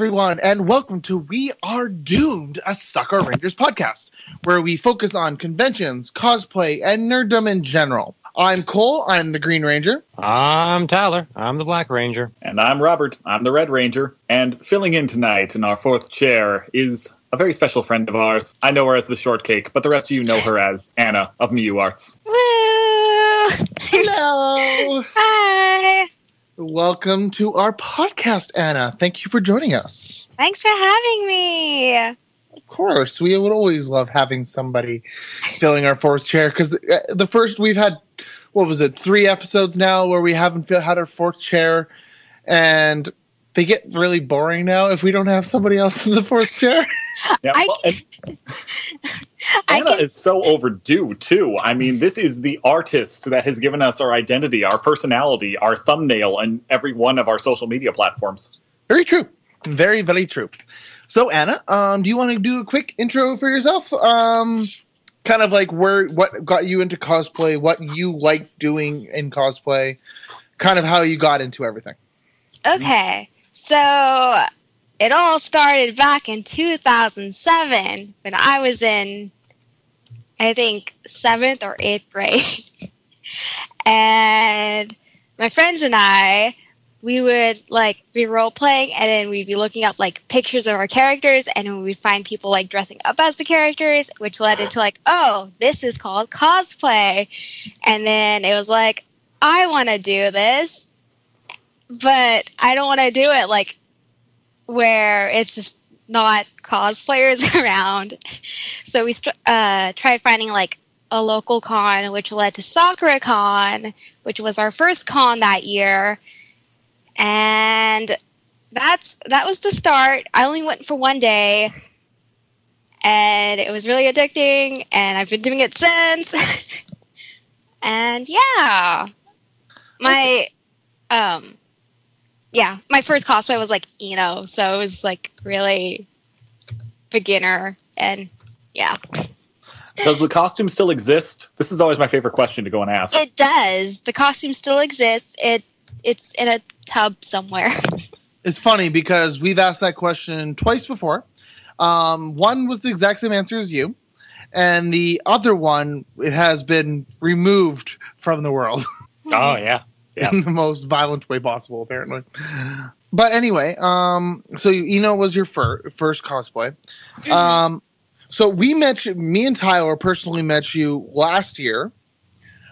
Hello, everyone, and welcome to We Are Doomed, a Sakura Rangers podcast, where we focus on conventions, cosplay, and nerddom in general. I'm Cole, I'm the Green Ranger. I'm Tyler. I'm the Black Ranger. And I'm Robert. I'm the Red Ranger. And filling in tonight in our fourth chair is a very special friend of ours. I know her as the Shortcake, but the rest of you know her as Anna of Miyu Arts. Woo! Hello. Hi. Welcome to our podcast, Anna. Thank you for joining us. Thanks for having me. Of course, we would always love having somebody filling our fourth chair because uh, the first we've had, what was it, three episodes now where we haven't had our fourth chair, and they get really boring now if we don't have somebody else in the fourth chair. Yeah, I well, can, I Anna can is so overdue, too. I mean, this is the artist that has given us our identity, our personality, our thumbnail, and every one of our social media platforms. very true, very very true. So Anna, um, do you want to do a quick intro for yourself? Um, kind of like where what got you into cosplay, what you like doing in cosplay, kind of how you got into everything. okay. So it all started back in 2007 when I was in, I think, seventh or eighth grade. and my friends and I, we would like be role playing and then we'd be looking up like pictures of our characters and we'd find people like dressing up as the characters, which led into like, oh, this is called cosplay. And then it was like, I want to do this, but I don't want to do it like where it's just not cosplayers around. So we st- uh, tried finding like a local con, which led to Sakura Con, which was our first con that year. And that's that was the start. I only went for one day, and it was really addicting. And I've been doing it since. and yeah, my um, yeah, my first cosplay was like Eno, so it was like really beginner, and yeah, Does the costume still exist? This is always my favorite question to go and ask. it does. The costume still exists. It it's in a tub somewhere. It's funny because we've asked that question twice before. Um, one was the exact same answer as you, and the other one it has been removed from the world Oh, yeah. Yeah. in the most violent way possible, apparently. But anyway, um, so you Eno was your fir- first cosplay. Um, so we met you, me and Tyler personally met you last year.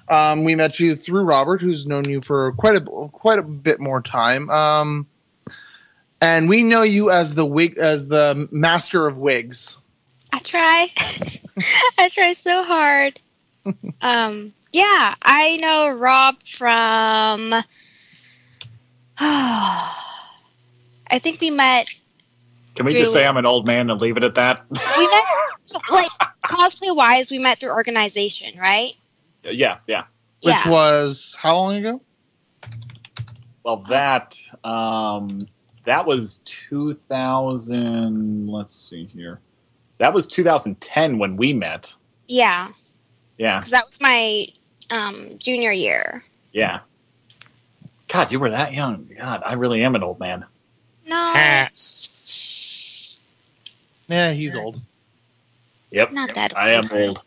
Um, we met you through Robert, who's known you for quite a quite a bit more time. Um, and we know you as the wig as the master of wigs. I try. I try so hard. um, yeah, I know Rob from. I think we met. Can we just say Really? I'm an old man and leave it at that? We met like cosplay wise. We met through organization, right? yeah, yeah. Which yeah. was how long ago? Well, that um, that was 2000. Let's see here. That was 2010 when we met. yeah, Yeah, because that was my um, junior year. yeah. God, you were that young. God, I really am an old man. No, Ah. Yeah, he's old. Yep, not that. I am old. old.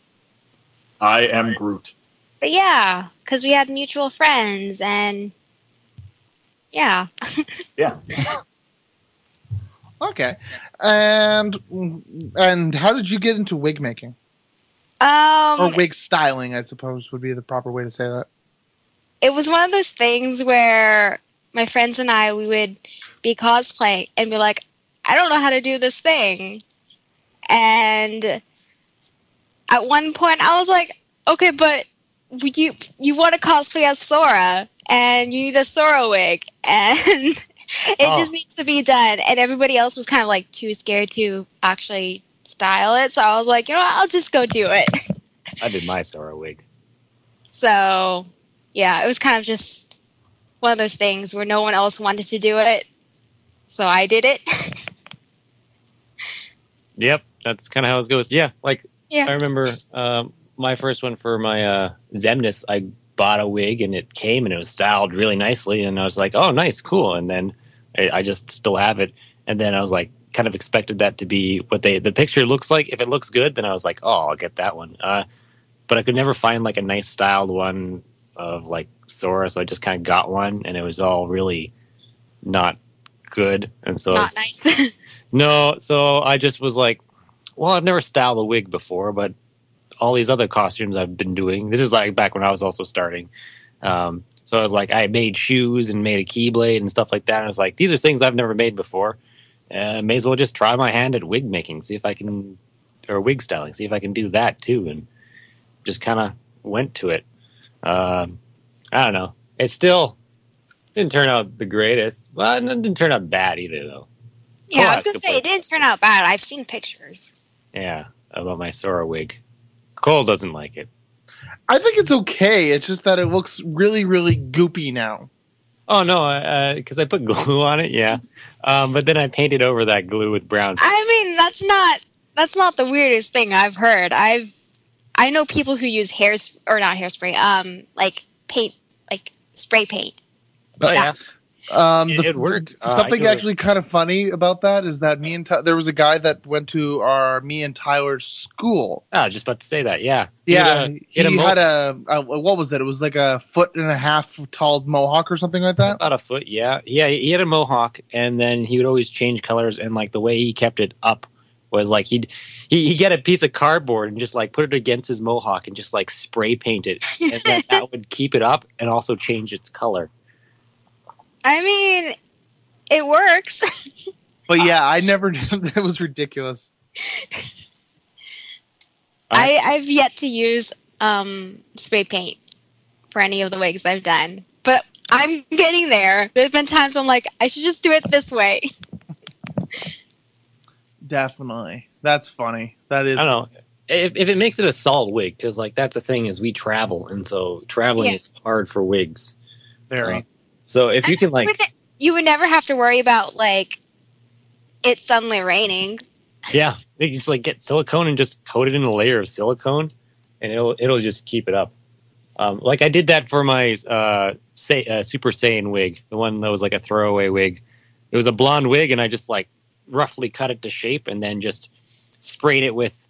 I am Groot. But yeah, because we had mutual friends and yeah. Yeah. Okay, and and how did you get into wig making Um, or wig styling? I suppose would be the proper way to say that. it was one of those things where my friends and I we would be cosplaying and be like, I don't know how to do this thing. And at one point I was like, okay, but you you want to cosplay as Sora and you need a Sora wig and it Oh. just needs to be done and everybody else was kind of like too scared to actually style it so I was like, you know what, I'll just go do it. I did my Sora wig. So, yeah, it was kind of just one of those things where no one else wanted to do it. So I did it. Yep. That's kind of how it goes. Yeah. Like, Yeah. I remember um, my first one for my uh, Xemnas, I bought a wig and it came and it was styled really nicely. And I was like, oh, nice, cool. And then I, I just still have it. And then I was like, kind of expected that to be what they the picture looks like. If it looks good, then I was like, oh, I'll get that one. Uh, but I could never find like a nice styled one of like Sora, so I just kind of got one, and it was all really not good. And so Not it's- nice. no, so I just was like, well, I've never styled a wig before, but all these other costumes I've been doing. This is like back when I was also starting. Um, so I was like, I made shoes and made a keyblade and stuff like that. And I was like, these are things I've never made before. Uh, may as well just try my hand at wig making, see if I can, or wig styling, see if I can do that too. And just kind of went to it. Um, I don't know. It still didn't turn out the greatest. Well, it didn't turn out bad either, though. yeah, I was gonna say it didn't turn out bad. I've seen pictures. Yeah, about my Sora wig. Cole doesn't like it. I think it's okay. It's just that it looks really, really goopy now. Oh no, because I put glue on it. Yeah, um, but then I painted over that glue with brown. I mean, that's not that's not the weirdest thing I've heard. I've I know people who use hair or not hairspray, um, like paint, like spray paint. Oh yeah, Um, It- the- it worked. Uh, something actually kind of funny about that is that me and Ty- there was a guy that went to our me and Tyler's school. Ah, just about to say that. Yeah, Yeah, He had a- he had a had a, a what was it? It was like a foot and a half tall mohawk or something like that. about a foot. Yeah, yeah. He had a mohawk, and then he would always change colors. And like the way he kept it up was like he'd he he get a piece of cardboard and just like put it against his mohawk and just like spray paint it, and that would keep it up and also change its color. I mean, it works. But yeah, I never. that was ridiculous. I I've yet to use um spray paint for any of the wigs I've done, but I'm getting there. There's been times I'm like, I should just do it this way. Definitely, that's funny. That is. I don't know if, if it makes it a solid wig because like that's the thing is we travel and so traveling Yeah. is hard for wigs. Very. Uh, So if you can like you would never have to worry about like it suddenly raining. yeah, you just like get silicone and just coat it in a layer of silicone and it'll it'll just keep it up. Um, like I did that for my uh, say, uh, Super Saiyan wig, the one that was like a throwaway wig. It was a blonde wig, and I just like roughly cut it to shape, and then just sprayed it with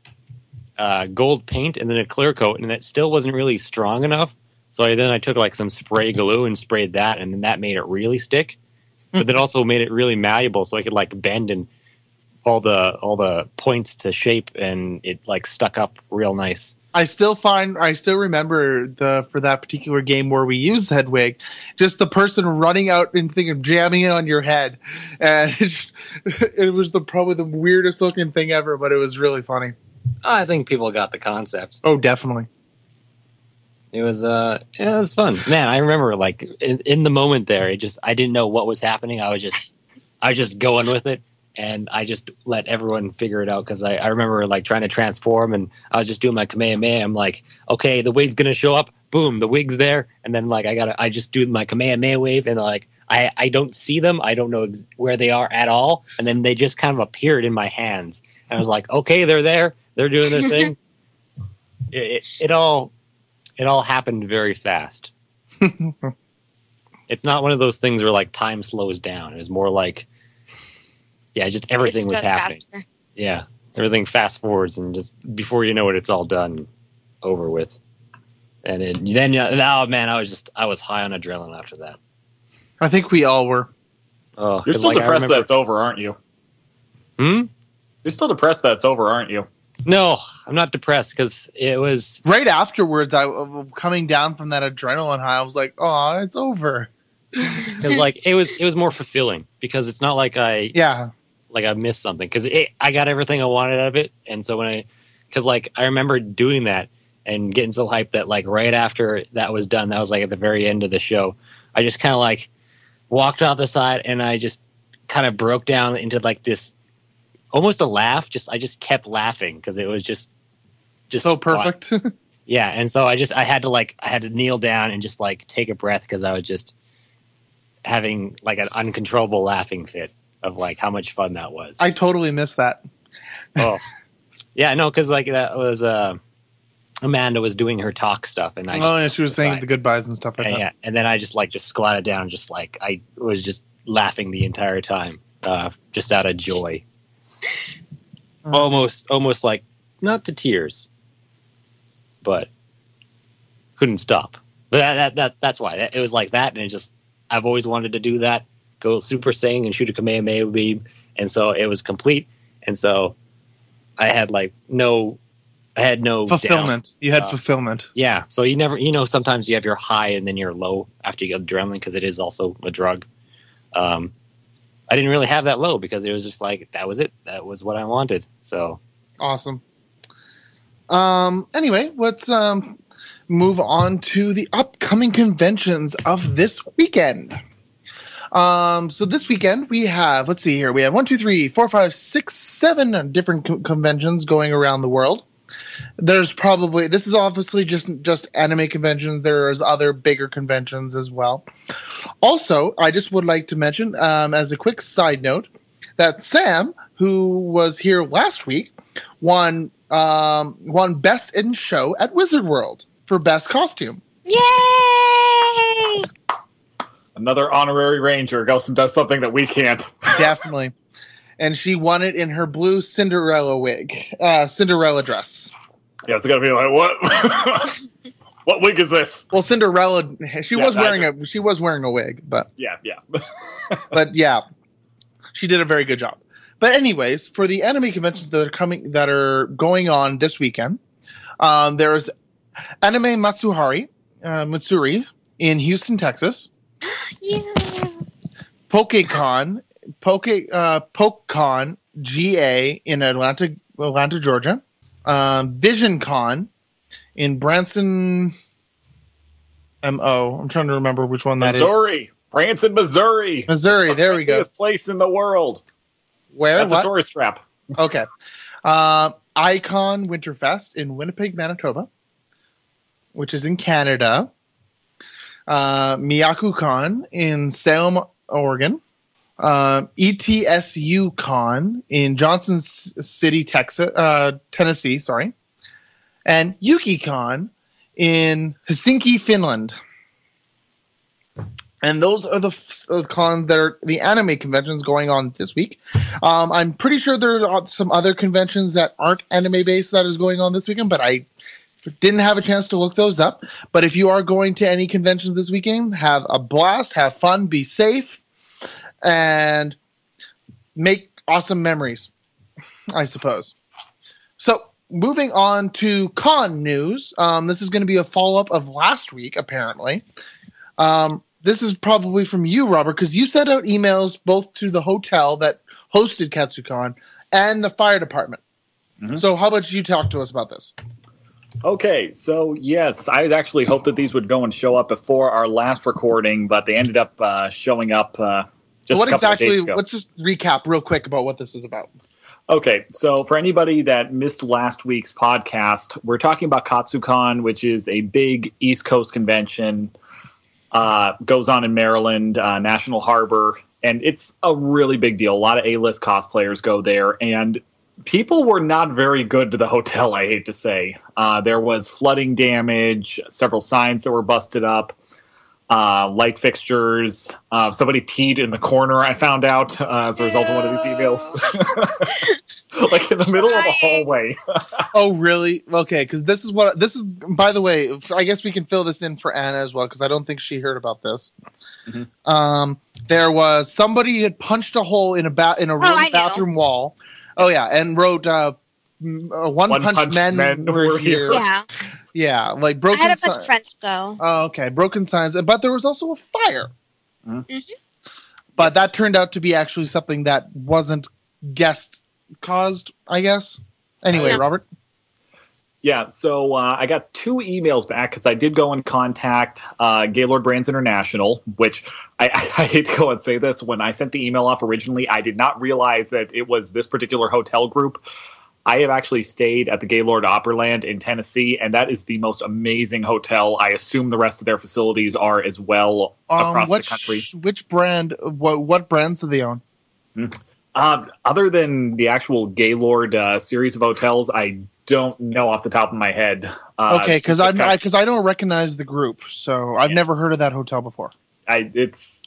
uh, gold paint and then a clear coat, and it still wasn't really strong enough. So I, then I took like some spray glue and sprayed that, and then that made it really stick. But then also made it really malleable, so I could like bend and all the all the points to shape, and it like stuck up real nice. I still find I still remember the for that particular game where we used Hedwig, just the person running out and thinking jamming it on your head, and it, just, it was the probably the weirdest looking thing ever, but it was really funny. I think people got the concept. Oh, definitely. It was uh yeah, it was fun. Man, I remember like in, in the moment there, it just I didn't know what was happening. I was just I was just going with it and I just let everyone figure it out because I, I remember like trying to transform and I was just doing my Kamehameha. I'm like, okay, the wig's gonna show up, boom, the wig's there, and then like I gotta I just do my Kamehameha wave and like I, I don't see them, I don't know ex- where they are at all, and then they just kind of appeared in my hands. And I was like, okay, they're there, they're doing their thing. it, it, it all it all happened very fast. it's not one of those things where like time slows down. It was more like, yeah, just everything It was happening. faster. Yeah, everything fast forwards and just before you know it, it's all done, over with. And it, then, oh man, I was just I was high on adrenaline after that. I think we all were. Oh, You're still like, depressed remember- that it's over, aren't you? Hmm? You're still depressed that it's over, aren't you? No, I'm not depressed because it was Right afterwards, I coming down from that adrenaline high. I was like, "Oh, it's over." because like it was it was more fulfilling because it's not like I Yeah, like I missed something because I got everything I wanted out of it, and so when I, because like I remember doing that and getting so hyped that like right after that was done, that was like at the very end of the show, I just kind of like walked off the side and I just kind of broke down into like this almost a laugh. Just I just kept laughing because it was just just so fun. perfect. Yeah, and so I just I had to like I had to kneel down and just like take a breath because I was just having like an uncontrollable laughing fit of like how much fun that was. I totally missed that. oh, yeah, no, because like that was uh, Amanda was doing her talk stuff, and I just, oh, yeah, she was saying the goodbyes and stuff like and, that. yeah, and then I just like just squatted down, just like I was just laughing the entire time, uh, just out of joy. Uh, Almost, almost like not to tears, but couldn't stop. But that, that, that that's why it was like that, and it just I've always wanted to do that. Go Super Saiyan and shoot a Kamehameha beam, and so it was complete. And so I had like no, I had no doubt. fulfillment. You had Uh, fulfillment. Yeah. So you never, you know, sometimes you have your high and then you're low after you get adrenaline because it is also a drug. Um, I didn't really have that low because it was just like that was it. That was what I wanted. So Awesome. Um. Anyway, let's um move on to the upcoming conventions of this weekend. Um. So this weekend we have. Let's see here. We have one, two, three, four, five, six, seven different co- conventions going around the world. There's probably this is obviously just just anime conventions. There's other bigger conventions as well. Also, I just would like to mention, um, as a quick side note, that Sam, who was here last week, won um, won Best in Show at Wizard World for Best Costume. Yay! Another honorary ranger goes and does something that we can't. Definitely. And she won it in her blue Cinderella wig, uh, Cinderella dress. Yeah, it's gonna be like what? what wig is this? Well, Cinderella, she Yeah, was I wearing a she was wearing a wig, but Yeah, yeah. but yeah, she did a very good job. But anyways, for the anime conventions that are coming that are going on this weekend, um, there's Anime Matsuhari uh, Matsuri in Houston, Texas. Yeah. PokeCon, Poke uh, PokeCon GA in Atlanta, Atlanta, Georgia. Um, VisionCon in Branson, MO. I'm trying to remember which one that is. Missouri, Branson, Missouri. Missouri. There we go. Biggest place in the world. Where? That's a What? tourist trap. Okay. Um, Ai-Kon Winterfest in Winnipeg, Manitoba, which is in Canada. Uh, MiyakuCon in Salem, Oregon. Um, ETSU Con in Johnson City, Texas, uh, Tennessee. Sorry, and YukiCon in Helsinki, Finland. And those are the f- uh, cons that are the anime conventions going on this week. Um, I'm pretty sure there are some other conventions that aren't anime based that is going on this weekend, but I didn't have a chance to look those up. But if you are going to any conventions this weekend, have a blast, have fun, be safe, and make awesome memories, I suppose. So, moving on to con news. Um, this is going to be a follow up of last week, apparently. Um, this is probably from you, Robert, because you sent out emails both to the hotel that hosted KatsuCon and the fire department. Mhm. So, how about you talk to us about this? Okay, so yes, I actually hoped that these would go and show up before our last recording, but they ended up uh, showing up uh, just what exactly? of days ago. Let's just recap real quick about what this is about. Okay, so for anybody that missed last week's podcast, we're talking about KatsuCon, which is a big East Coast convention. Uh, goes on in Maryland, uh, National Harbor, and it's a really big deal. A lot of A-list cosplayers go there, and people were not very good to the hotel. I hate to say, uh, there was flooding damage, several signs that were busted up. Uh, light fixtures. Uh, somebody peed in the corner. I found out uh, as a result of one of these emails. like in the middle of the hallway. Oh, really? Okay, because this is what this is. By the way, I guess we can fill this in for Anna as well because I don't think she heard about this. Mhm. Um, there was somebody had punched a hole in a ba- in a room Oh, I bathroom wall. Oh yeah, and wrote uh, m- uh, one, One punch, Punch men, Men were were here. here. Yeah. Yeah, like I broken. had a bunch si- of friends go. Oh, okay, broken signs, but there was also a fire. Mhm. Mhm. But that turned out to be actually something that wasn't guest caused, I guess. Anyway, Yeah. Robert. Yeah, so uh, I got two emails back because I did go and contact uh, Gaylord Brands International, which I, I hate to go and say this. When I sent the email off originally, I did not realize that it was this particular hotel group. I have actually stayed at the Gaylord Opryland in Tennessee, and that is the most amazing hotel. I assume the rest of their facilities are as well Um, across which, the country. Which brand? What what brands do they own? Um, other than the actual Gaylord uh, series of hotels, I don't know off the top of my head. Uh, okay, because I because I, don't recognize the group, so I've Yeah. never heard of that hotel before. I it's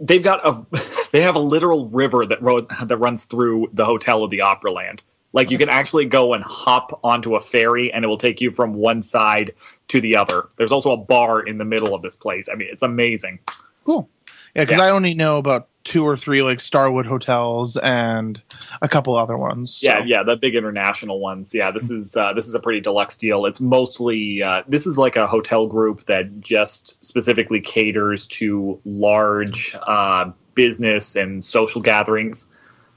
they've got a they have a literal river that ro- that runs through the hotel of the Opryland. Like you can actually go and hop onto a ferry, and it will take you from one side to the other. There's also a bar in the middle of this place. I mean, it's amazing. Cool. Yeah, because Yeah. I only know about two or three like Starwood hotels and a couple other ones. so- Yeah, yeah, the big international ones. Yeah, this is uh, this is a pretty deluxe deal. It's mostly uh, this is like a hotel group that just specifically caters to large uh, business and social gatherings.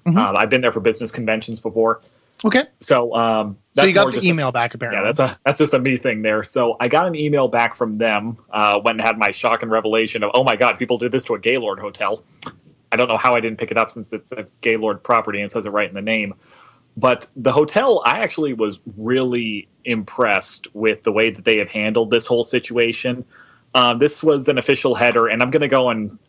Mhm. Um, I've been there for business conventions before, Okay. so um, So you got the just a- email back apparently. yeah, that's a that's just a me thing there. So I got an email back from them. Uh, went and had my shock and revelation of, oh my god, people did this to a Gaylord hotel. I don't know how I didn't pick it up since it's a Gaylord property and it says it right in the name. But the hotel, I actually was really impressed with the way that they have handled this whole situation. Um, this was an official header, and I'm going to go and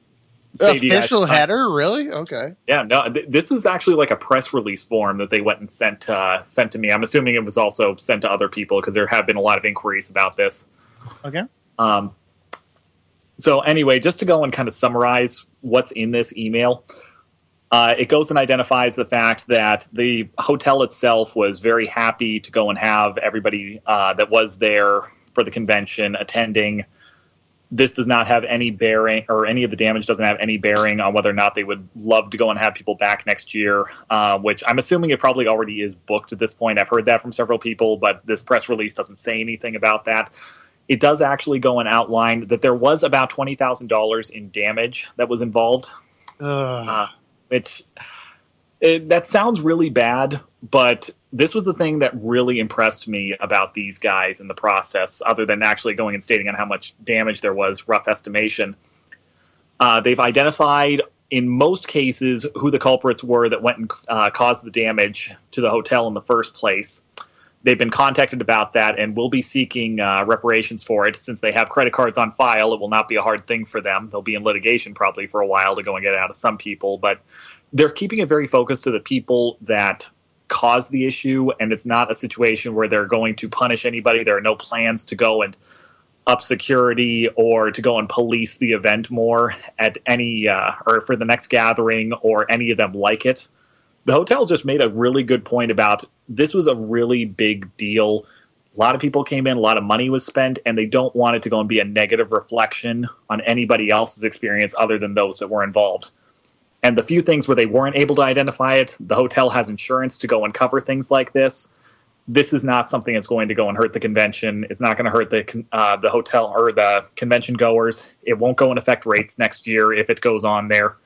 Official header, really? Okay. yeah, no, th- this is actually like a press release form that they went and sent uh, sent to me. I'm assuming it was also sent to other people because there have been a lot of inquiries about this. Okay. Um, so anyway, just to go and kind of summarize what's in this email, uh, it goes and identifies the fact that the hotel itself was very happy to go and have everybody uh, that was there for the convention attending. This does not have any bearing, or any of the damage doesn't have any bearing on whether or not they would love to go and have people back next year. Uh, which I'm assuming it probably already is booked at this point. I've heard that from several people, but this press release doesn't say anything about that it does actually go and outline that there was about twenty thousand dollars in damage that was involved, uh, which it, that sounds really bad. But this was the thing that really impressed me about these guys in the process, other than actually going and stating on how much damage there was, rough estimation. Uh, they've identified in most cases who the culprits were that went and uh, caused the damage to the hotel in the first place they've been contacted about that and will be seeking uh, reparations for it. Since they have credit cards on file, it will not be a hard thing for them. They'll be in litigation probably for a while to go and get out of some people, but they're keeping it very focused to the people that caused the issue, and it's not a situation where they're going to punish anybody. There are no plans to go and up security or to go and police the event more at any uh, or for the next gathering or any of them like it the hotel just made a really good point about this was a really big deal. A lot of people came in, a lot of money was spent, and they don't want it to go and be a negative reflection on anybody else's experience other than those that were involved. And the few things where they weren't able to identify it, the hotel has insurance to go and cover things like this. This is not something that's going to go and hurt the convention. It's not going to hurt the uh, the hotel or the convention goers. It won't go and affect rates next year if it goes on there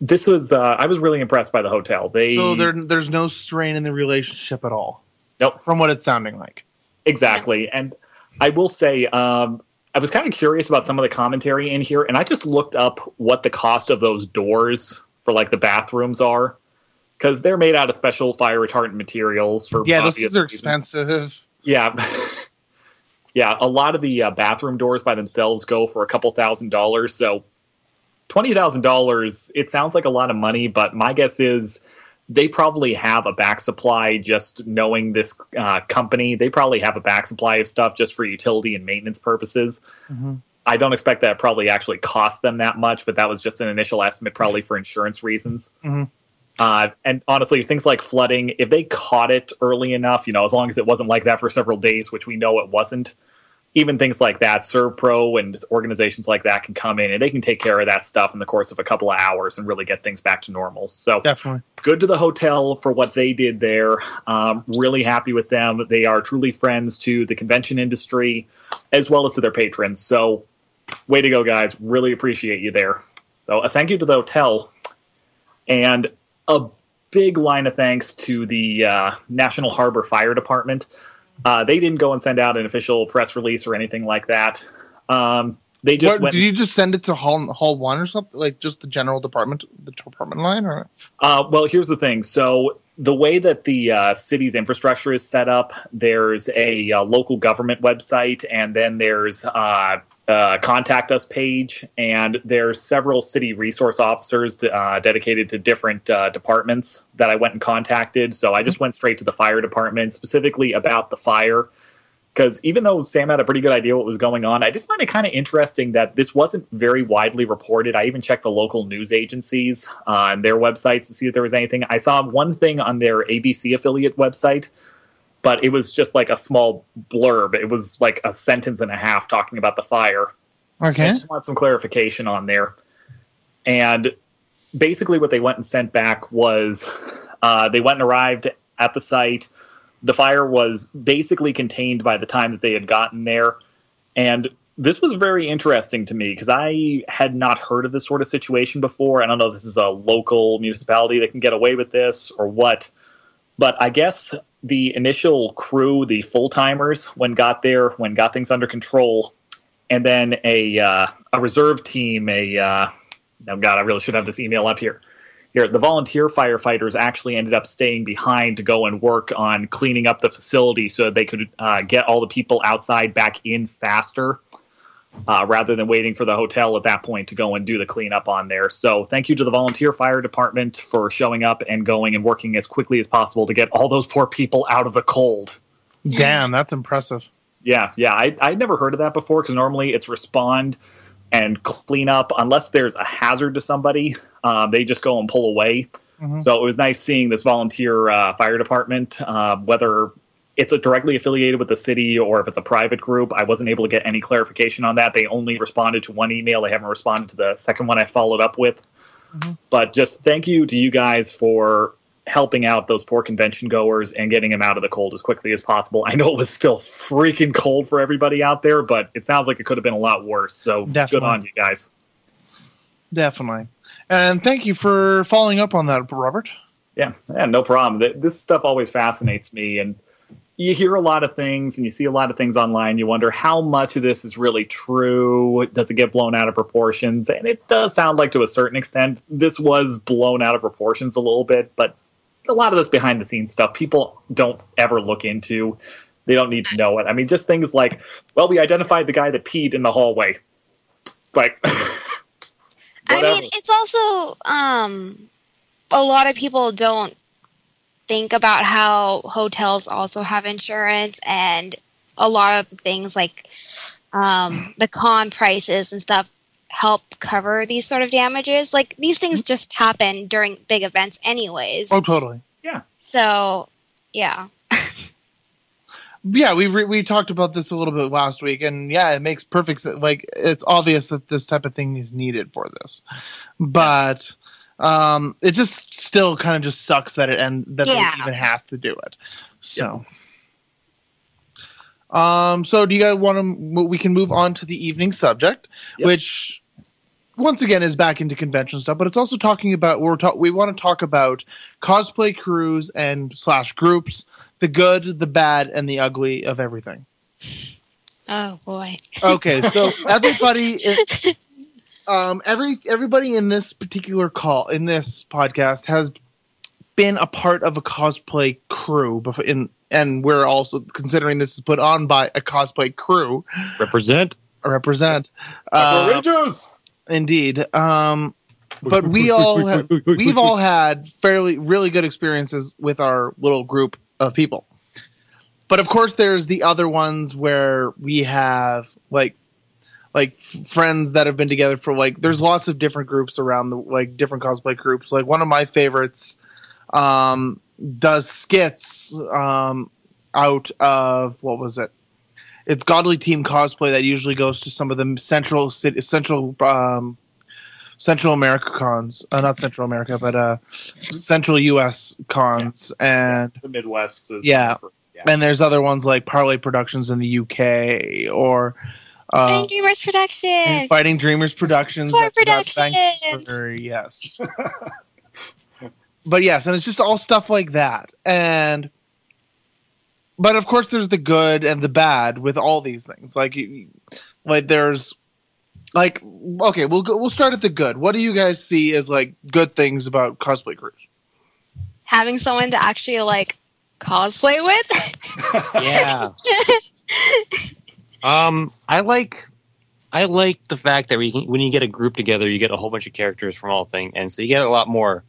this was uh, I was really impressed by the hotel. They so there, there's no strain in the relationship at all. Nope. From what it's sounding like. exactly, and I will say um, I was kind of curious about some of the commentary in here, and I just looked up what the cost of those doors for like the bathrooms are because they're made out of special fire retardant materials for Yeah, those are reasons. expensive. Yeah. yeah, a lot of the uh, bathroom doors by themselves go for a couple thousand dollars. So $20,000, it sounds like a lot of money, but my guess is they probably have a back supply just knowing this uh, company. They probably have a back supply of stuff just for utility and maintenance purposes. Mhm. I don't expect that probably actually cost them that much, but that was just an initial estimate, probably for insurance reasons. Mhm. Uh, and honestly, things like flooding, if they caught it early enough, you know, as long as it wasn't like that for several days, which we know it wasn't, even things like that, ServPro and organizations like that can come in and they can take care of that stuff in the course of a couple of hours and really get things back to normal. So Definitely. good to the hotel for what they did there. Um, really happy with them. They are truly friends to the convention industry as well as to their patrons. So, way to go, guys. Really appreciate you there. So, a thank you to the hotel and a big line of thanks to the uh, National Harbor Fire Department. Uh, they didn't go and send out an official press release or anything like that. Um, they just What, did you just send it to Hall Hall One or something? Like just the general department, the department line, or Uh, well, here's the thing. So the way that the uh, city's infrastructure is set up, there's a, uh local government website, and then there's uh, uh, contact us page, and there's several city resource officers uh, dedicated to different uh, departments that I went and contacted. So I just went straight to the fire department, specifically about the fire. Because even though Sam had a pretty good idea what was going on, I did find it kind of interesting that this wasn't very widely reported. I even checked the local news agencies uh, and their websites to see if there was anything. I saw one thing on their ABC affiliate website, but it was just like a small blurb. It was like a sentence and a half talking about the fire. Okay. I just want some clarification on there. And basically, what they went and sent back was uh, they went and arrived at the site. The fire was basically contained by the time that they had gotten there. And this was very interesting to me because I had not heard of this sort of situation before. I don't know if this is a local municipality that can get away with this or what. But I guess the initial crew, the full timers, when got there, when got things under control, and then a uh, a reserve team, a uh, oh god, I really should have this email up here. Here, the volunteer firefighters actually ended up staying behind to go and work on cleaning up the facility so they could uh, get all the people outside back in faster. Uh, rather than waiting for the hotel at that point to go and do the cleanup on there. So, thank you to the volunteer fire department for showing up and going and working as quickly as possible to get all those poor people out of the cold. Damn, that's impressive. Yeah, yeah. I I never heard of that before because normally it's respond and clean up unless there's a hazard to somebody. Um, they just go and pull away. Mhm. So it was nice seeing this volunteer uh, fire department, uh, whether it's a directly affiliated with the city or if it's a private group. I wasn't able to get any clarification on that. They only responded to one email. They haven't responded to the second one I followed up with. Mhm. But just thank you to you guys for helping out those poor convention goers and getting them out of the cold as quickly as possible. I know it was still freaking cold for everybody out there, but it sounds like it could have been a lot worse. So good on you guys. Definitely. And thank you for following up on that, Robert. Yeah, yeah, no problem. This stuff always fascinates me, and you hear a lot of things and you see a lot of things online. You wonder how much of this is really true. Does it get blown out of proportions? And it does sound like, to a certain extent, this was blown out of proportions a little bit. But a lot of this behind the scenes stuff, people don't ever look into. They don't need to know it. I mean, just things like, well, we identified the guy that peed in the hallway. Like, I mean, it's also um, a lot of people don't think about how hotels also have insurance and a lot of things like um, the con prices and stuff help cover these sort of damages. Like these things just happen during big events, anyways. Oh, totally. Yeah. So, yeah. Yeah, we re- we talked about this a little bit last week, and yeah, it makes perfect sense. Like it's obvious that this type of thing is needed for this, but um, it just still kind of just sucks that it and that Yeah. they even have to do it. So, um, so do you guys want to? We can move on to the evening subject, Yep. which once again is back into convention stuff, but it's also talking about we're talk we want to talk about cosplay crews and slash groups, the good, the bad, and the ugly of everything. Oh boy. Okay, so everybody, is, um, every everybody in this particular call in this podcast has been a part of a cosplay crew before in and we're also considering this is put on by a cosplay crew. Represent. represent. Uh, Outrageous! indeed. Um but we all have, we've all had fairly really good experiences with our little group of people. But of course there's the other ones where we have like like friends that have been together for like there's lots of different groups around the like different cosplay groups. Like one of my favorites um does skits um out of what was it it's godly team cosplay that usually goes to some of the central city central um Central America cons, uh, not Central America, but uh, Central U.S. cons, and The Midwest is. Yeah. and there's other ones like Parlay Productions in the U.K. or uh, Fighting Dreamers Production. Fighting Dreamers Productions. Core Productions. Vancouver, yes. but yes, and it's just all stuff like that, and but of course there's the good and the bad with all these things. Like, like there's like okay, we'll go, we'll start at the good. What do you guys see as like good things about cosplay crews? Having someone to actually like cosplay with. Yeah. Um, I like, I like the fact that we can, when you get a group together, you get a whole bunch of characters from all thing, and so you get a lot more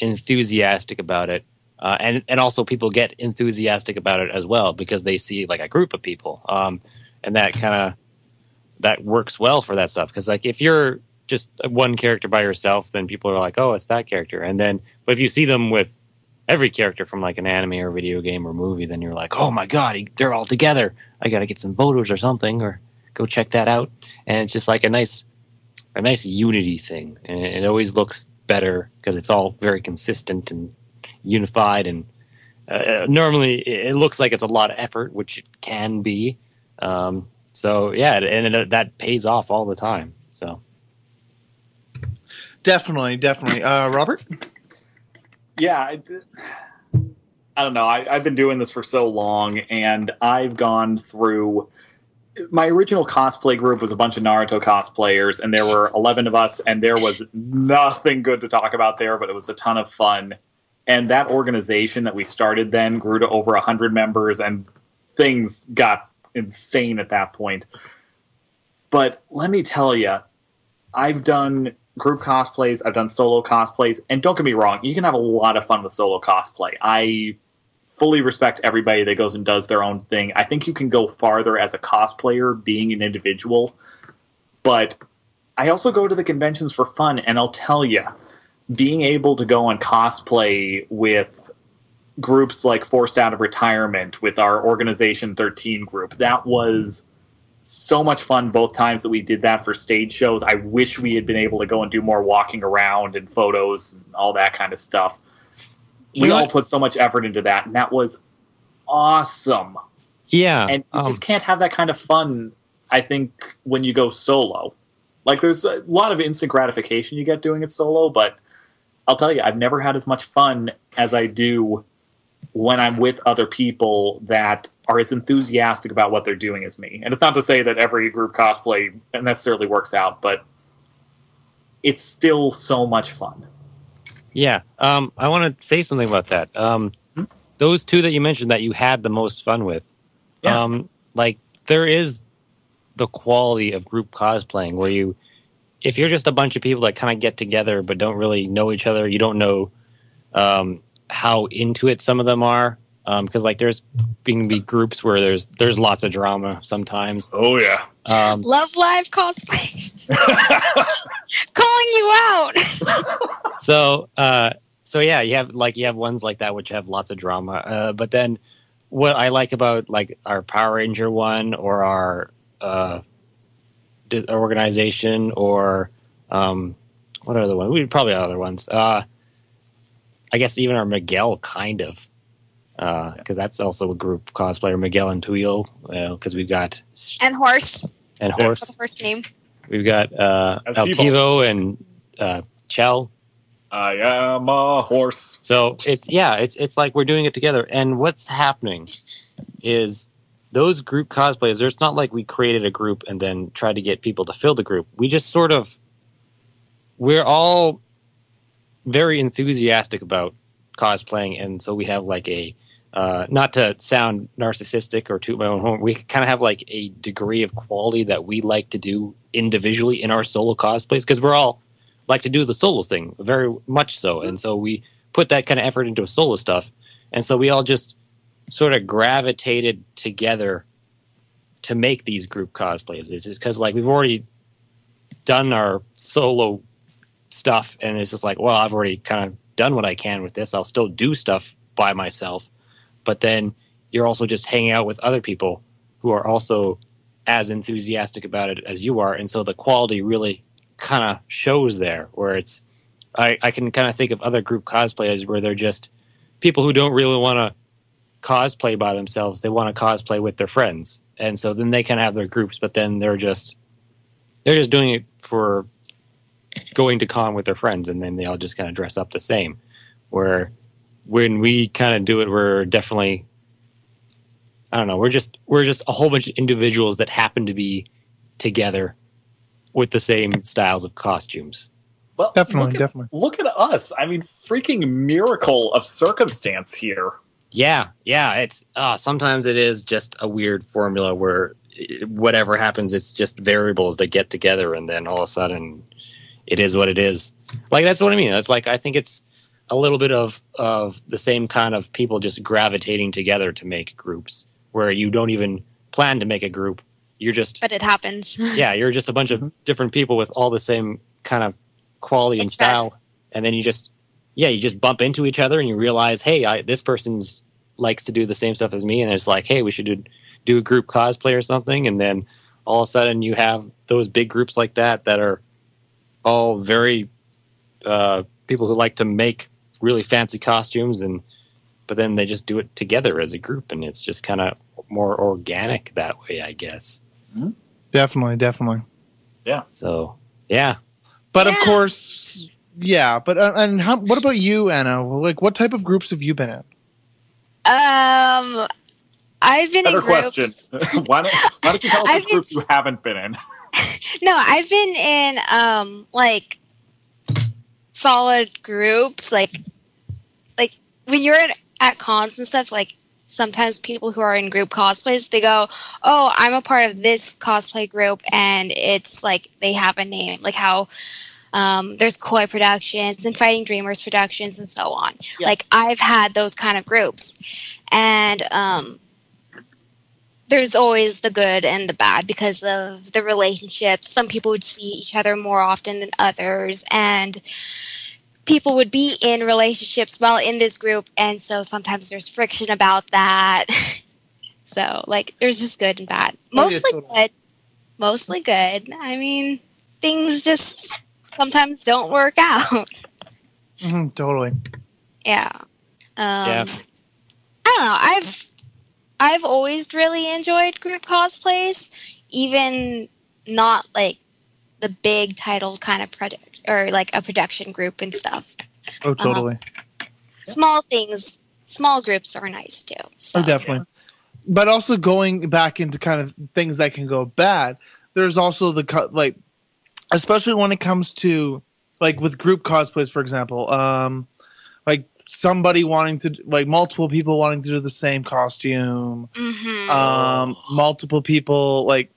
enthusiastic about it. uh, and and also people get enthusiastic about it as well because they see like a group of people, um, and that kind of that works well for that stuff. Because like if you're just one character by yourself, then people are like, oh, it's that character, and then but if you see them with every character from like an anime or video game or movie, then you're like, oh my god, they're all together. I got to get some photos or something, or go check that out. And it's just like a nice, a nice unity thing, and it always looks better because it's all very consistent and unified. And uh, normally it looks like it's a lot of effort, which it can be. Um, so yeah, and it, that pays off all the time. So definitely, definitely, uh, Robert. Yeah, I, I don't know. I, I've been doing this for so long, and I've gone through. My original cosplay group was a bunch of Naruto cosplayers, and there were 11 of us, and there was nothing good to talk about there, but it was a ton of fun. And that organization that we started then grew to over 100 members, and things got insane at that point. But let me tell you, I've done group cosplays, I've done solo cosplays, and don't get me wrong, you can have a lot of fun with solo cosplay. I fully respect everybody that goes and does their own thing. I think you can go farther as a cosplayer being an individual, but I also go to the conventions for fun, and I'll tell you, being able to go and cosplay with groups like Forced Out of Retirement, with our Organization 13 group, that was so much fun both times that we did that for stage shows. I wish we had been able to go and do more walking around and photos and all that kind of stuff. You we all put so much effort into that, and that was awesome. yeah, And you um, just can't have that kind of fun, I think, when you go solo. Like, there's a lot of instant gratification you get doing it solo, but I'll tell you, I've never had as much fun as I do when I'm with other people that are as enthusiastic about what they're doing as me. And it's not to say that every group cosplay necessarily works out, but it's still so much fun. Yeah, um, I want to say something about that. Um, Hmm? those two that you mentioned that you had the most fun with, Yeah. um, like there is the quality of group cosplaying where you, if you're just a bunch of people that kind of get together but don't really know each other, you don't know um, how into it some of them are. Because like there's being be groups where there's there's lots of drama sometimes. Oh, yeah. Um, Love live cosplay. Calling you out. so uh so yeah you have like you have ones like that which have lots of drama uh but then what i like about like our power ranger one or our uh organization or um what are other one we probably have other ones uh i guess even our miguel kind of uh because that's also a group cosplayer miguel and tulio because we've got And horse. and horse What's the horse name? we've got uh Altivo. altivo and uh chel I am a horse. So it's yeah, it's it's like we're doing it together. And what's happening is those group cosplays. It's not like we created a group and then tried to get people to fill the group. We just sort of we're all very enthusiastic about cosplaying, and so we have like a uh, not to sound narcissistic or toot my own horn. We kind of have like a degree of quality that we like to do individually in our solo cosplays because we're all like to do the solo thing very much so. And so we put that kind of effort into solo stuff. And so we all just sort of gravitated together to make these group cosplays. It's because like we've already done our solo stuff and it's just like well i've already kind of done what i can with this. I'll still do stuff by myself but then you're also just hanging out with other people who are also as enthusiastic about it as you are. And so the quality really kind of shows there where it's I, I can kind of think of other group cosplayers where they're just people who don't really want to cosplay by themselves. They want to cosplay with their friends. And so then they can have their groups but then they're just they're just doing it for going to con with their friends and then they all just kind of dress up the same. Where when we kind of do it we're definitely i don't know we're just we're just a whole bunch of individuals that happen to be together with the same styles of costumes. Well, Definitely, look at, definitely. Look at us. I mean, freaking miracle of circumstance here. Yeah, yeah. It's uh, sometimes it is just a weird formula where whatever happens, it's just variables that get together, and then all of a sudden, it is what it is. Like that's what I mean. That's like I think it's a little bit of of the same kind of people just gravitating together to make groups where you don't even plan to make a group. You're just but it happens. yeah, you're just a bunch of different people with all the same kind of quality and Interests. style, and then you just yeah, you just bump into each other and you realize, hey, I, this person's likes to do the same stuff as me, and it's like, hey, we should do do a group cosplay or something, and then all of a sudden you have those big groups like that that are all very uh, people who like to make really fancy costumes and but then they just do it together as a group and it's just kind of more organic that way i guess Definitely, definitely. Yeah so yeah But of course, yeah. But uh, and how, what about you, Anna? Like, what type of groups have you been in? Um, I've been Better in groups. question. why don't Why don't you tell us I've which been- groups you haven't been in? No, I've been in um like solid groups, like like when you're at, at cons and stuff. Like sometimes people who are in group cosplays, they go, "Oh, I'm a part of this cosplay group," and it's like they have a name, like how. Um, there's Koi Productions and Fighting Dreamers Productions and so on. Yeah. Like I've had those kind of groups, and um, there's always the good and the bad because of the relationships. Some people would see each other more often than others, and people would be in relationships while in this group, and so sometimes there's friction about that. so, like, there's just good and bad. Oh, yeah, Mostly totally. good. Mostly good. I mean, things just sometimes don't work out. Mhm, totally. Yeah. Um, Yeah. I don't know. I've I've always really enjoyed group cosplays, even not like the big title kind of product or like a production group and stuff. Oh, totally. Small things, small groups are nice too. So. Oh, definitely. But also going back into kind of things that can go bad. There's also the like, especially when it comes to like with group cosplays, for example, um, like somebody wanting to like multiple people wanting to do the same costume, Mhm. um, multiple people like,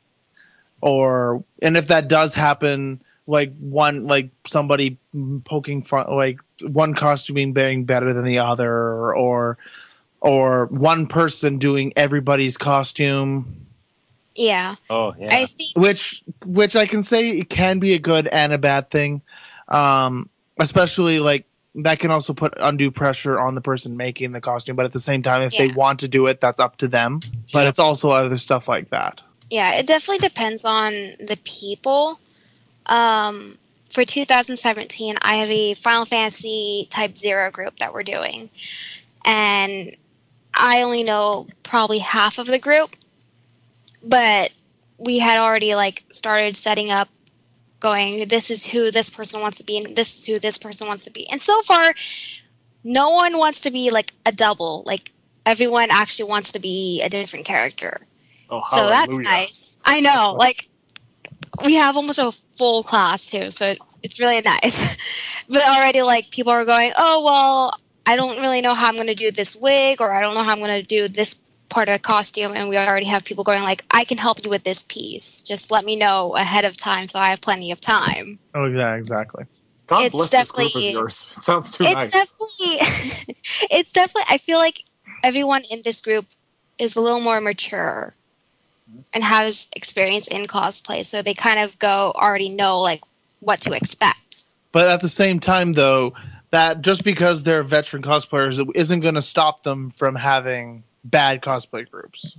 or and if that does happen, like one like somebody poking fun like one costuming being better than the other, or or one person doing everybody's costume, yeah. oh yeah I think which which I can say it can be a good and a bad thing, um, especially like. That can also put undue pressure on the person making the costume, but at the same time, if they want to do it, that's up to them. But Yeah. it's also other stuff like that. yeah, it definitely depends on the people. Um, for 2017, I have a Final Fantasy Type Zero group that we're doing, and I only know probably half of the group, but we had already like started setting up, going, this is who this person wants to be, and this is who this person wants to be, and so far, no one wants to be like a double. Like everyone actually wants to be a different character. Oh, So that's nice. I know. Like we have almost a full class too, so it, it's really nice. but already, like people are going, "Oh well, I don't really know how I'm going to do this wig, or I don't know how I'm going to do this part of the costume." And we already have people going, "Like I can help you with this piece. Just let me know ahead of time, so I have plenty of time." Oh yeah, exactly. God It's bless this group of definitely- yours. It sounds too it's nice. definitely, it's definitely. I feel like everyone in this group is a little more mature and has experience in cosplay, so they kind of go already know like what to expect. But at the same time, though, that just because they're veteran cosplayers, it isn't going to stop them from having bad cosplay groups.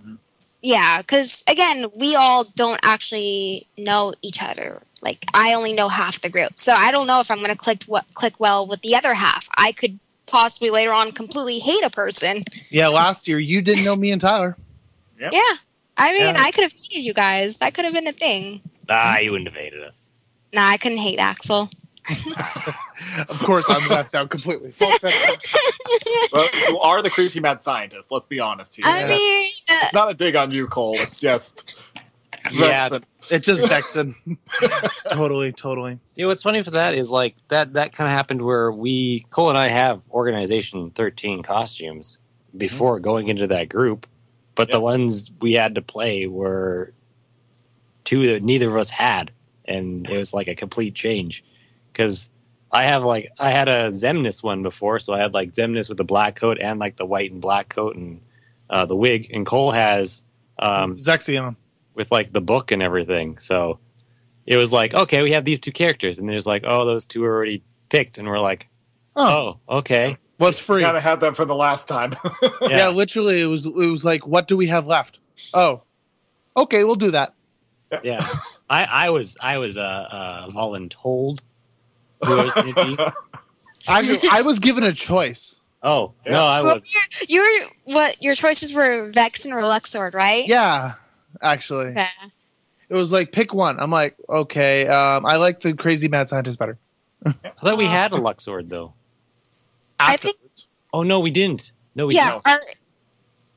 Mm-hmm. Yeah, because again, we all don't actually know each other. Like I only know half the group, so I don't know if I'm going to click what click well with the other half. I could possibly later on completely hate a person. Yeah, last year you didn't know me and Tyler. Yep. Yeah, I mean, Yeah. I could have hated you guys. That could have been a thing. ah you wouldn't have hated us Nah, I couldn't hate Axel. Of course, I'm left out completely. Well, you are the creepy mad scientist. Let's be honest here. I Yeah. mean, uh, it's not a dig on you, Cole. It's just Yeah. Vexen. It just Dexon. totally, totally. You know, what's funny for that is like that that kind of happened where we Cole and I have Organization 13 costumes before going into that group, but the ones we had to play were two that neither of us had, and it was like a complete change because I have like I had a Xemnas one before, so I had like Xemnas with the black coat and like the white and black coat and uh, the wig. And Cole has um, Zexion. with like the book and everything. So it was like, okay, we have these two characters, and there's like, oh, those two are already picked, and we're like, Oh, oh, okay, what's free? Kind of had that for the last time. Yeah. yeah, literally, it was it was like, what do we have left? Oh, okay, we'll do that. yeah. I I was I was uh, uh voluntold who it was. I I was given a choice. Oh Yeah. no, I Well, was. your, your what your choices were Vexen or Luxord, right? Yeah, actually, Yeah. it was like pick one. I'm like, okay, um, I like the crazy mad scientist better. I thought we had a Luxord though. I think- Oh no, we didn't. No, we yeah. didn't. Our,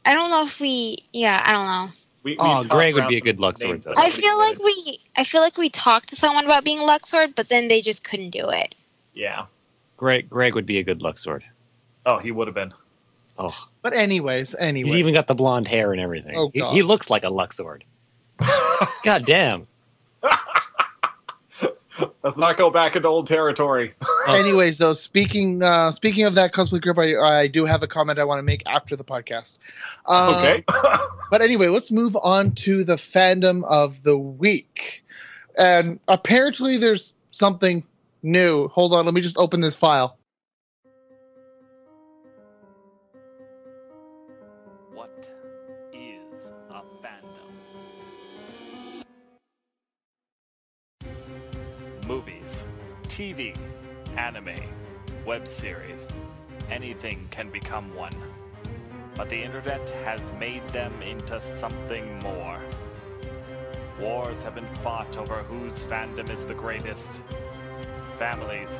I don't know if we. Yeah, I don't know. We, we Oh, Greg would be a good Luxord, names I feel like we. I feel like we talked to someone about being a Luxord, but then they just couldn't do it. Yeah. Greg Greg would be a good Luxord. Oh, he would have been. Oh, But anyways, anyway, he's even got the blonde hair and everything. Oh, he, God. he looks like a Luxord. God damn. Let's not go back into old territory. anyways, though, speaking uh, speaking of that cosplay group, I, I do have a comment I want to make after the podcast. Um, okay. But anyway, let's move on to the fandom of the week. And apparently, there's something new. Hold on, let me just open this file. TV, anime, web series, anything can become one. But the internet has made them into something more. Wars have been fought over whose fandom is the greatest. Families,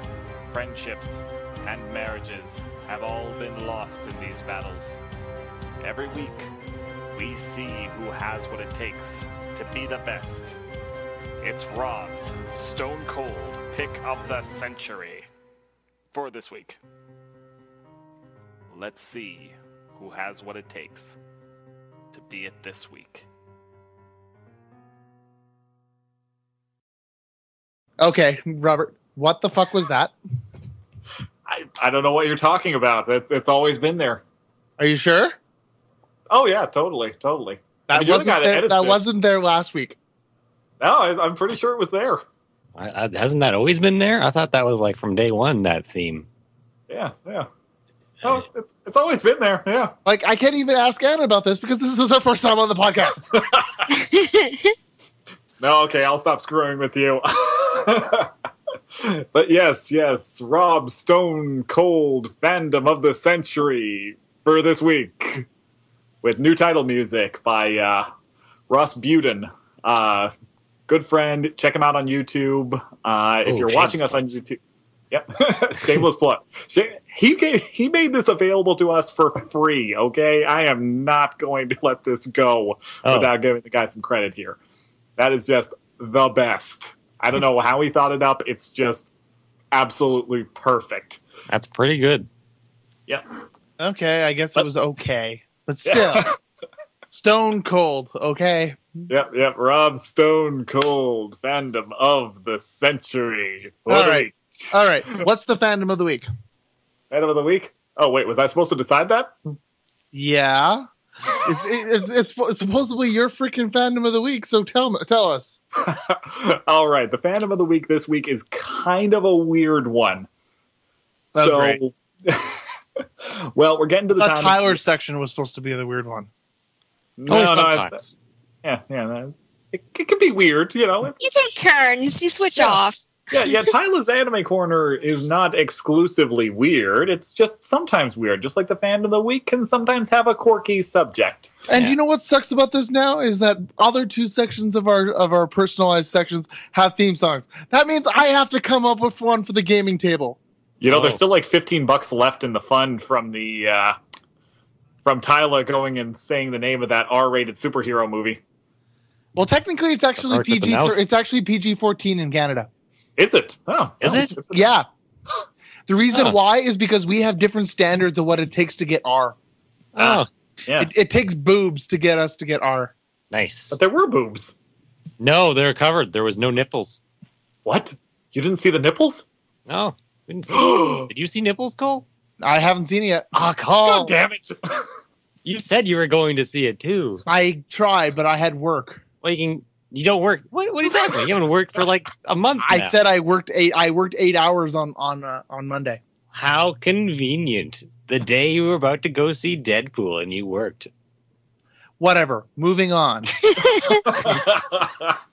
friendships, and marriages have all been lost in these battles. Every week, we see who has what it takes to be the best. It's Rob's Stone Cold Pick of the Century for this week. Let's see who has what it takes to be it this week. Okay, Robert, what the fuck was that? I, I don't know what you're talking about. It's, it's always been there. Are you sure? Oh, yeah, totally. Totally. That mean, wasn't guy there, that it. wasn't there last week. No, I, I'm pretty sure it was there. I, I, hasn't that always been there? I thought that was like from day one. That theme. Yeah, yeah. Oh, it's, it's always been there. Yeah. Like I can't even ask Anna about this because this is her first time on the podcast. No, okay, I'll stop screwing with you. but yes, yes, Rob Stone Cold fandom of the century for this week with new title music by uh, Ross Buden. Uh, good friend. Check him out on YouTube. Uh, if Oh, you're watching us on YouTube. Yep, shameless plug. Sh- He gave, he made this available to us for free. Okay, I am not going to let this go Oh, without giving the guy some credit here. That is just the best. I don't know how he thought it up. It's just absolutely perfect. that's pretty good. Yep. Okay, I guess it was okay, but still, stone cold. Okay, Mm-hmm. Yep, yep. Rob Stone Cold, fandom of the century. For All the right. week. all right. What's the fandom of the week? Fandom of the week. Oh wait, was I supposed to decide that? Yeah, it's it's it's, it's supposedly your freaking fandom of the week. So tell me, tell us. All right, the fandom of the week this week is kind of a weird one. That's so, great. well, we're getting to the That time. Tyler's section was supposed to be the weird one. No, Only no, I- sometimes. Yeah, yeah. no. It, it can be weird, you know. you take turns. You switch Yeah. off. yeah, yeah. Tyler's Anime Corner is not exclusively weird. It's just sometimes weird. Just like the fan of the week can sometimes have a quirky subject. And Yeah. you know what sucks about this now is that other two sections of our of our personalized sections have theme songs. That means I have to come up with one for the gaming table. You know, Oh. there's still like 15 bucks left in the fund from the uh, from Tyler going and saying the name of that R-rated superhero movie. Well, technically, it's actually Arch with the PG. mouth. It's actually PG fourteen in Canada. Is it? Oh, Is it? Yeah. The reason Huh. why is because we have different standards of what it takes to get R. Oh, ah, Yeah, It, it takes boobs to get us to get R. nice. but there were boobs. No, they're covered. There was no nipples. What? You didn't see the nipples? No, Didn't see- Did you see Nipples, Cole? I haven't seen it yet. Oh, Cole! God damn it! You said you were going to see it too. I tried, but I had work. Well, you can. You don't work. What, what are you talking about? You haven't worked for like a month. I now. said I worked eight. I worked eight hours on on uh, on Monday. How convenient. The day you were about to go see Deadpool and you worked. Whatever. Moving on.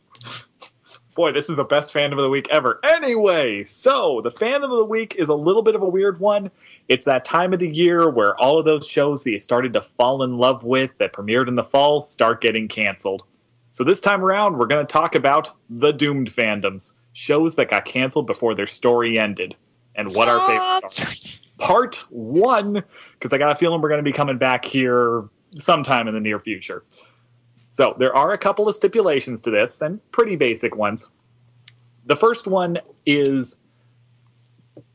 Boy, this is the best fandom of the week ever. Anyway, so the fandom of the week is a little bit of a weird one. It's that time of the year where all of those shows that you started to fall in love with that premiered in the fall start getting canceled. So this time around, we're going to talk about the doomed fandoms, shows that got canceled before their story ended, and what our favorites are. Part one, because I got a feeling we're going to be coming back here sometime in the near future. So there are a couple of stipulations to this, and pretty basic ones. The first one is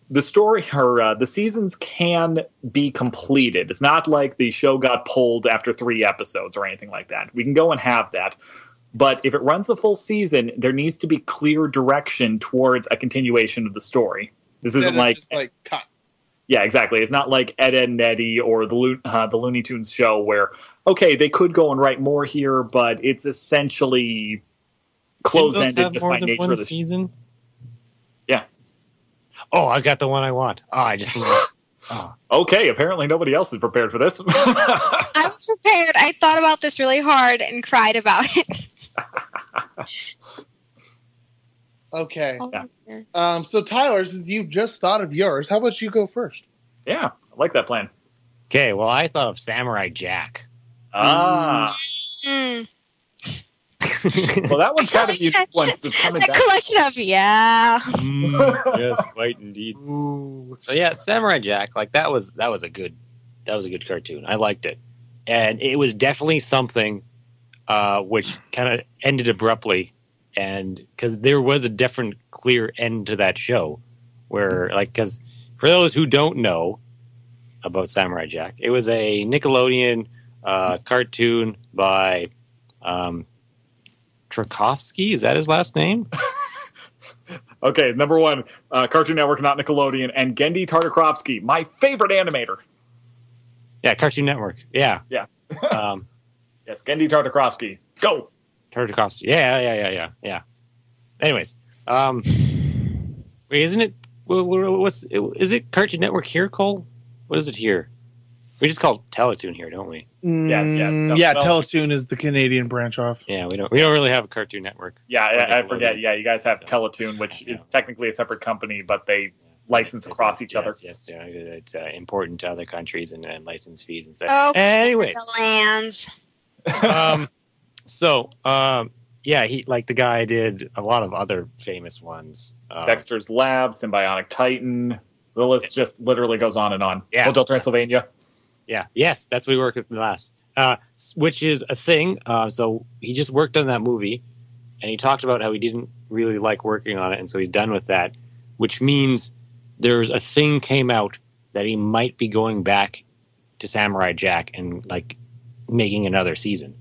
the story or uh, the seasons can be completed. It's not like the show got pulled after three episodes or anything like that. We can go and have that. But if it runs the full season, there needs to be clear direction towards a continuation of the story. This isn't like just like cut. yeah, exactly. It's not like Ed, Ed and Eddie or the Lo- uh, the Looney Tunes show where okay they could go and write more here, but it's essentially close Didn't those ended just more by than nature one of the season. Yeah. Oh, I got the one I want. Oh, I just. oh. Okay, apparently nobody else is prepared for this. I was prepared. I thought about this really hard and cried about it. Okay. Yeah. Um. So Tyler, since you just thought of yours, how about you go first? yeah, I like that plan. Okay, well, I thought of Samurai Jack. Ah, Mm. well, that one's kind of the Yeah, one It's a back. collection of yeah. Mm, yes, quite indeed. So yeah, Samurai Jack, like that was that was a good that was a good cartoon. I liked it, and it was definitely something uh, which kind of ended abruptly, and because there was a different, clear end to that show, where like because for those who don't know about Samurai Jack, it was a Nickelodeon uh, cartoon by um, Tarkovsky. Is that his last name? Okay, number one, uh, Cartoon Network, not Nickelodeon, and Genndy Tartakovsky, my favorite animator. Yeah, Cartoon Network. Yeah, Yeah. um, Yes, Genndy Tartakovsky. Go. Tartakovsky. Yeah, yeah, yeah, yeah, yeah. Anyways, um, wait, isn't it? wha- wha- What's is it? Cartoon Network here, Cole? What is it here? We just call it Teletoon here, don't we? Yeah, yeah, Mm, no, yeah. no. Teletoon is the Canadian branch off. Yeah, we don't. We don't really have a Cartoon Network. Yeah, I, I forget. Yeah, you guys have So, Teletoon, which I is technically a separate company, but they license Yes, across yes, each other. Yes, yes, yeah, it's uh, important to other countries and, and license fees and stuff. Oh, Anyways, the lands. Um, so um, yeah, he like the guy did a lot of other famous ones. Um, Dexter's Lab, Sym-Bionic Titan. The list just literally goes on and on. Yeah. Hotel Transylvania. Yeah. Yes, that's what we worked with in the last. Uh, which is a thing. Uh, so he just worked on that movie, and he talked about how he didn't really like working on it, and so he's done with that. Which means there's a thing came out that he might be going back to Samurai Jack and like making another season.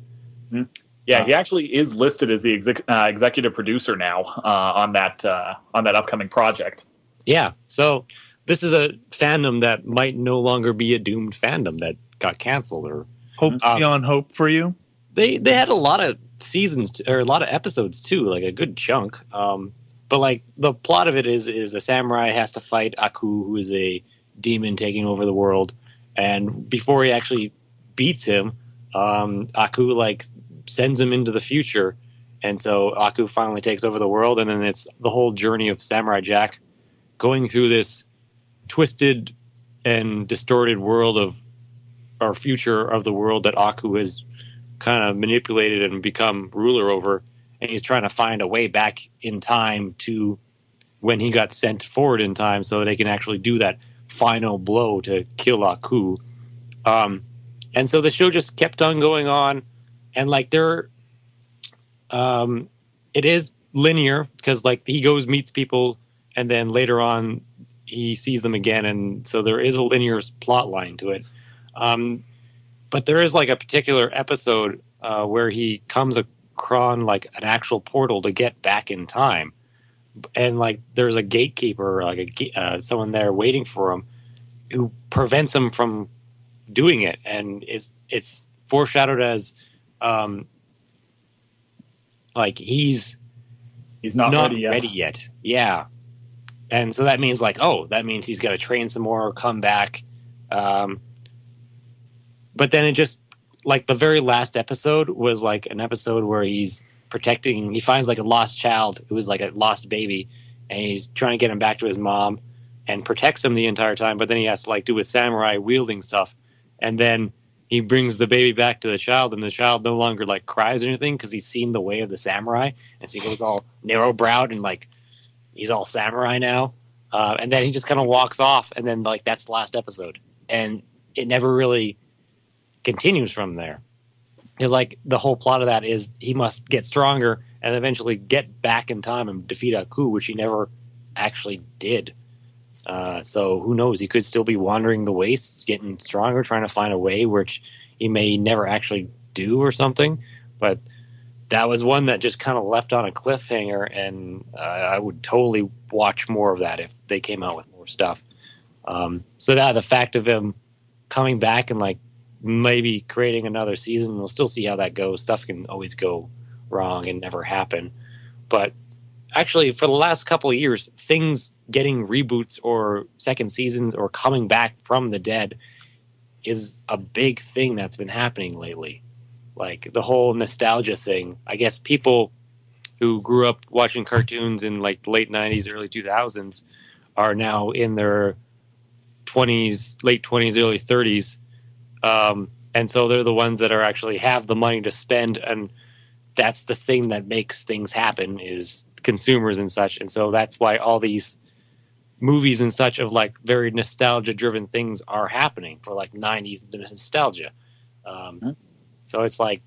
Yeah, Uh, he actually is listed as the exec- uh, executive producer now uh, on that uh, on that upcoming project. Yeah. So this is a fandom that might no longer be a doomed fandom that got canceled or Hope Um, beyond hope for you. they they had a lot of seasons t- or a lot of episodes too, like a good chunk. Um, but like the plot of it is is a samurai has to fight Aku, who is a demon taking over the world, and before he actually beats him, um, Aku like sends him into the future, and so Aku finally takes over the world, and then it's the whole journey of Samurai Jack going through this twisted and distorted world of our future of the world that Aku has kind of manipulated and become ruler over and he's trying to find a way back in time to when he got sent forward in time so that they can actually do that final blow to kill Aku. Um, and so the show just kept on going on. And like there um, it is linear because like he goes meets people and then later on he sees them again. And so there is a linear plot line to it. Um, but there is like a particular episode uh, where he comes across like an actual portal to get back in time. And like there's a gatekeeper, like a uh, someone there waiting for him, who prevents him from doing it, and it's it's foreshadowed as, um, like he's He's not, not, ready yet. ready yet. Yeah. And so that means like, oh, that means he's got to train some more, come back. Um, but then it just like the very last episode was like an episode where he's protecting. He finds like a lost child who was like a lost baby, and he's trying to get him back to his mom, and protects him the entire time. But then he has to like do his samurai wielding stuff, and then he brings the baby back to the child, and the child no longer like cries or anything because he's seen the way of the samurai, and so he goes all narrow browed and like he's all samurai now. Uh, and then he just kind of walks off, and then like that's the last episode, and it never really continues from there. Because like the whole plot of that is he must get stronger and eventually get back in time and defeat Aku, which he never actually did. Uh, so who knows? He could still be wandering the wastes, getting stronger, trying to find a way, which he may never actually do or something. But that was one that just kind of left on a cliffhanger, and uh, I would totally watch more of that if they came out with more stuff. Um, so that the fact of him coming back and like maybe creating another season, we'll still see how that goes. Stuff can always go wrong and never happen, but actually for the last couple of years things getting reboots or second seasons or coming back from the dead is a big thing that's been happening lately. Like the whole nostalgia thing. I guess people who grew up watching cartoons in like the late 90s early 2000s are now in their 20s late 20s early 30s um, and so they're the ones that are actually have the money to spend and that's the thing that makes things happen is consumers and such. And so that's why all these movies and such of like very nostalgia driven things are happening for like 90s nostalgia um, Mhm. so it's like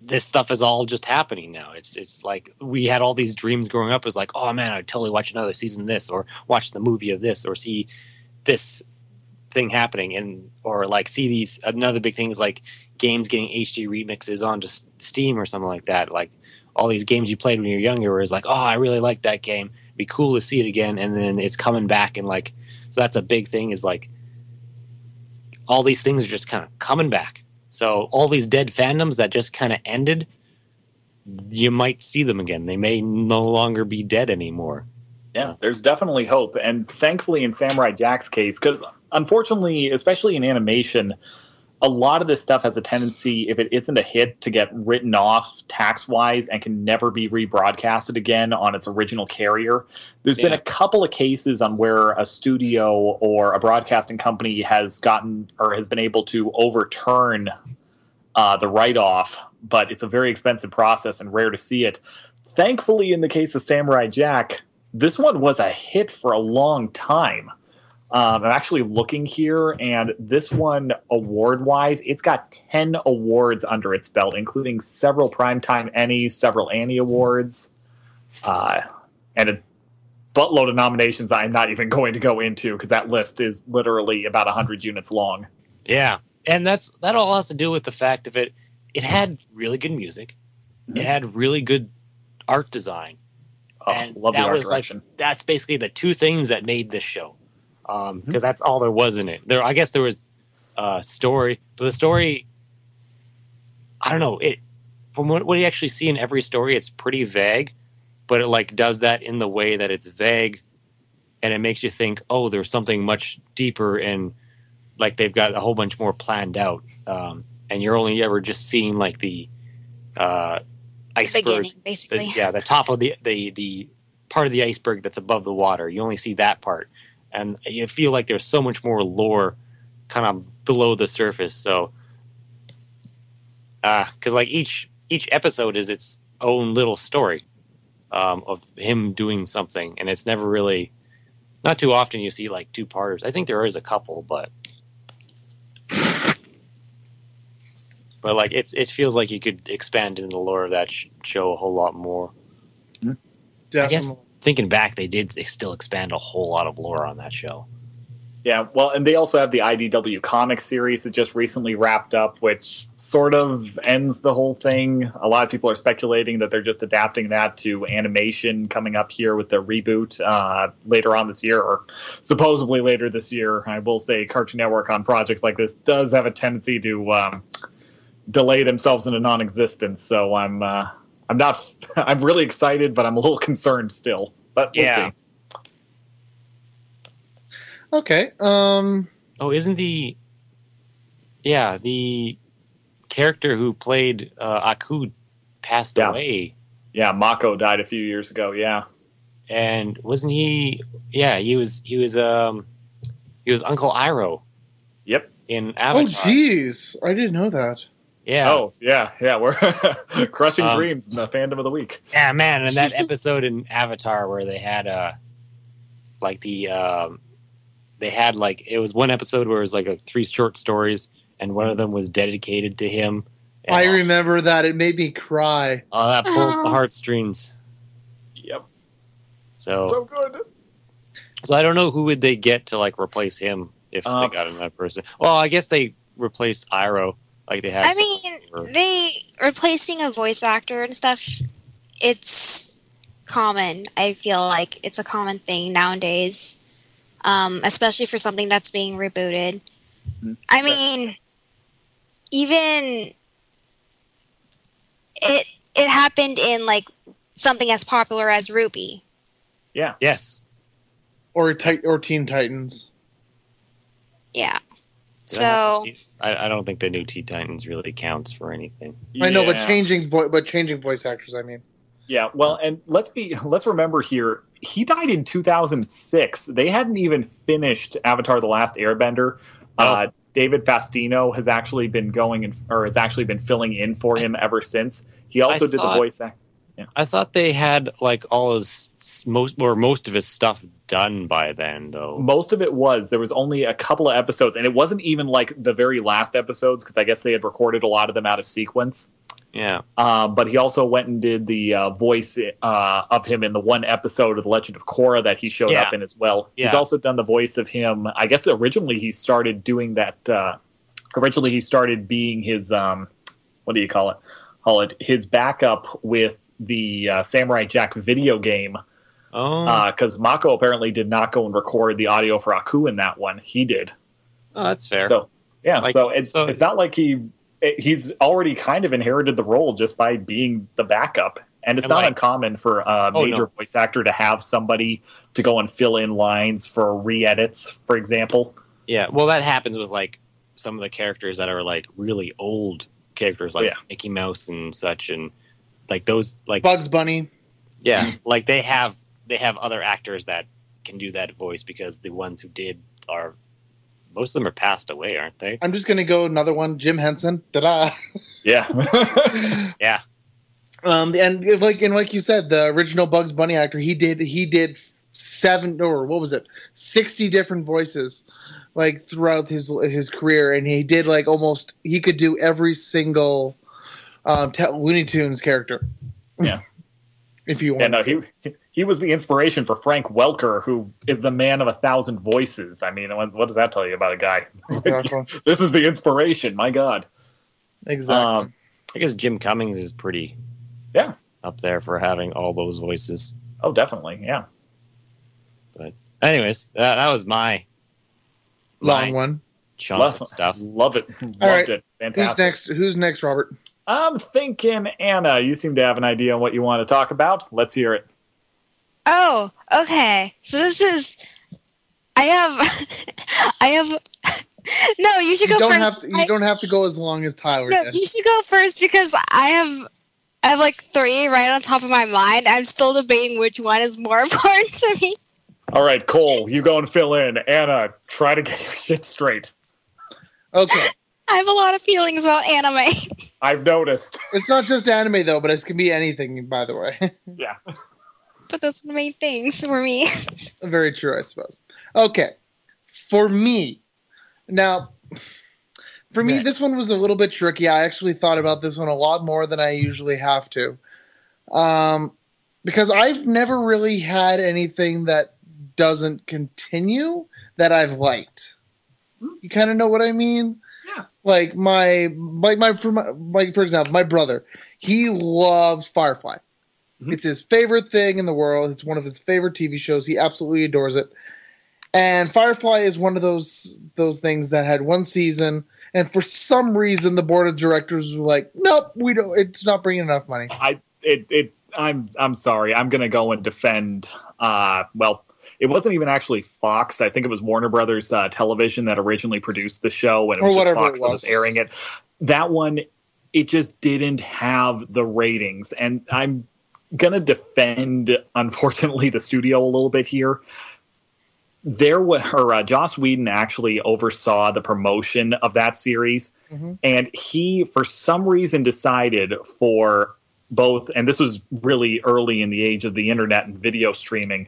this stuff is all just happening now it's it's like we had all these dreams growing up as like oh man i'd totally watch another season of this or watch the movie of this or see this thing happening and or like see these another big thing is like games getting HD remixes onto S- Steam or something like that. Like all these games you played when you were younger, where it's like, oh, I really like that game. Be cool to see it again, and then it's coming back, and like, so that's a big thing. Is like all these things are just kind of coming back. So all these dead fandoms that just kind of ended, you might see them again. They may no longer be dead anymore. Yeah, there's definitely hope. And thankfully, in Samurai Jack's case, because unfortunately, especially in animation, a lot of this stuff has a tendency, if it isn't a hit, to get written off tax wise and can never be rebroadcasted again on its original carrier. There's been a couple of cases on where a studio or a broadcasting company has gotten or has been able to overturn uh, the write off, but it's a very expensive process and rare to see it. Thankfully, in the case of Samurai Jack, this one was a hit for a long time. Um, I'm actually looking here, and this one, award wise, it's got 10 awards under its belt, including several Primetime Emmys, several Annie Awards, uh, and a buttload of nominations I'm not even going to go into because that list is literally about 100 units long. Yeah, and that's that all has to do with the fact of it. It had really good music. Mhm. It had really good art design. Oh, And love the that art was, like, direction. That's basically the two things that made this show, because Mhm. that's all there was in it. There, I guess, there was uh, story, but the story, I don't know. It from what, what you actually see in every story, it's pretty vague, but it like does that in the way that it's vague, and it makes you think, oh, there's something much deeper and like they've got a whole bunch more planned out. Um, and you're only ever just seeing like the uh, iceberg Beginning, the, basically. yeah, the top of the, the the part of the iceberg that's above the water. You only see that part, and you feel like there's so much more lore kind of below the surface. So, because like each each episode is its own little story um, of him doing something, and it's never really. Not too often you see like two parters. I think there is a couple, but but like it's it feels like you could expand into the lore of that sh- show a whole lot more. I guess Definitely. Thinking back, they did they still expand a whole lot of lore on that show. Yeah, well, and they also have the IDW comic series that just recently wrapped up, which sort of ends the whole thing. A lot of people are speculating that they're just adapting that to animation coming up here with the reboot uh, later on this year, or supposedly later this year. I will say Cartoon Network on projects like this does have a tendency to um, delay themselves into non-existence. So I'm uh, I'm not I'm really excited, but I'm a little concerned still. But we'll Yeah. see. Okay. Um. Oh, isn't the yeah the character who played uh, Aku passed Yeah. away, Yeah, Mako died a few years ago. Yeah. and wasn't he? Yeah, he was. He was. Um, he was Uncle Iroh Yep. in Avatar. Oh, jeez, I didn't know that. Yeah. Oh, yeah, yeah. We're crushing Um, dreams in the fandom of the week. Yeah, man, and that episode in Avatar where they had uh like the um they had like it was one episode where it was like a three short stories and one of them was dedicated to him. And I remember that. It made me cry. Oh, that pulled the heartstrings. Yep. So, so good. So. I don't know who would they get to like replace him if Uh, they got another person. Well, I guess they replaced Iroh like they had. I someone for- mean, they replacing a voice actor and stuff. It's common. I feel like it's a common thing nowadays, um, especially for something that's being rebooted. Mhm. I mean, even it it happened in like something as popular as RWBY. Yeah. yes. Or tit- or Teen Titans. Yeah. Did I have So to- I, I don't think the new Teen Titans really counts for anything. I know, but changing vo- but changing voice actors. I mean, Yeah, well, and let's be let's remember here. He died in 2006. They hadn't even finished Avatar: The Last Airbender. Uh, David Fastino has actually been going and or has actually been filling in for him ever since. He also I did thought- the voice act. I thought they had like all his most or most of his stuff done by then, though. Most of it was there was only a couple of episodes, and it wasn't even like the very last episodes because I guess they had recorded a lot of them out of sequence. Yeah, Um, but he also went and did the uh, voice uh, of him in the one episode of The Legend of Korra that he showed Yeah. up in as well. He's also done the voice of him. I guess originally he started doing that. Uh, originally he started being his um, what do you call it? Call it his backup with the uh, Samurai Jack video game oh, because Mako apparently did not go and record the audio for Aku in that one. He did. oh, that's fair. So yeah, Like, so it's so- it's not like he it, he's already kind of inherited the role just by being the backup, and it's And, not like- uncommon for a Oh, major no. voice actor to have somebody to go and fill in lines for re-edits, for example. yeah, well, that happens with like some of the characters that are like really old characters, like Yeah. Mickey Mouse and such, and like those, like Bugs Bunny. yeah, like they have they have other actors that can do that voice because the ones who did are most of them are passed away, aren't they? I'm just gonna go another one. Jim Henson. Ta-da. Yeah, Yeah, Um, and like and like you said, the original Bugs Bunny actor, he did he did seven or what was it, sixty different voices, like throughout his his career, and he did like almost he could do every single um, te- Looney Tunes character. Yeah. if you yeah. want. No, to. he he was the inspiration for Frank Welker, who is the man of a thousand voices. I mean, what, what does that tell you about a guy? exactly. this is the inspiration. My God. Exactly. Um, I guess Jim Cummings is pretty Yeah. up there for having all those voices. oh, definitely. Yeah. But anyways, that, that was my Long my one. chunk Love, of stuff. Love it. Loved right. it. Who's next? Who's next, Robert? I'm thinking, Anna, you seem to have an idea on what you want to talk about. Let's hear it. Oh, okay. So this is. I have. I have. No, you should You go don't first. have to. You I- don't have to go as long as Tyler no, did. you should go first because I have. I have like three right on top of my mind. I'm still debating which one is more important to me. All right, Cole, you go and fill in. Anna, try to get your shit straight. Okay. I have a lot of feelings about anime. I've noticed. It's not just anime though, but it can be anything. By the way, Yeah. but those are the main things for me. very true, I suppose. Okay, for me, now, for me, this one was a little bit tricky. I actually thought about this one a lot more than I usually have to, um, because I've never really had anything that doesn't continue that I've liked. You kind of know what I mean? Like my like my for my like for example, my brother, he loves Firefly. Mhm. It's his favorite thing in the world. It's one of his favorite TV shows. He absolutely adores it. And Firefly is one of those those things that had one season, and for some reason, the board of directors were like, "Nope, we don't. It's not bringing enough money." I it it I'm I'm sorry. I'm gonna go and defend. Uh, well, it wasn't even actually Fox. I think it was Warner Brothers uh, Television that originally produced the show, and it was just Fox it that was was. airing it. That one, it just didn't have the ratings, and I'm gonna defend, unfortunately, the studio a little bit here. There were or, uh, Joss Whedon actually oversaw the promotion of that series, Mhm. and he, for some reason, decided for both, and this was really early in the age of the internet and video streaming.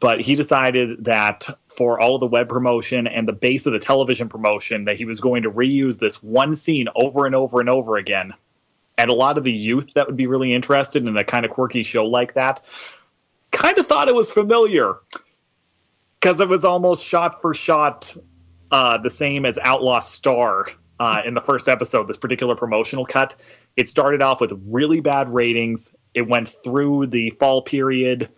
But he decided that for all of the web promotion and the base of the television promotion, that he was going to reuse this one scene over and over and over again. And a lot of the youth that would be really interested in a kind of quirky show like that kind of thought it was familiar because it was almost shot for shot uh, the same as Outlaw Star uh, in the first episode, this particular promotional cut. It started off with really bad ratings. It went through the fall period,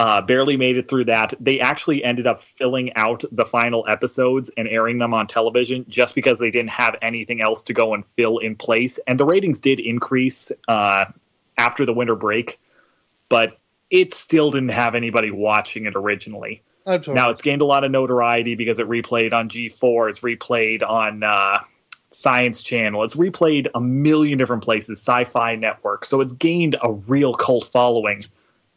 uh, barely made it through that. They actually ended up filling out the final episodes and airing them on television just because they didn't have anything else to go and fill in place. And the ratings did increase uh, after the winter break, but it still didn't have anybody watching it originally. Now it's gained a lot of notoriety because it replayed on G4, it's replayed on uh, Science Channel, it's replayed a million different places, Sci-Fi Network. So it's gained a real cult following,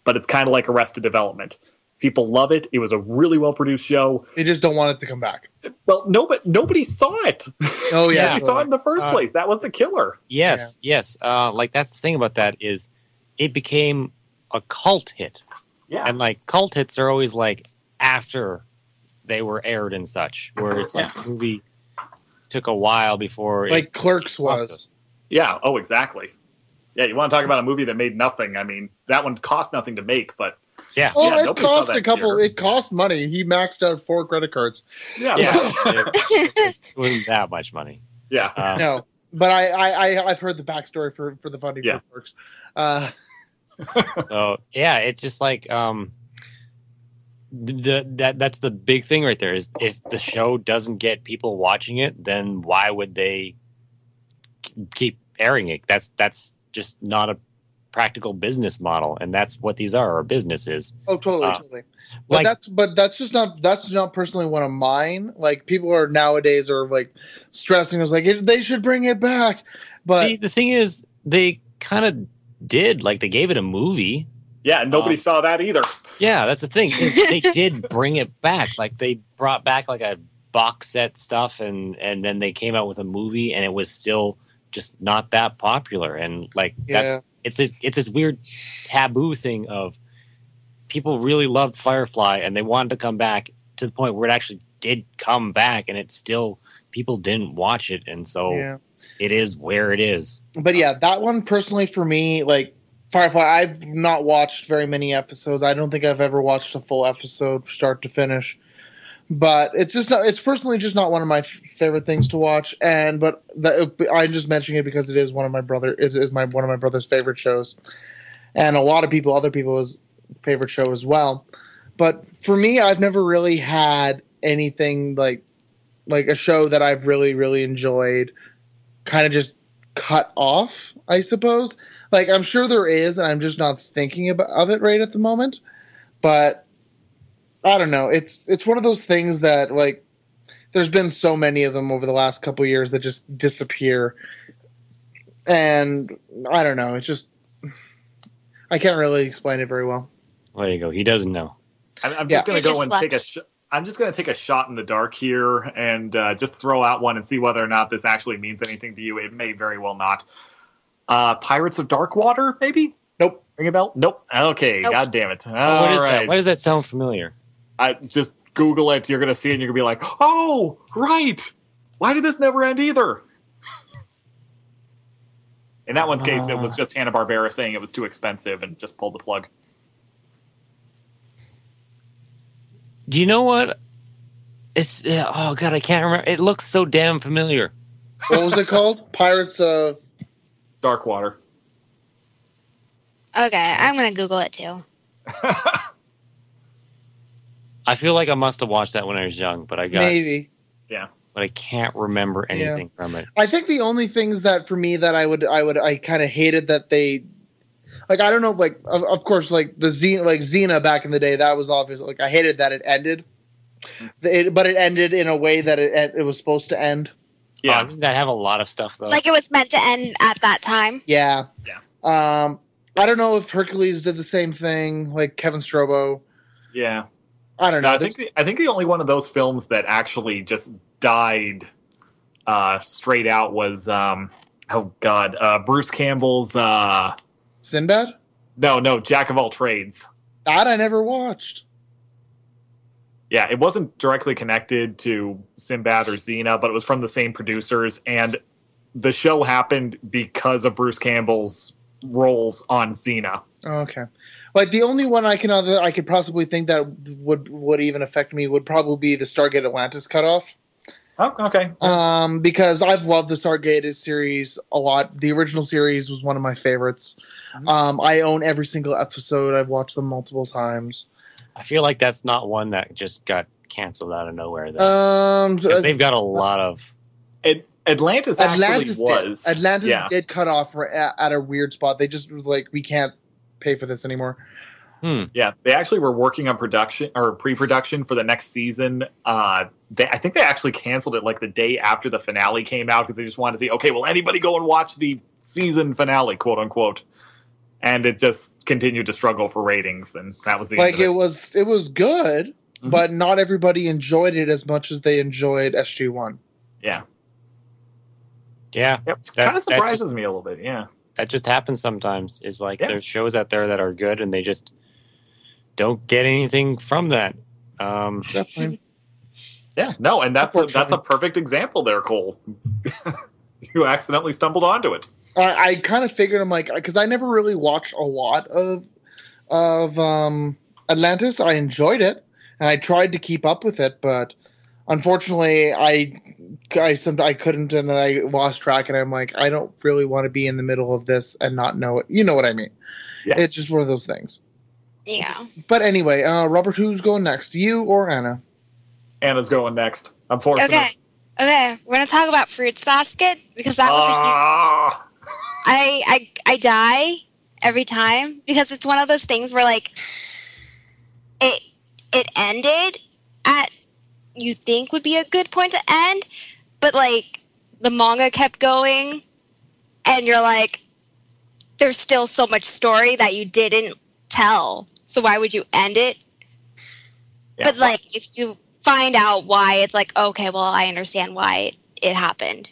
but it's kind of like Arrested Development. People love it. It was a really well produced show. they just don't want it to come back. Well, nobody nobody saw it. Oh yeah, Yeah. They saw it in the first Uh, place. That was the killer. Yes, yes. Uh, like that's the thing about that is it became a cult hit, Yeah. and like cult hits are always like after they were aired and such, where it's like the movie took a while before. like it, Clerks was. Yeah. Oh, exactly. Yeah, you want to talk about a movie that made nothing? I mean, that one cost nothing to make, but yeah, Oh, Yeah, it cost a couple. theater. It cost money. He maxed out four credit cards. yeah, yeah, it, it wasn't that much money. yeah. Uh, No, but I, I, I I've heard the backstory for for the funding Yeah. for Clerks. Uh, so yeah, it's just like um, the that that's the big thing right there is if the show doesn't get people watching it, then why would they keep airing it? That's that's just not a practical business model, and that's what these are, are businesses. oh, totally, Uh, totally. But like- that's but that's just not that's not personally one of mine. Like people are nowadays are like stressing. It's like it, they should bring it back. But See, the thing is, they kind of did like they gave it a movie. Yeah, and nobody Uh, saw that either. Yeah, that's the thing. they did bring it back. Like they brought back like a box set stuff, and and then they came out with a movie, and it was still just not that popular. And like yeah, that's it's this it's this weird taboo thing of people really loved Firefly, and they wanted to come back to the point where it actually did come back, and it still people didn't watch it, and so yeah. it is where it is. But yeah, that one personally for me, like Firefly, I've not watched very many episodes. I don't think I've ever watched a full episode start to finish. But it's just not. It's personally just not one of my f- favorite things to watch. And but the, I'm just mentioning it because it is one of my brother. It is my one of my brother's favorite shows, and a lot of people, other people's favorite show as well. But for me, I've never really had anything like like a show that I've really really enjoyed. Kind of just cut off, I suppose. Like I'm sure there is, and I'm just not thinking about of it right at the moment. But I don't know. It's it's one of those things that like there's been so many of them over the last couple years that just disappear, and I don't know. It's just I can't really explain it very well. There you go. He doesn't know. I'm, I'm Yeah. just going You to go just and take a. Sh- I'm just going to take a shot in the dark here and uh, just throw out one and see whether or not this actually means anything to you. It may very well not. Uh, Pirates of Darkwater, maybe. Nope. Ring a bell? Nope. Okay. Nope. God damn it. Oh, what All is that? Why does that sound familiar? I just Google it. You're going to see it. and You're going to be like, oh, right. Why did this never end either? In that one's case, it was Uh. just Hanna Barbera saying it was too expensive and just pulled the plug. Do you know what? It's oh god, I can't remember. It looks so damn familiar. What was it called? Pirates of. Dark Water. Okay, I'm gonna Google it too. I feel like I must have watched that when I was young, but I got Maybe. Yeah. But I can't remember anything from it. I think the only things that for me that I would I would I kind of hated that they like I don't know like of, of course like the Xena like Xena back in the day that was obvious like I hated that it ended. It, but it ended in a way that it it was supposed to end. Yeah, Yeah. oh, that have a lot of stuff though. Like it was meant to end at that time. Yeah. Yeah. Um I don't know if Hercules did the same thing like Kevin Sorbo. Yeah. I don't know. No, I think the, I think the only one of those films that actually just died uh, straight out was um, oh god, uh, Bruce Campbell's uh, Sinbad? no no Jack of all trades. That I never watched. Yeah, it wasn't directly connected to Sinbad or Xena, but it was from the same producers, and the show happened because of Bruce Campbell's roles on Xena. Okay. Like the only one I can other I could possibly think that would would even affect me would probably be the Stargate Atlantis cutoff. Oh, okay. Um, because I've loved the Stargate series a lot. The original series was one of my favorites. Mhm. Um, I own every single episode. I've watched them multiple times. I feel like that's not one that just got canceled out of nowhere. Though. Um, 'Cause they've got a lot of. It, Atlantis actually Atlantis was. did. Atlantis yeah. did cut off at, at a weird spot. They just was like, we can't pay for this anymore. Hmm. Yeah, they actually were working on production or pre-production for the next season. Uh, they, I think they actually canceled it like the day after the finale came out because they just wanted to see, okay, will anybody go and watch the season finale, quote unquote? And it just continued to struggle for ratings, and that was the Like end it of it. was, it was good, Mhm. but not everybody enjoyed it as much as they enjoyed SG One. Yeah, Yeah, yep. Kind of surprises just- me a little bit. Yeah, that just happens sometimes. Is like Yeah. there's shows out there that are good and they just don't get anything from that. Um, Definitely. yeah. No, and that's a, that's a perfect example there, Cole. you accidentally stumbled onto it. I, I kind of figured I'm like because I never really watched a lot of of um, Atlantis. I enjoyed it and I tried to keep up with it, but unfortunately, I I some I couldn't and I lost track. And I'm like, I don't really want to be in the middle of this and not know it. You know what I mean? Yeah. It's just one of those things. Yeah. But anyway, uh, Robert, who's going next? You or Anna? Anna's going next. Unfortunately. Okay. Okay. We're gonna talk about Fruits Basket because that was a huge. Ah. I I I die every time because it's one of those things where like it it ended at you think would be a good point to end, but like the manga kept going and you're like there's still so much story that you didn't tell. So why would you end it? Yeah. But like if you find out why it's like okay, well I understand why it, happened.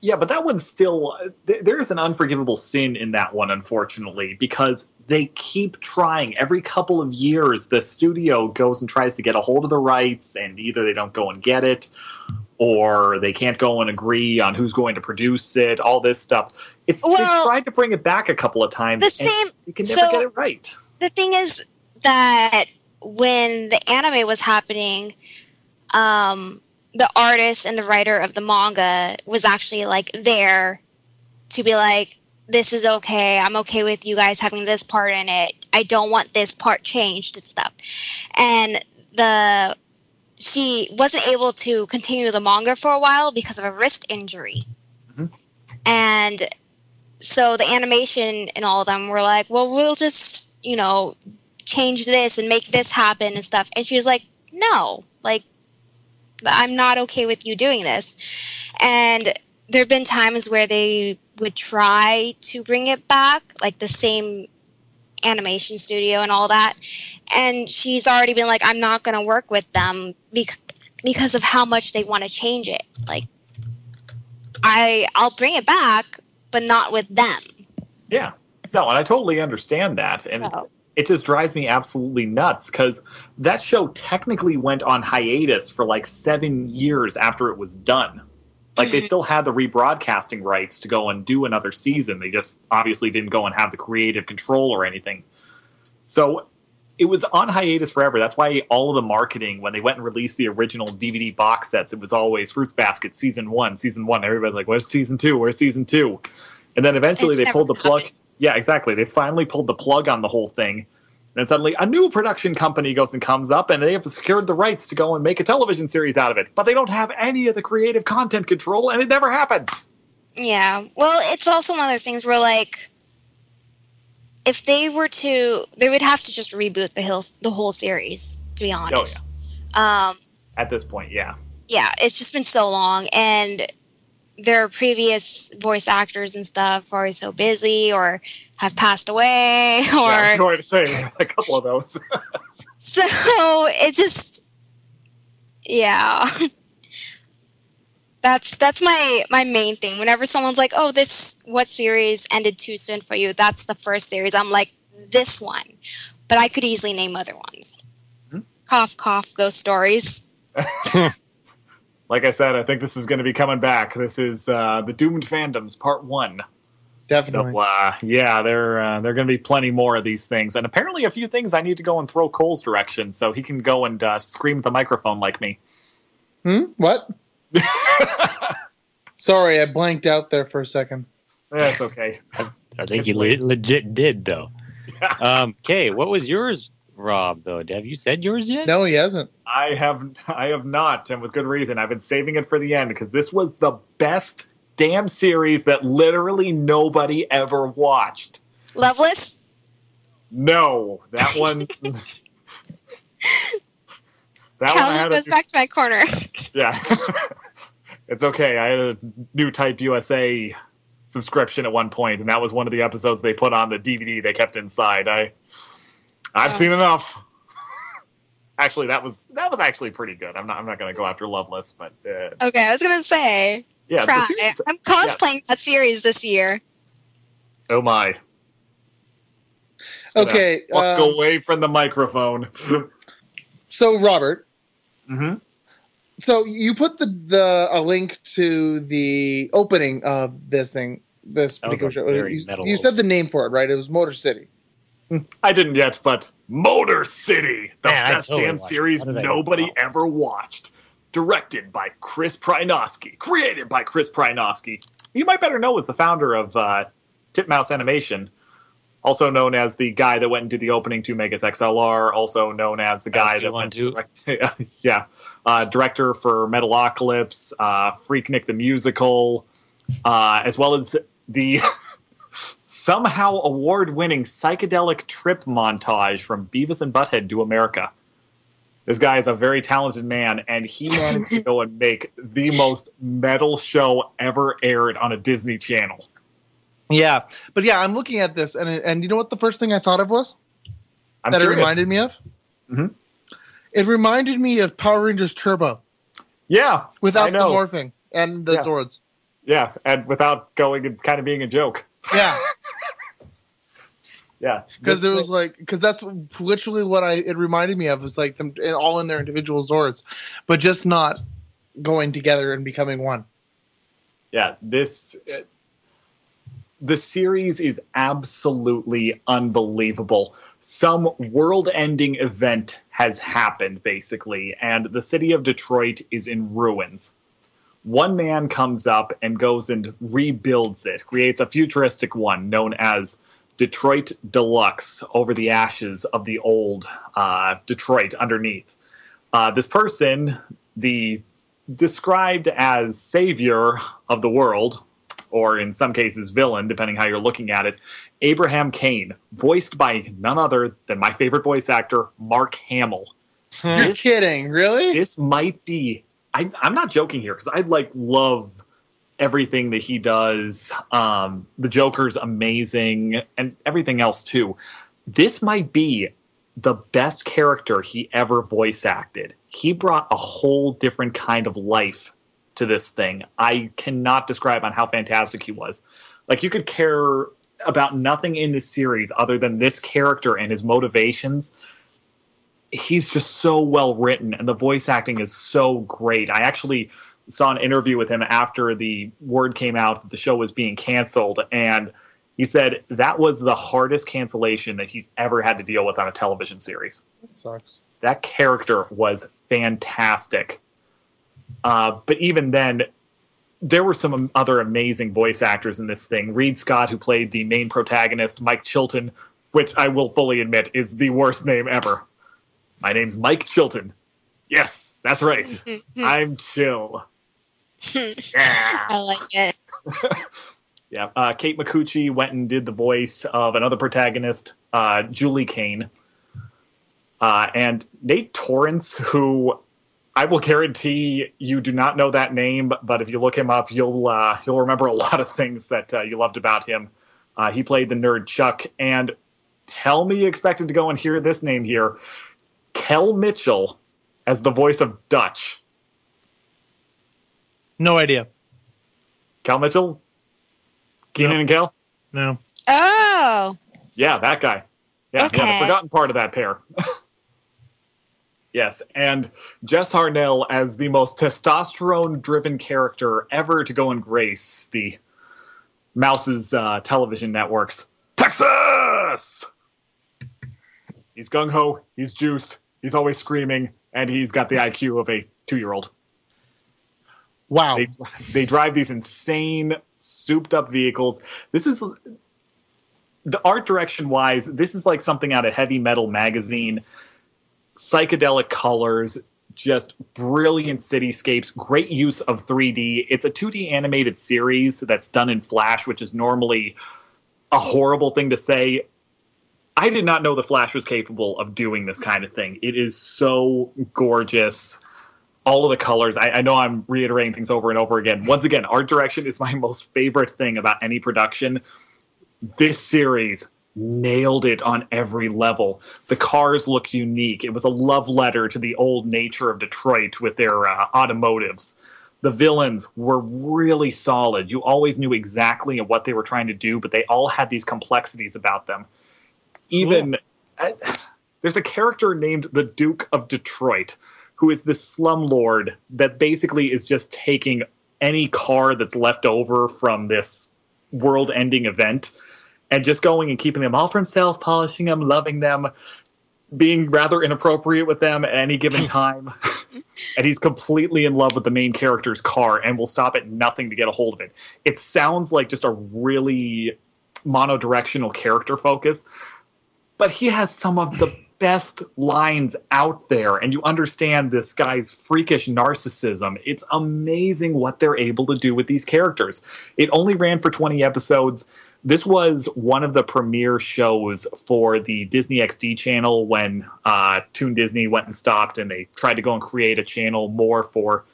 Yeah, but that one's still th- there's an unforgivable sin in that one, unfortunately, because they keep trying. Every couple of years, the studio goes and tries to get a hold of the rights, and either they don't go and get it, or they can't go and agree on who's going to produce it. All this stuff. It's Well- they've tried to bring it back a couple of times. The and same you can never so- get it right. the thing is that when the anime was happening, um, the artist and the writer of the manga was actually like there to be like, this is okay. I'm okay with you guys having this part in it. I don't want this part changed and stuff. And the she wasn't able to continue the manga for a while because of a wrist injury. Mhm. And so the animation and all of them were like, well, we'll just, you know, change this and make this happen and stuff. And she was like, no, like, I'm not okay with you doing this. And there have been times where they would try to bring it back, like the same animation studio and all that. And she's already been like, I'm not going to work with them bec- because of how much they want to change it. Like, I I'll bring it back, but not with them. Yeah. No, and I totally understand that. And So it just drives me absolutely nuts because that show technically went on hiatus for like seven years after it was done. Like they still had the rebroadcasting rights to go and do another season. They just obviously didn't go and have the creative control or anything. So it was on hiatus forever. That's why all of the marketing when they went and released the original DVD box sets, it was always Fruits Basket season one, season one. Everybody's like, "Where's season two? Where's season two? And then eventually It's they pulled the plug. coming. Yeah, exactly. They finally pulled the plug on the whole thing. And suddenly a new production company goes and comes up and they have secured the rights to go and make a television series out of it. But they don't have any of the creative content control and it never happens. Yeah. Well, it's also one of those things where like if they were to they would have to just reboot the hills the whole series, to be honest. Oh Um At this point, yeah. yeah, it's just been so long and their previous voice actors and stuff are so busy or have passed away or yeah I was going to say a couple of those. so it just yeah that's that's my my main thing whenever someone's like oh this what series ended too soon for you that's the first series i'm like this one but i could easily name other ones Hmm. cough cough ghost stories like I said, I think this is going to be coming back. This is uh, the Doomed Fandoms Part One. Definitely. So uh, yeah, there uh, there are going to be plenty more of these things, and apparently a few things I need to go and throw Cole's direction so he can go and uh, scream at the microphone like me. Hmm? What? Sorry, I blanked out there for a second. That's okay. I think you le- legit did though. Um, Kay, what was yours, Rob? Though, have you said yours yet? No, he hasn't. I have I have not, and with good reason. I've been saving it for the end because this was the best damn series that literally nobody ever watched. loveless No, that one. that one I calvin a goes back to my corner Yeah. it's okay. I had a Newtype USA subscription at one point, and that was one of the episodes they put on the DVD they kept inside. I I've Oh. seen enough. actually, that was that was actually pretty good. I'm not I'm not going to go after Loveless, but uh, okay i was gonna say yeah. cry. series- i'm cosplaying that series this year oh my. Just Okay, Walk um, away from the microphone. So, Robert, hmm so you put the the a link to the opening of this thing, this particular show. You, you said the name for it, right? It was Motor City. I didn't yet, but Motor City, the Man, best totally damn series How did I nobody ever watched. Directed by Chris Prynoski, created by Chris Prynoski. You might better know as the founder of uh, Titmouse Animation, also known as the guy that went and did the opening to Megas XLR, also known as the guy that went too. direct, yeah, uh, director for Metalocalypse, uh, Freaknik the musical, uh, as well as the somehow award-winning psychedelic trip montage from Beavis and Butthead to America. This guy is a very talented man, and he managed to go and make the most metal show ever aired on a Disney Channel. Yeah, but yeah, I'm looking at this, and and you know what the first thing I thought of was I'm that curious. it reminded me of. Mhm. It reminded me of Power Rangers Turbo yeah, without the morphing and the Yeah. Zords. yeah, and without going and kind of being a joke. Yeah, Yeah, because there was like because that's literally what I it reminded me of was like them all in their individual Zords, but just not going together and becoming one. yeah this uh, the series is absolutely unbelievable. Some world-ending event has happened basically and the city of detroit is in ruins. One man comes up and goes and rebuilds it creates a futuristic one known as detroit deluxe over the ashes of the old uh, detroit underneath uh, this person the described as savior of the world, or in some cases villain, depending how you're looking at it, Abraham Kane, voiced by none other than my favorite voice actor, Mark Hamill. You're This- kidding, really? This might be. I, I'm not joking here because I like love everything that he does. Um, the Joker's amazing, and everything else too. This might be the best character he ever voice acted. He brought a whole different kind of life to this thing. I cannot describe on how fantastic he was. Like you could care about nothing in this series other than this character and his motivations. He's just so well written and the voice acting is so great. I actually saw an interview with him after the word came out that the show was being canceled and He said that was the hardest cancellation that he's ever had to deal with on a television series. That sucks. That character was fantastic. Uh, but even then, there were some other amazing voice actors in this thing. Reid Scott, who played the main protagonist, Mike Chilton, which I will fully admit is the worst name ever. My name's Mike Chilton. Yes, that's right. I'm chill. Yeah. I like it. Yeah. Uh, Kate Micucci went and did the voice of another protagonist, uh, Julie Kane. Uh, and Nate Torrance, who I will guarantee you do not know that name, but if you look him up, you'll uh, you'll remember a lot of things that uh, you loved about him. Uh, he played the nerd Chuck, and tell me you expected to go and hear this name here, Kel Mitchell, as the voice of Dutch. No idea. Cal Mitchell, Keenan Nope. and Cal? No. Oh, Yeah, that guy. Yeah, yeah, Okay. the forgotten part of that pair. yes, and Jess Harnell as the most testosterone-driven character ever to go and grace the Mouse's uh, television networks. Texas. He's gung ho. He's juiced. He's always screaming, and he's got the IQ of a two-year-old. Wow. They, they drive these insane, souped up vehicles. This is the art direction wise, this is like something out of Heavy Metal magazine. Psychedelic colors, just brilliant cityscapes, great use of 3D. It's a 2D animated series that's done in Flash, which is normally a horrible thing to say. I did not know the Flash was capable of doing this kind of thing. It is so gorgeous all of the colors. I, I know I'm reiterating things over and over again. Once again, art direction is my most favorite thing about any production. This series nailed it on every level. The cars looked unique. It was a love letter to the old nature of Detroit with their uh, automotives. The villains were really solid. You always knew exactly what they were trying to do, but they all had these complexities about them. Even uh, there's a character named the Duke of Detroit who is this slumlord that basically is just taking any car that's left over from this world ending event and just going and keeping them all for himself, polishing them, loving them, being rather inappropriate with them at any given time. and he's completely in love with the main character's car and will stop at nothing to get a hold of it. It sounds like just a really monodirectional character focus, but he has some of the best lines out there and you understand this guy's freakish narcissism it's amazing what they're able to do with these characters. It only ran for 20 episodes. This was one of the premiere shows for the disney xd channel when uh, toon disney went and stopped and they tried to go and create a channel more for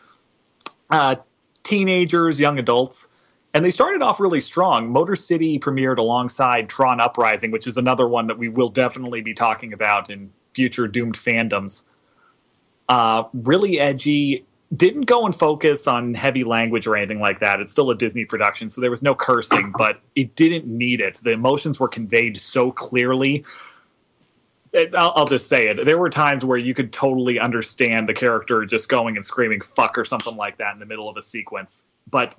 uh, teenagers young adults and they started off really strong. Motor City premiered alongside Tron Uprising, which is another one that we will definitely be talking about in future Doomed fandoms. Uh, really edgy. Didn't go and focus on heavy language or anything like that. It's still a Disney production, so there was no cursing, but it didn't need it. The emotions were conveyed so clearly. It, I'll, I'll just say it. There were times where you could totally understand the character just going and screaming "fuck" or something like that in the middle of a sequence, but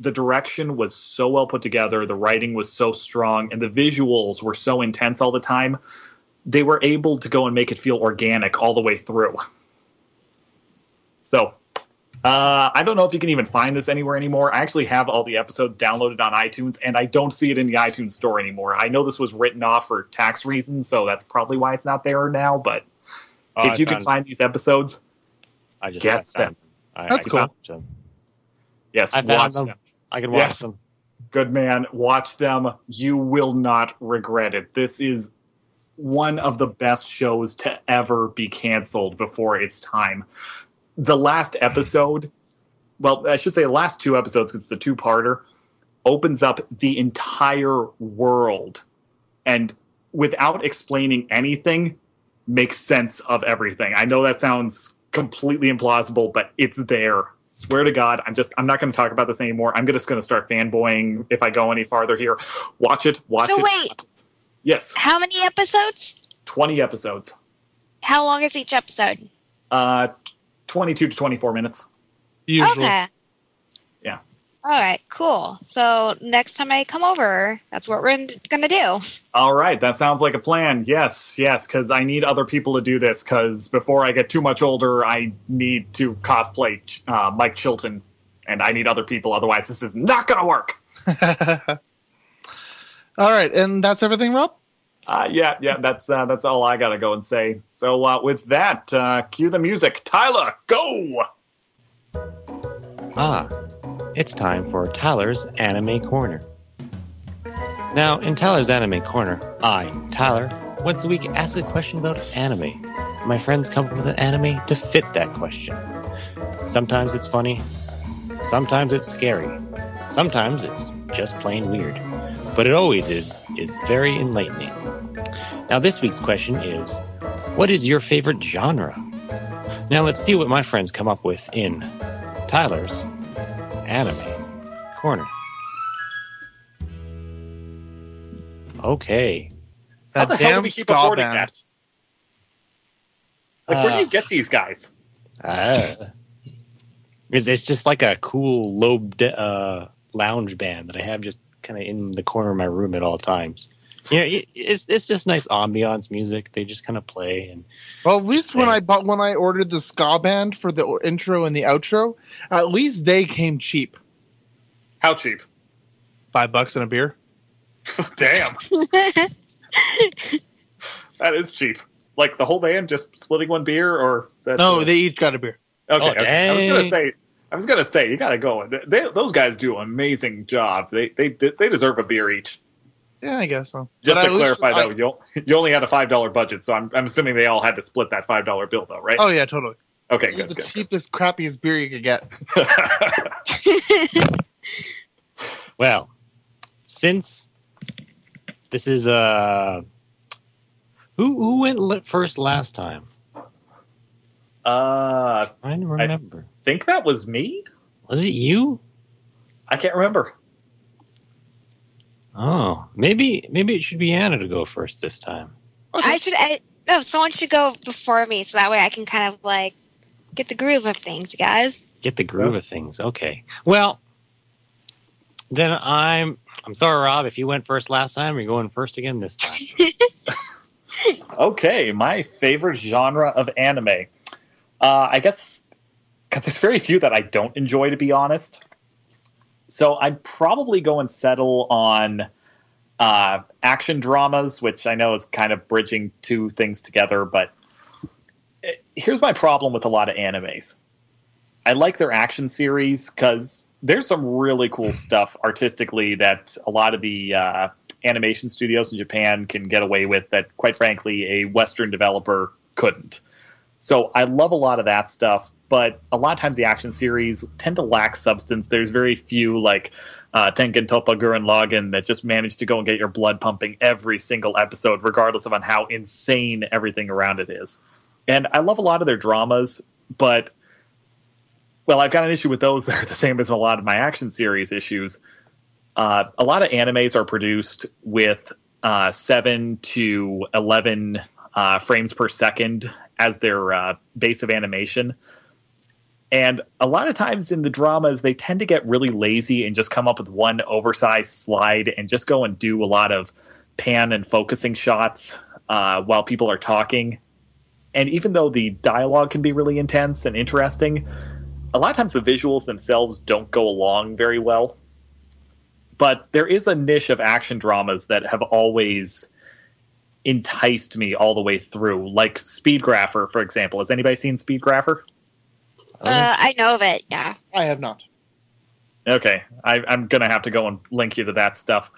the direction was so well put together, the writing was so strong, and the visuals were so intense all the time. They were able to go and make it feel organic all the way through. So, uh, I don't know if you can even find this anywhere anymore. I actually have all the episodes downloaded on iTunes, and I don't see it in the iTunes store anymore. I know this was written off for tax reasons, so that's probably why it's not there now. But Oh, if I you can found- find these episodes, I just get I found I, That's I cool. them. yes, I watch them. them. I can watch Yes. them. good man. Watch them. You will not regret it. This is one of the best shows to ever be canceled before its time. The last episode well i should say the last two episodes because it's a two-parter opens up the entire world. And without explaining anything makes sense of everything. I know that sounds completely implausible but it's there swear to god i'm just i'm not going to talk about this anymore i'm just going to start fanboying if i go any farther here watch it watch So it So wait. yes how many episodes? 20 episodes How long is each episode? uh 22 to 24 minutes Usually. Okay. All right, cool. So next time I come over, that's what we're going to do. All right, that sounds like a plan. Yes, yes, because I need other people to do this. Because before I get too much older, I need to cosplay uh, Mike Chilton, and I need other people. Otherwise, this is not going to work. all right, and that's everything, Rob. Uh, yeah, yeah, that's uh, that's all I gotta go and say. So uh, with that, uh, cue the music. Tyler, go. Ah, it's time for Tyler's Anime Corner. Now, in Tyler's Anime Corner, I, Tyler, once a week ask a question about anime. My friends come up with an anime to fit that question. Sometimes it's funny, sometimes it's scary, sometimes it's just plain weird. But it always is is very enlightening. Now this week's question is, what is your favorite genre? Now let's see what my friends come up with in Tyler's Anime Corner. Okay. How That the hell do damn we keep ska affording band. that? Like, where do Uh, you get these guys? Ah. it's, it's just like a cool low uh, lounge band that I have just kind of in the corner of my room at all times. Yeah, it, it's it's just nice ambiance music. They just kind of play and Well, at least when I bought when I ordered the ska band for the intro and the outro, at least they came cheap. How cheap? Five bucks and a beer. Damn, that is cheap. Like the whole band just splitting one beer, or is that No, they each got a beer. Okay, Oh, okay. I was gonna say, I was gonna say, you gotta go. They, they, those guys do an amazing job. They they they deserve a beer each. Yeah, I guess so. Just But to at least clarify, I- though, you you only had a five dollar budget, so I'm I'm assuming they all had to split that five dollar bill, though, right? Oh yeah, totally. okay, It was the good. cheapest, crappiest beer you could get. well, since this is uh who who went first last time? uh, I don't remember. think that was me. Was it you? I can't remember. Oh, maybe maybe it should be Anna to go first this time. I should. I, no, someone should go before me, so that way I can kind of like get the groove of things, guys. Get the groove of things. Okay. Well, then I'm I'm sorry, Rob. If you went first last time, you're going first again this time. Okay, my favorite genre of anime. Uh, I guess because there's very few that I don't enjoy, to be honest. So I'd probably go and settle on uh, action dramas, which I know is kind of bridging two things together. But eh, here's my problem with a lot of animes. I like their action series because there's some really cool stuff artistically that a lot of the uh, animation studios in Japan can get away with that, quite frankly, a Western developer couldn't. So I love a lot of that stuff, but a lot of times the action series tend to lack substance. There's very few like uh, Tengen Toppa Gurren Lagann that just manage to go and get your blood pumping every single episode, regardless of on how insane everything around it is. And I love a lot of their dramas, but well, I've got an issue with those that are the same as a lot of my action series issues. Uh, a lot of animes are produced with uh, seven to eleven uh, frames per second as their uh, base of animation. And a lot of times in the dramas, they tend to get really lazy and just come up with one oversized slide and just go and do a lot of pan and focusing shots uh, while people are talking. And even though the dialogue can be really intense and interesting, a lot of times the visuals themselves don't go along very well. But there is a niche of action dramas that have always enticed me all the way through, like Speedgrapher, for example. Has anybody seen Speedgrapher? Uh, I know of it. Yeah. I have not. Okay, I, I'm gonna have to go and link you to that stuff.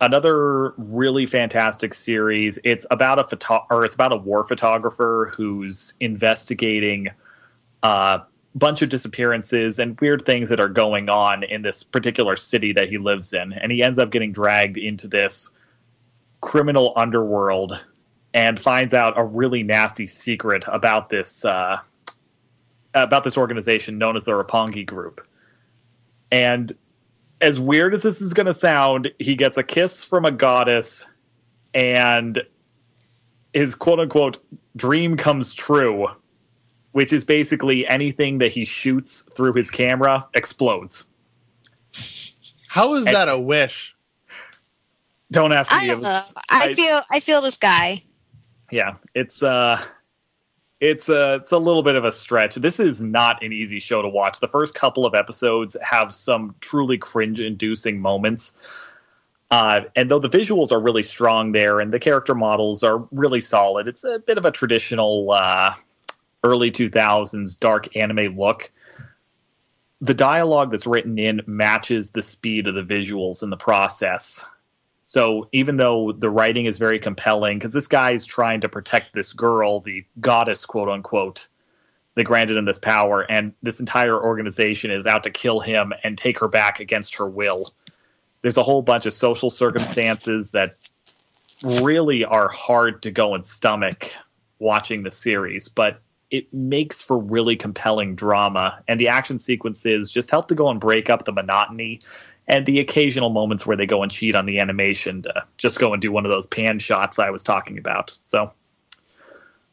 Another really fantastic series. It's about a photo or it's about a war photographer who's investigating a bunch of disappearances and weird things that are going on in this particular city that he lives in, and he ends up getting dragged into this criminal underworld and finds out a really nasty secret about this uh, about this organization known as the Roppongi Group. And as weird as this is going to sound, he gets a kiss from a goddess, and his quote unquote dream comes true, which is basically anything that he shoots through his camera explodes. How is And- that a wish? Don't ask me. I don't know. I I- feel I feel this guy. yeah, it's uh it's a it's a little bit of a stretch. This is not an easy show to watch. The first couple of episodes have some truly cringe-inducing moments. Uh, and though the visuals are really strong there and the character models are really solid, it's a bit of a traditional uh, early 2000s dark anime look. The dialogue that's written in matches the speed of the visuals in the process. So even though the writing is very compelling, because this guy is trying to protect this girl, the goddess, quote unquote, they granted him this power, and this entire organization is out to kill him and take her back against her will. There's a whole bunch of social circumstances that really are hard to go and stomach watching the series, but it makes for really compelling drama, and the action sequences just help to go and break up the monotony and the occasional moments where they go and cheat on the animation to just go and do one of those pan shots I was talking about. So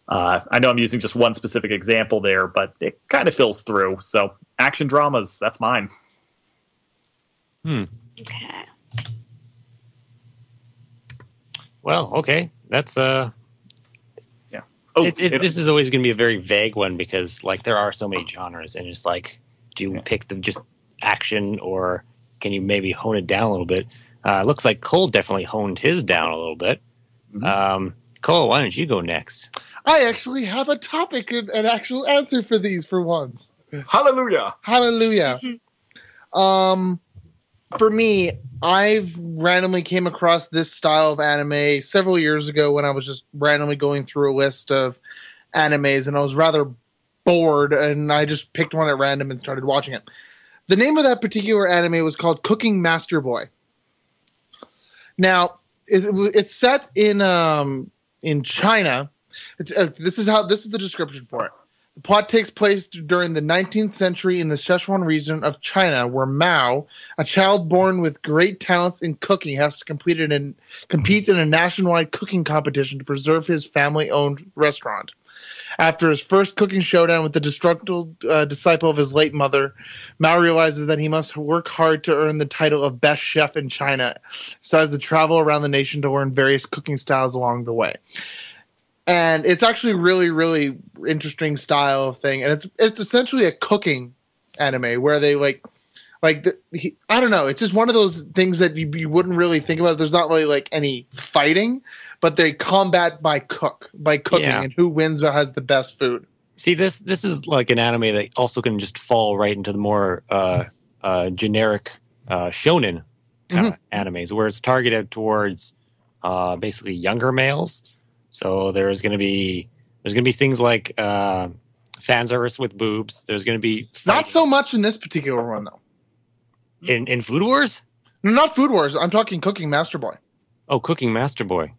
uh, I know I'm using just one specific example there, but it kind of fills through. So action dramas, that's mine. Hmm. Okay. Well, okay. That's uh yeah. Oh, it's, it, it- this is always going to be a very vague one because like there are so many genres and it's like do you Yeah. pick the just action or can you maybe hone it down a little bit uh looks like cole definitely honed his down a little bit Mhm. um cole why don't you go next I actually have a topic and an actual answer for these for once. hallelujah. Hallelujah. um, for me, I've randomly came across this style of anime several years ago when I was just randomly going through a list of animes, and I was rather bored, and I just picked one at random and started watching it. The name of that particular anime was called Cooking Master Boy. Now, it, it's set in um, in China. Uh, this is how this is the description for it. The plot takes place during the 19th century in the Sichuan region of China, where Mao, a child born with great talents in cooking, has to compete in, compete in a nationwide cooking competition to preserve his family-owned restaurant. After his first cooking showdown with the destructive uh, disciple of his late mother, Mao realizes that he must work hard to earn the title of best chef in China. Decides to travel around the nation to learn various cooking styles along the way and it's actually really really interesting style of thing and it's it's essentially a cooking anime where they like like the, he, i don't know. It's just one of those things that you, you wouldn't really think about. There's not really like any fighting but they combat by cook by cooking Yeah. and who wins but has the best food. See this this is like an anime that also can just fall right into the more uh uh generic uh shonen kind of animes where it's targeted towards uh basically younger males. So there's going to be there's going to be things like uh fan service with boobs. There's going to be not so much in this particular one though in in food wars not food wars i'm talking cooking master boy oh cooking master boy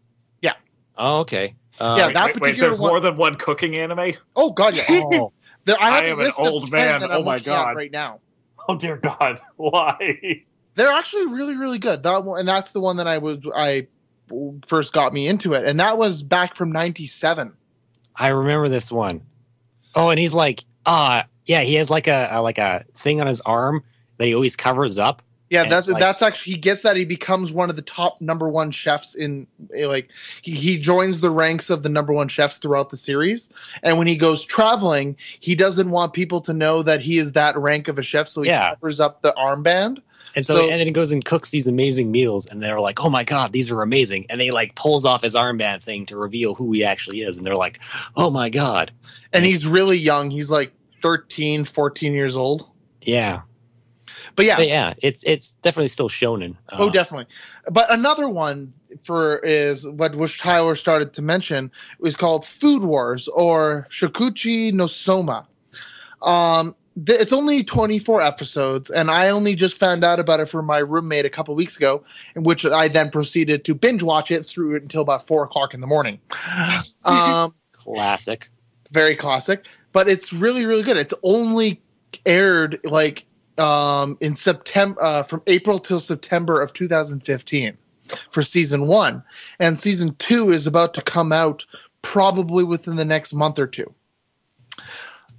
Yeah. oh okay uh, Yeah, Wait, that wait, wait, particular there's one- more than one cooking anime? oh god yeah oh, There- i have I am an old 10 man. that Oh I'm my God. right now Oh dear God! Why? they're actually really really good that one and that's the one that i was i first got me into it and that was back from 97 I remember this one. Oh, and he's like, ah, yeah, he has like a, a like a thing on his arm that he always covers up. yeah that's like- that's actually he gets that he becomes one of the top number one chefs in eh, like he, he joins the ranks of the number one chefs throughout the series and when he goes traveling he doesn't want people to know that he is that rank of a chef so he Yeah. covers up the armband And so, So- and then he goes and cooks these amazing meals, and they're like, "Oh my god, these are amazing!" And they like pulls off his armband thing to reveal who he actually is, and they're like, "Oh my god, and he's really young he's like 13 14 years old yeah, but yeah But yeah." It's it's definitely still shonen. Oh, Uh, definitely. But another one for is what which Tyler started to mention was called Food Wars or Shokugeki no Soma. Um, th- it's only 24 episodes, and I only just found out about it from my roommate a couple weeks ago, in which I then proceeded to binge watch it through it until about four o'clock in the morning. Um, classic. very classic, but it's really really good. It's only aired like um in September uh, from April till September of 2015 for season 1 and season 2 is about to come out probably within the next month or two.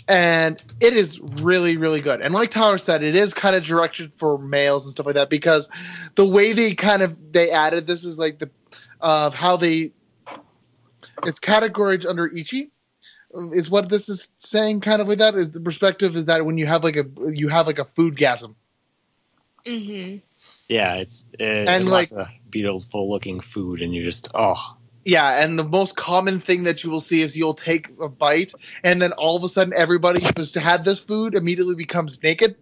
and it is really really good. And like tyler said it is kind of directed for males and stuff like that because the way they kind of they added this is like the of how they it's categorized under ecchi is what this is saying kind of like that is the perspective is that when you have like a you have like a food gasm hmm Yeah, it's uh, And, and like- lots of beautiful looking food, and you're just oh Yeah, and the most common thing that you will see is you'll take a bite, and then all of a sudden, everybody who's had this food immediately becomes naked.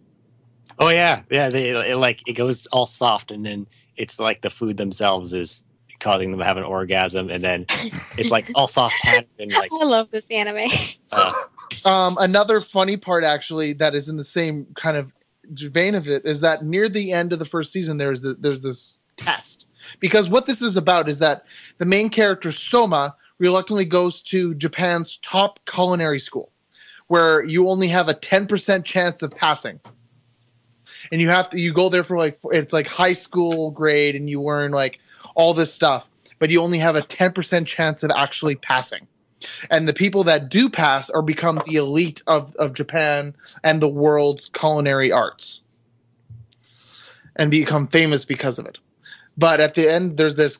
oh yeah yeah. They it, like it goes all soft, and then it's like the food themselves is causing them to have an orgasm, and then it's like all soft hand and like I love this anime. uh, Um, another funny part, actually, that is in the same kind of vein of it, is that near the end of the first season, there's the, there's this test because what this is about is that the main character Soma reluctantly goes to Japan's top culinary school, where you only have a ten percent chance of passing. and you have to you go there for like it's like high school grade and you learn like all this stuff but you only have a 10% chance of actually passing. And the people that do pass are become the elite of, of japan and the world's culinary arts and become famous because of it. But at the end there's this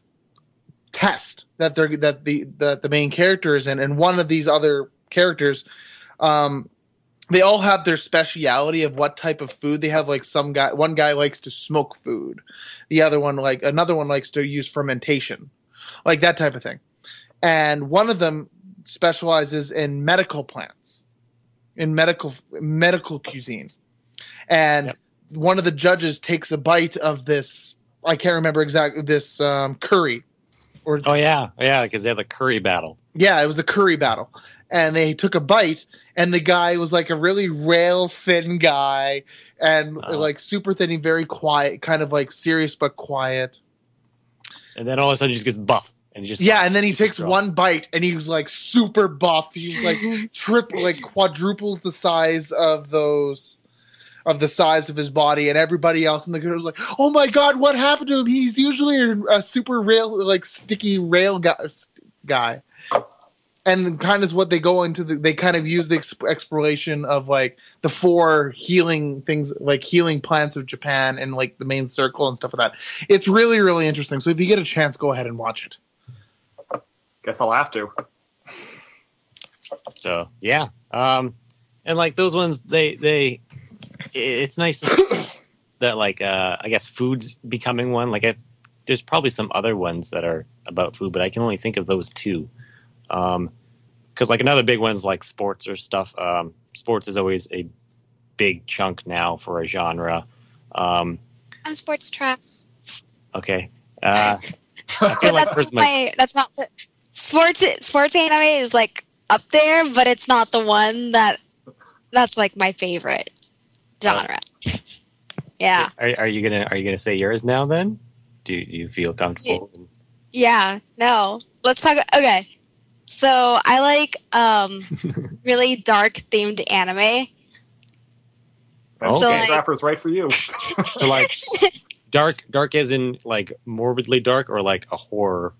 test that they're that the that the main character is in. And one of these other characters um they all have their speciality of what type of food they have. Like some guy one guy likes to smoke food. The other one like another one likes to use fermentation. Like that type of thing. And one of them specializes in medical plants in medical medical cuisine. And Yep. one of the judges takes a bite of this i can't remember exactly this um, curry. Or oh yeah. Yeah because they have the curry battle. yeah, it was a curry battle. And they took a bite, and the guy was like a really rail thin guy, and Oh. like super thin, and very quiet, kind of like serious but quiet. and then all of a sudden he just gets buff and he just Yeah, and then he takes strong. one bite, and he's like super buff. he's like triple, like quadruples the size of those, of the size of his body, and everybody else in the group was like, "Oh my god, what happened to him? He's usually a, a super rail, like sticky rail guy." guy. And kind of is what they go into. The, they kind of use the exp- exploration of like the four healing things, like healing plants of Japan, and like the main circle and stuff like that. It's really, really interesting. So if you get a chance, go ahead and watch it. Guess I'll have to. So yeah, um, and like those ones, they they, it's nice that like uh, I guess food's becoming one. Like I, there's probably some other ones that are about food, but I can only think of those two. Um, because like another big one's like sports or stuff. Um, sports is always a big chunk now for a genre. Um, I'm sports track. okay. Uh, I feel like that's not my. That's not the, sports. Sports anime is like up there, but it's not the one that. That's like my favorite genre. Yeah, are, are you gonna are you gonna say yours now then? Do do you feel comfortable? yeah. No, let's talk. Okay, so I like um really dark themed anime. That's So, okay. like- Trapper's right for you. So like dark, dark as in like morbidly dark, or like a horror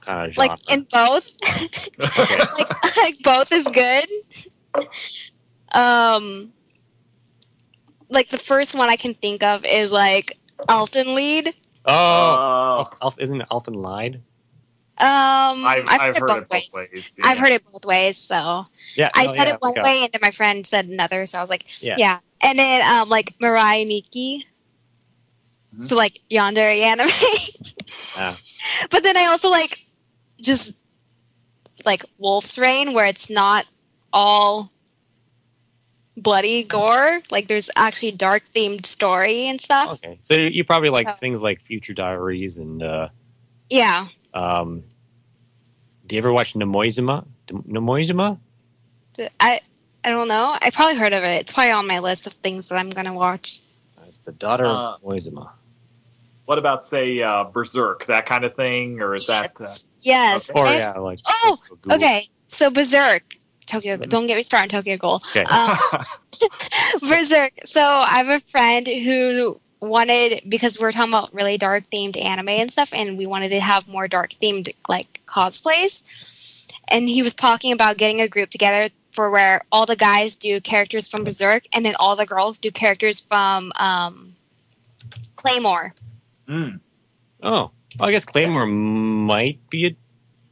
kind of genre. Like in both. Like, like both is good. Um, like the first one I can think of is like Elfen Lied. oh, Uh, Alf, Alf, isn't it Alphen lied? Um, I've, I've, I've heard, heard it it both both ways. ways. I've heard it both ways. So Yeah, I no, said yeah, it one Scott. way, and then my friend said another. So I was like, Yeah. yeah. And then um, like Mirai Nikki. Mhm. So like yandere anime. Ah. But then I also like just like Wolf's Rain, where it's not all bloody gore. Like there's actually dark themed story and stuff. Okay, so you probably like So- things like Future Diaries and uh, Yeah. Um. Do you ever watch Nemoizuma? Nemoizuma? I don't know. I probably heard of it. It's probably on my list of things that I'm gonna watch. It's the daughter Uh, of Nemoizuma. What about say uh, Berserk, that kind of thing, or is that? Uh, yes. yes. Okay. Or yeah, like Oh, Google. Okay. So Berserk. Tokyo. Mhm. Don't get me started on Tokyo Ghoul. Okay. Um, Berserk. So I have a friend who wanted because we are talking about really dark themed anime and stuff, and we wanted to have more dark themed like cosplays. and he was talking about getting a group together for where all the guys do characters from Berserk, and then all the girls do characters from um, Claymore. Mm. Oh, I guess Claymore might be a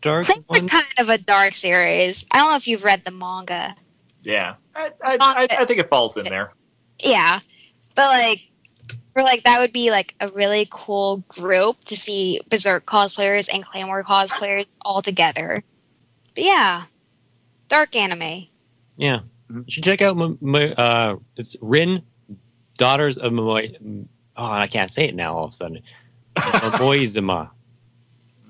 dark Claymore's one. kind of a dark series. I don't know if you've read the manga. Yeah, I, I, I, I think it falls in there. Yeah, but like, for like that would be like a really cool group to see Berserk cosplayers and Claymore cosplayers all together. But yeah, dark anime. Yeah, you should check out. M- M- uh, it's Rin, Daughters of Momoy. Oh, I can't say it now. All of a sudden, Momoizuma.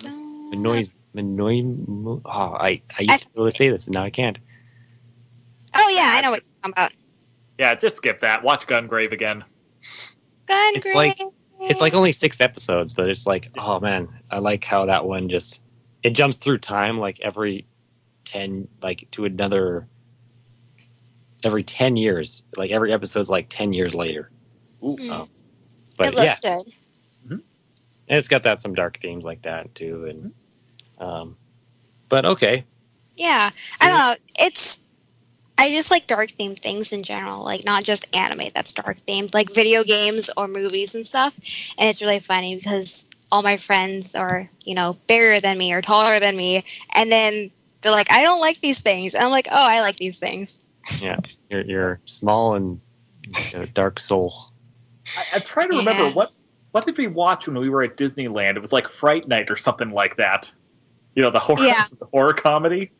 Manoiz, Manoy. Oh, I I used to be able to say this, and now I can't. Oh yeah, I know what you're talking about. Yeah, just skip that. Watch Gungrave again. Gun It's like- It's like only six episodes, but it's like, oh man, I like how that one just it jumps through time like every ten, like to another every ten years. Like every episode's like ten years later. Ooh. Mm. Oh. But it yeah, looks good. and it's got that some dark themes like that too, and um, but okay, Yeah, I don't know. It's I just like dark themed things in general, like not just anime that's dark themed, like video games or movies and stuff. And it's really funny because all my friends are, you know, bigger than me or taller than me, and then they're like, "I don't like these things," and I'm like, "Oh, I like these things." yeah, you're you're small and uh, dark soul. I, I'm trying to remember Yeah. what what did we watch when we were at Disneyland? It was like Fright Night or something like that. You know, the horror Yeah. the horror comedy.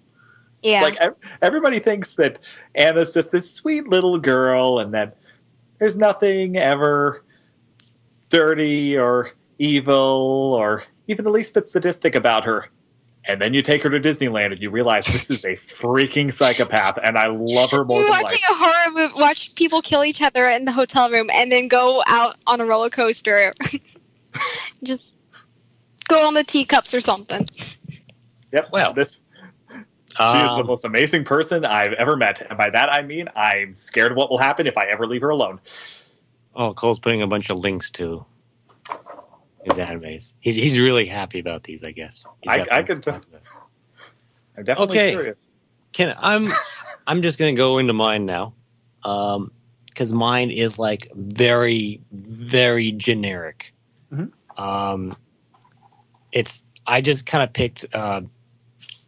Yeah, Like everybody thinks that Anna's just this sweet little girl, and that there's nothing ever dirty or evil or even the least bit sadistic about her. And then you take her to Disneyland and you realize this is a freaking psychopath, and I love her more You're than watching life. a horror movie, watch people kill each other in the hotel room, and then go out on a roller coaster. just go on the teacups or something. Yep. Well, this She is the Um, most amazing person I've ever met. And by that I mean I'm scared of what will happen if I ever leave her alone. Oh, Cole's putting a bunch of links to his animes. He's he's really happy about these, I guess. I- I things could I'm definitely Okay. curious. Can I'm I'm just gonna go into mine now, um, because mine is like very very generic. Mhm. Um, it's I just kind of picked uh,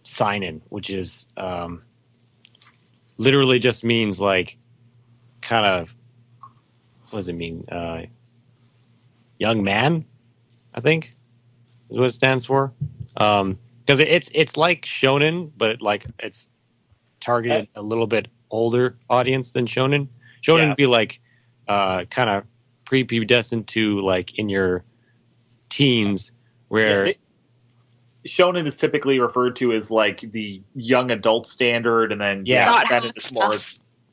seinen, which is um, literally just means like kind of what does it mean? Uh, young man, I think is what it stands for. Um, because it's it's like shonen, but like it's targeted a little bit older audience than shonen. Shonen Yeah. would be like uh, kind of prepubescent to like in your teens, where Yeah, it- Shonen is typically referred to as like the young adult standard, and then Yeah. God, then more.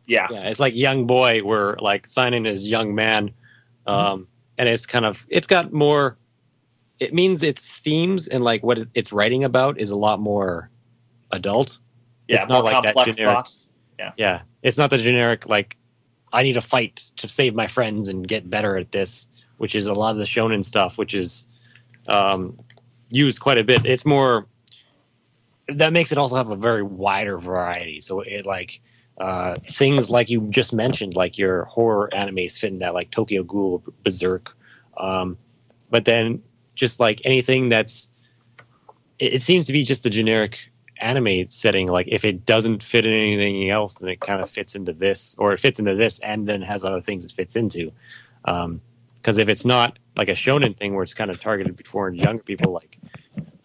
Yeah, yeah, it's like young boy, where like seinen is young man, um, and it's kind of it's got more. It means its themes and like what it's writing about is a lot more adult. yeah, It's not like that generic- thoughts. Yeah, it's not the generic like I need to fight to save my friends and get better at this, which is a lot of the shonen stuff, which is um, used quite a bit. It's more that makes it also have a very wider variety. So it like uh, things like you just mentioned, like your horror animes fit in that, like Tokyo Ghoul, Berserk, um, but then just like anything that's it, it seems to be just the generic anime setting like if it doesn't fit in anything else then it kind of fits into this or it fits into this and then has other things it fits into because if it's not like a shonen thing where it's kind of targeted toward younger people like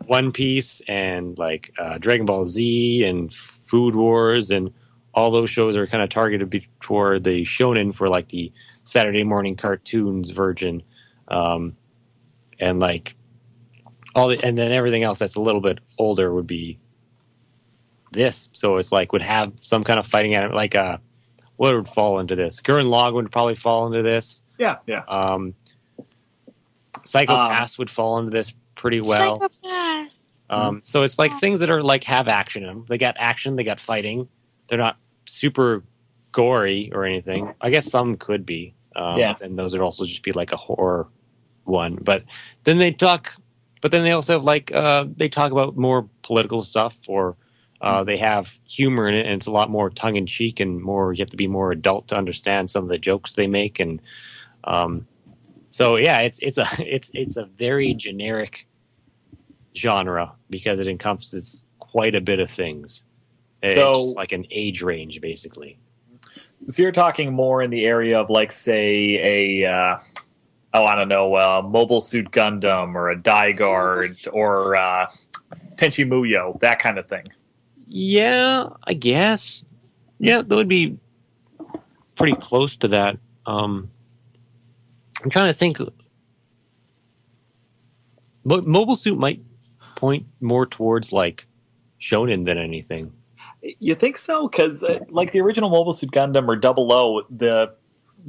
one piece and like uh, dragon ball z and food wars and all those shows are kind of targeted toward the shonen for like the saturday morning cartoons version um, and like all the, and then everything else that's a little bit older would be this. So it's like would have some kind of fighting anime, like uh, what would fall into this? Gurren Lagann would probably fall into this. Yeah, yeah. Um, Psycho Pass would fall into this pretty well. Psychopaths. Um, so it's like things that are like have action in them. They got action, they got fighting. They're not super gory or anything. I guess some could be. Um, Yeah. But then those would also just be like a horror one. But then they talk. But then they also have like uh, they talk about more political stuff or Uh, they have humor in it, and it's a lot more tongue in cheek and more. You have to be more adult to understand some of the jokes they make, and um, so yeah, it's it's a it's it's a very generic genre because it encompasses quite a bit of things. It's So- just like an age range, basically. So you're talking more in the area of like, say, a uh, oh, I don't know, uh, Mobile Suit Gundam or a Dai-Guard or uh, Tenchi Muyo, that kind of thing. Yeah, I guess. Yeah, that would be pretty close to that. Um, I'm trying to think. Mo- Mobile Suit might point more towards like shonen than anything. You think so? Because uh, like the original Mobile Suit Gundam or Double O, the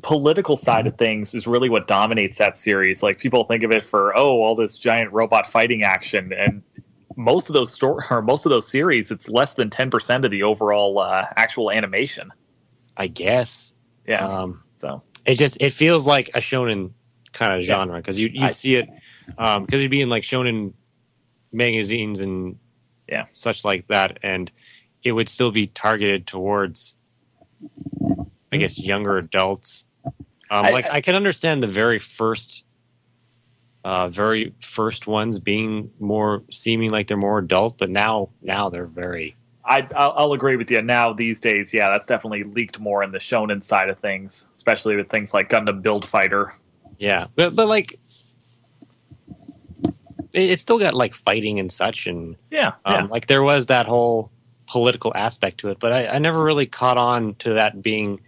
political side of things is really what dominates that series. Like people think of it for oh, all this giant robot fighting action, and most of those store or most of those series, it's less than ten percent of the overall uh, actual animation. I guess. Yeah. Um, so it just it feels like a shonen kind of genre because you you I- see it because you'd be in like shonen magazines and Yeah. such like that, and it would still be targeted towards, I guess, younger adults. Um, I- like I can understand the very first, uh, very first ones being more seeming like they're more adult, but now now they're very I, I'll, I'll agree with you. Now these days, yeah, that's definitely leaked more in the shonen side of things, especially with things like Gundam Build Fighter. Yeah, but but like it, it's still got like fighting and such, and Yeah, um, like there was that whole political aspect to it. But I, I never really caught on to that being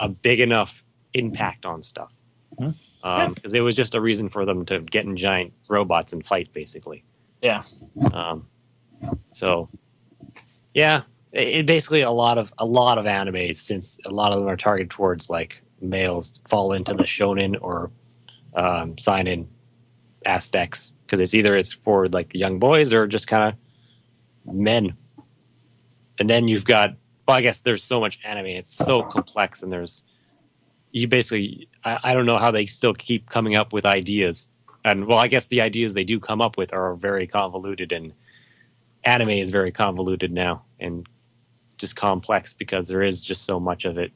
a big enough impact on stuff Hmm. because it was just a reason for them to get in giant robots and fight, basically. Yeah. Um, so yeah, it, basically a lot of a lot of animes since a lot of them are targeted towards like males fall into the shonen or um, seinen aspects because it's either it's for like young boys or just kind of men. And then you've got well, I guess there's so much anime; it's so complex, and there's you basically I, I don't know how they still keep coming up with ideas. And well, I guess the ideas they do come up with are very convoluted, and anime is very convoluted now and just complex because there is just so much of it.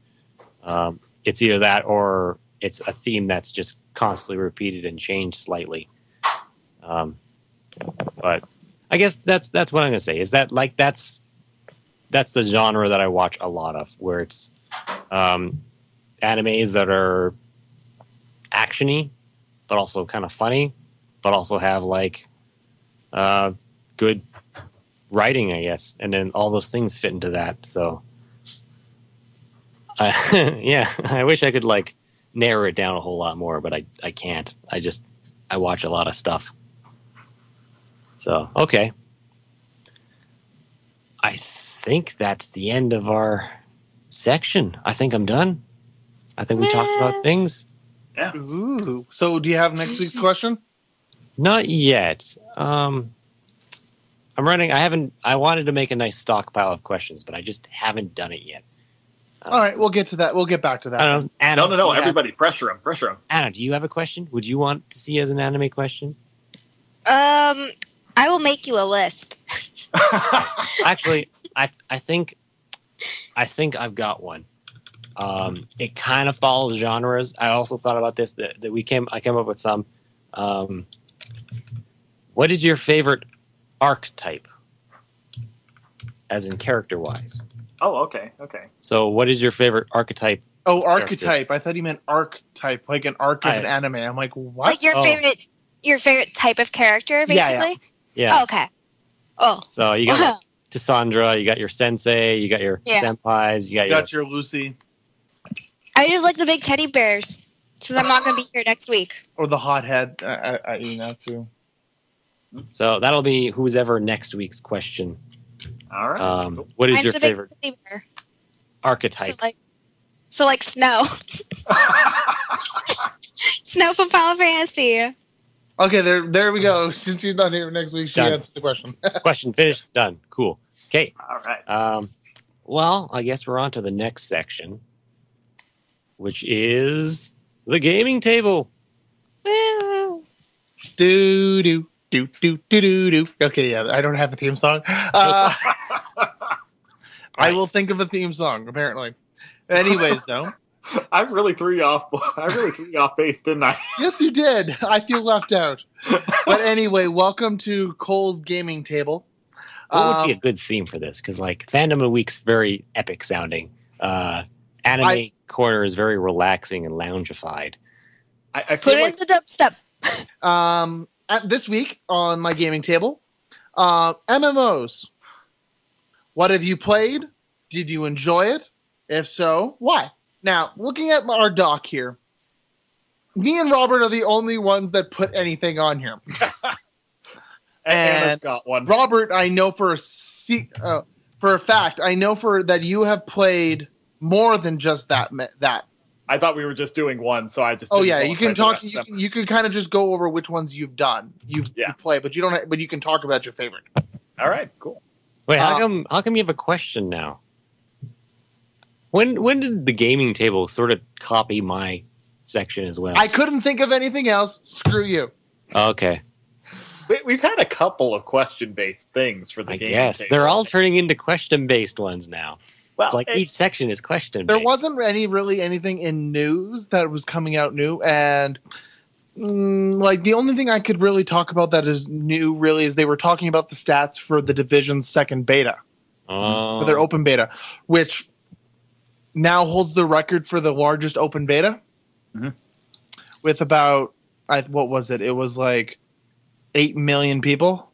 Um, it's either that or it's a theme that's just constantly repeated and changed slightly. Um, but I guess that's that's what I'm gonna say. Is that like that's that's the genre that I watch a lot of, where it's um, animes that are actiony, but also kind of funny, but also have like uh, good writing, I guess, and then all those things fit into that. So, uh, yeah, I wish I could like narrow it down a whole lot more, but I I can't. I just I watch a lot of stuff. So okay, I think that's the end of our section. I think I'm done. I think we talked about things. Yeah. Ooh. So, do you have next week's question? Not yet. Um, I'm running. I haven't. I wanted to make a nice stockpile of questions, but I just haven't done it yet. All right, we'll get to that. We'll get back to that. I don't know. Anna, no, no, no! you have- Everybody, pressure him, pressure him. Anna, do you have a question? Would you want to see as an anime question? Um, I will make you a list. Actually, I I think I think I've got one. Um, it kind of follows genres. I also thought about this that, that we came. I came up with some. Um, what is your favorite archetype, as in character wise? oh, okay, okay. So, what is your favorite archetype? Oh, archetype. I thought he meant archetype, like an arc of I- an anime. I'm like, what? Like your Oh. favorite, your favorite type of character, Yeah, yeah. basically. Yeah. Oh, okay. Oh, So you got your Cassandra, you got your sensei, you got your Yeah. senpais, you got your Got your Lucy I just like the big teddy bears. Since I'm not going to be here next week. or the hothead. I, I, I you know too. So that'll be who's ever next week's question. All right. Um, what is Mine's your the favorite teddy archetype? So like, so like snow, snow from Final Fantasy. Okay, there, there we go. Since she's not here next week, she Done. answered the question. question finished. Done. Cool. Okay. All right. Um, well, I guess we're on to the next section, which is the gaming table. Woo! do do do do do do do. Okay, yeah, I don't have a theme song. Uh, I will think of a theme song. Apparently. Anyways, though. I really threw you off. I really threw you off base, didn't I? Yes, you did. I feel left out. But anyway, welcome to Cole's gaming table. What would be a Um, good theme for this? Because like fandom of the week's very epic sounding. Uh, anime I- corner is very relaxing and loungified. I, I feel Put in like the dubstep. um, at this week on my gaming table, uh, MMOs. What have you played? Did you enjoy it? If so, why? Now, looking at our doc here, me and Robert are the only ones that put anything on here. Anna's and got one. Robert, I know for a se- uh, for a fact, I know for that you have played more than just that. me- That. I thought we were just doing one, so I just. Oh yeah, you can talk. You them. can, you can kind of just go over which ones you've done. You, Yeah. you play, but you don't. ha- But you can talk about your favorite. All right, cool. Wait, how Uh, come how come you have a question now? When when did the gaming table sort of copy my section as well? I couldn't think of anything else. Screw you. okay, We, we've had a couple of question-based things for the I game. guess they're all turning into question based ones now. Well. like each section is question. There wasn't any really anything in news that was coming out new, and mm, like the only thing I could really talk about that is new really is they were talking about the stats for the division's second beta. Oh, for their open beta, which now holds the record for the largest open beta Mhm. with about I, what was it? It was like eight million people.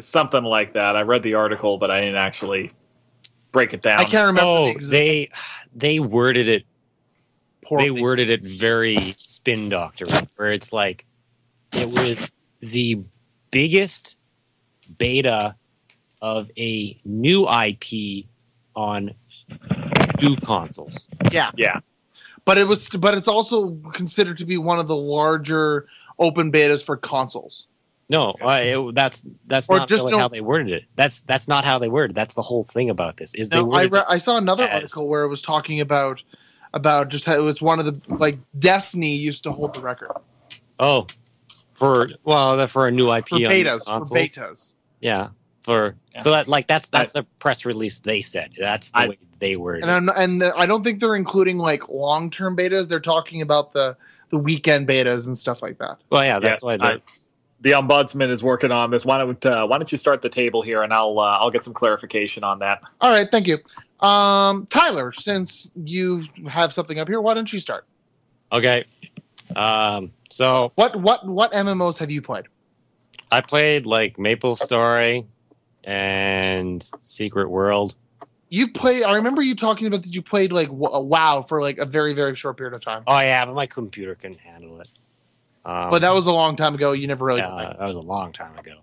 something like that. I read the article, but I didn't actually break it down. I can't remember. oh, the ex- they they worded it poorly. they worded it very spin doctor where it's like it was the biggest beta of a new IP on two consoles. yeah, Yeah, but it was, but it's also considered to be one of the larger open betas for consoles. No, it, that's that's Or not just really no- how they worded it. That's that's not how they worded. it. That's the whole thing about this. Is they No, I re- I saw another as- article where it was talking about about just how it was one of the like Destiny used to hold the record oh for well for a new IP for on betas for betas. Yeah, for Yeah. so that like that's that's the press release they said. That's the I- way they worded. and it. I'm, and the, I don't think they're including like long term betas. They're talking about the the weekend betas and stuff like that. Well, yeah, that's Yeah, why. I- they're the ombudsman is working on this. Why don't uh, Why don't you start the table here, and I'll uh, I'll get some clarification on that. All right, thank you, um, Tyler. Since you have something up here, why don't you start? Okay. Um, so What what what MMOs have you played? I played like Maple Story and Secret World. You played. I remember you talking about that you played like WoW for like a very very short period of time, Oh yeah, but my computer couldn't handle it. Um, but that was a long time ago. You never really. yeah, played. that was a long time ago.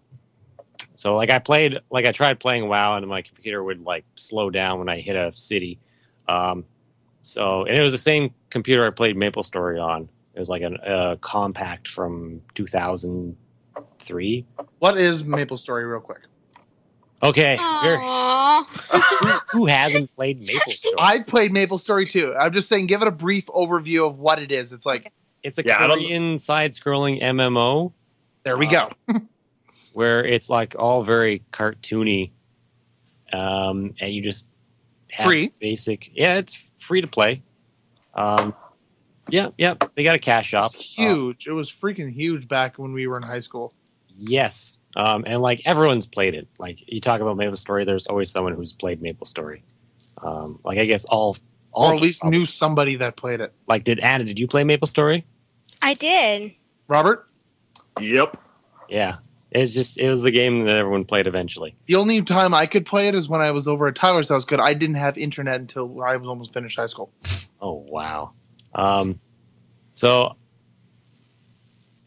So like I played like I tried playing WoW and my computer would like slow down when I hit a city. Um, so and it was the same computer I played Maple Story on. It was like a uh, Compaq from 2003. What is Maple Story, real quick? Okay, you're- who hasn't played Maple Story? I played Maple Story too. I'm just saying, give it a brief overview of what it is. It's like It's a Yeah, Korean side-scrolling MMO there we go. where it's like all very cartoony, um, and you just have Free. basic. Yeah, it's free to play. Um, yeah, yeah, they got a cash shop. It's Uh, huge. it was freaking huge back when we were in high school. yes, um, and like everyone's played it. Like you talk about Maple Story, there's always someone who's played Maple Story. Um, like I guess all, all or at least knew somebody that played it. Like, did Anna? Did you play Maple Story? I did. Robert, Yep. Yeah, it's just it was the game that everyone played eventually. the only time I could play it is when I was over at Tyler's house. Good, I didn't have internet until I was almost finished high school. Oh wow. Um, so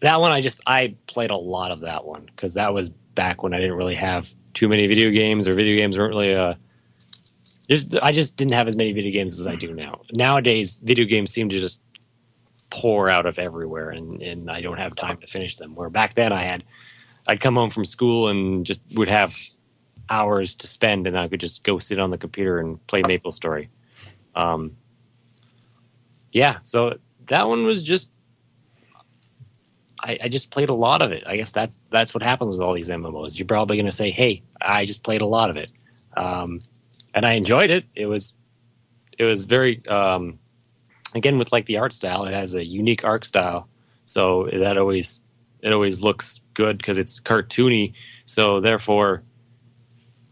that one I just I played a lot of that one because that was back when I didn't really have too many video games or video games weren't really uh just I just didn't have as many video games as I do now. Nowadays video games seem to just pour out of everywhere and, and I don't have time to finish them. Where back then I had I'd come home from school and just would have hours to spend and I could just go sit on the computer and play Maple Story. Um, yeah, so that one was just I, I just played a lot of it. I guess that's that's what happens with all these MMOs. You're probably going to say, "Hey, I just played a lot of it." Um, and I enjoyed it. It was it was very um, again with like the art style. It has a unique art style, so that always it always looks good because it's cartoony. So therefore,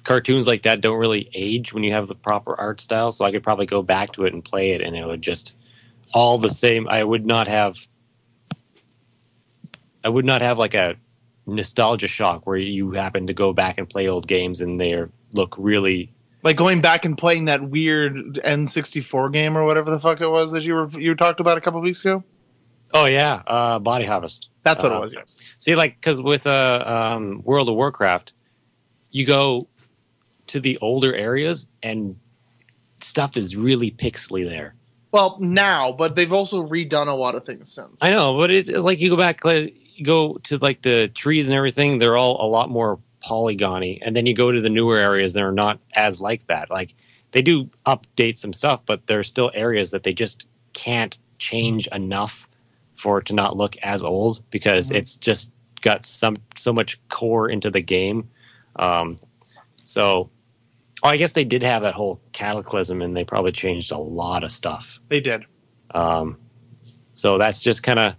cartoons like that don't really age when you have the proper art style. So I could probably go back to it and play it, and it would just all the same. I would not have. I would not have like a nostalgia shock where you happen to go back and play old games and they look really Like going back and playing that weird N64 game or whatever the fuck it was that you were you talked about a couple weeks ago. oh yeah uh body harvest That's what Uh, it was. Yes. See, like, because with uh, um, World of Warcraft, you go to the older areas and stuff is really pixely there. Well, now, but they've also redone a lot of things since. I know, but it's like you go back, like, you go to like the trees and everything; they're all a lot more polygony, and then you go to the newer areas that are not as like that. Like they do update some stuff, but there's still areas that they just can't change enough for it to not look as old because Mhm. it's just got some so much core into the game. Um, so, oh, I guess they did have that whole cataclysm, and they probably changed a lot of stuff. They did. Um, so that's just kind of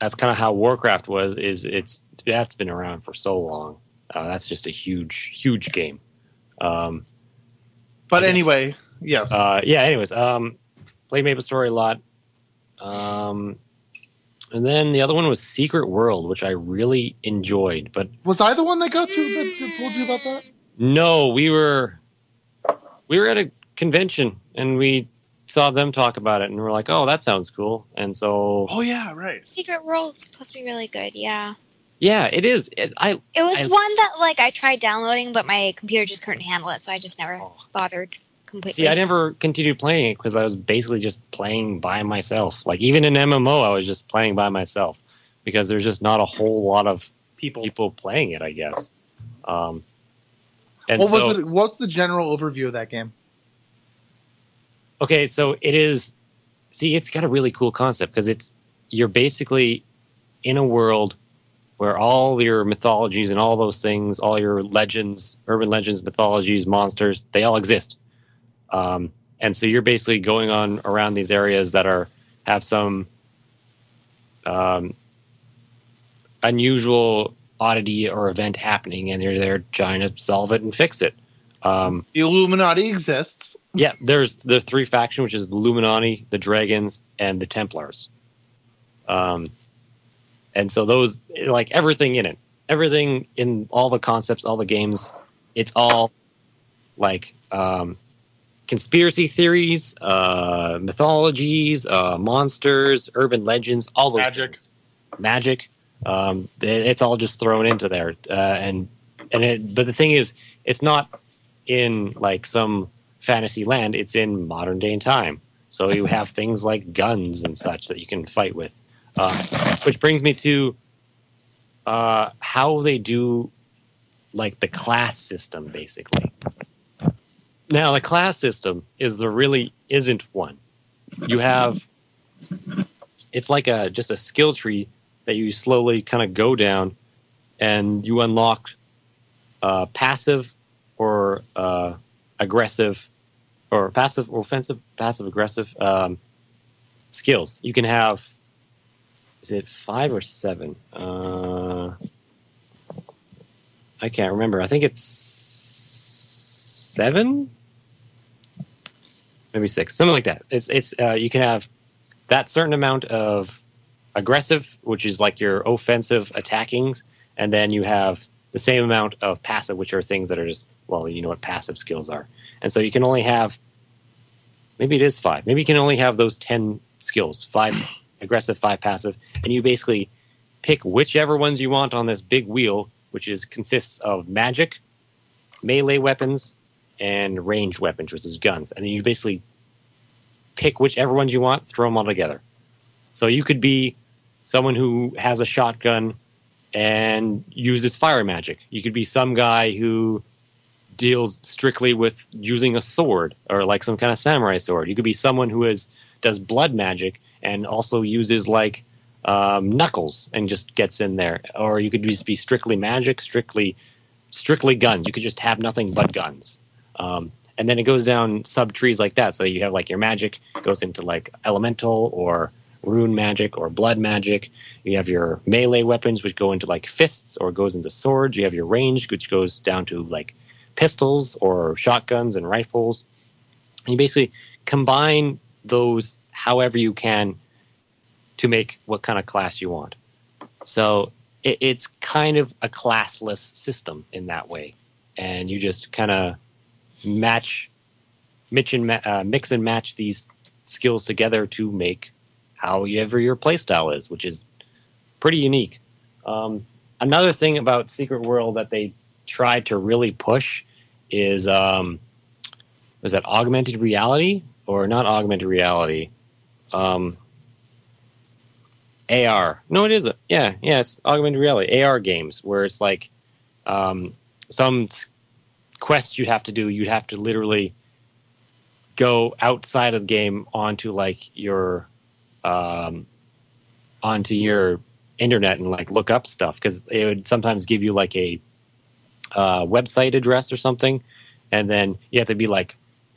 that's kind of how Warcraft was. Is it's that's been around for so long. Uh, that's just a huge, huge game. Um, But anyway, yes. uh, yeah. Anyways, um, played Maple Story a lot. Um, and then the other one was Secret World, which I really enjoyed. But was I the one that got you that told you about that? no, we were we were at a convention and we saw them talk about it, and we're like, "Oh, that sounds cool." And so Oh yeah, right. Secret World is supposed to be really good. Yeah, Yeah, it is. It, I it was I- one that like I tried downloading, but my computer just couldn't handle it, so I just never Oh. bothered completely. see. I never continued playing it because I was basically just playing by myself. Like even in MMO, I was just playing by myself because there's just not a whole lot of People. people playing it. I guess. Um, and What so, was it? What's the general overview of that game? Okay, so it is. See, it's got a really cool concept because it's you're basically in a world where all your mythologies and all those things, all your legends, urban legends, mythologies, monsters, they all exist. Um, and so you're basically going on around these areas that are have some um, unusual oddity or event happening, and you're there trying to solve it and fix it. Um, The Illuminati exists. yeah, there's the three faction, which is the Illuminati, the Dragons, and the Templars. Um, and so those, like everything in it, everything in all the concepts, all the games, it's all like um, conspiracy theories, uh, mythologies, uh, monsters, urban legends, all those Magic. things. Magic. Um, it- it's all just thrown into there, uh, and and it. But the thing is, it's not in like some fantasy land. It's in modern day time. So you have things like guns and such that you can fight with. Uh, which brings me to uh, how they do like the class system, basically. Now, the class system is the really isn't one. You have it's like a just a skill tree that you slowly kind of go down, and you unlock uh, passive or uh, aggressive or passive or offensive, passive aggressive um, skills. You can have is it five or seven? Uh, I can't remember. I think it's seven, maybe six, something like that. It's it's uh, you can have that certain amount of aggressive, which is like your offensive attackings, and then you have the same amount of passive, which are things that are just well, you know what passive skills are, and so you can only have maybe it is five. Maybe you can only have those ten skills: five aggressive, five passive, and you basically pick whichever ones you want on this big wheel, which is consists of magic, melee weapons, and ranged weapons, which is guns, and then you basically pick whichever ones you want, throw them all together. So you could be someone who has a shotgun and uses fire magic. You could be some guy who deals strictly with using a sword or like some kind of samurai sword. You could be someone who is does blood magic and also uses like um, knuckles and just gets in there. Or you could just be strictly magic, strictly strictly guns. You could just have nothing but guns. Um, and then it goes down sub trees like that. So you have like your magic goes into like elemental or rune magic or blood magic. You have your melee weapons, which go into like fists or goes into swords. You have your range, which goes down to like pistols or shotguns and rifles. And you basically combine those however you can to make what kind of class you want. So it, it's kind of a classless system in that way, and you just kind of match, mix and, ma- uh, mix and match these skills together to make however your playstyle is, which is pretty unique. Um, another thing about Secret World that they tried to really push is um, was that augmented reality or not augmented reality? Um, AR. No, it isn't. Yeah, yeah, it's augmented reality. AR games where it's like um, some quests you'd have to do. You'd have to literally go outside of the game onto like your um, onto your internet and like look up stuff because it would sometimes give you like a uh, website address or something, and then you have to be like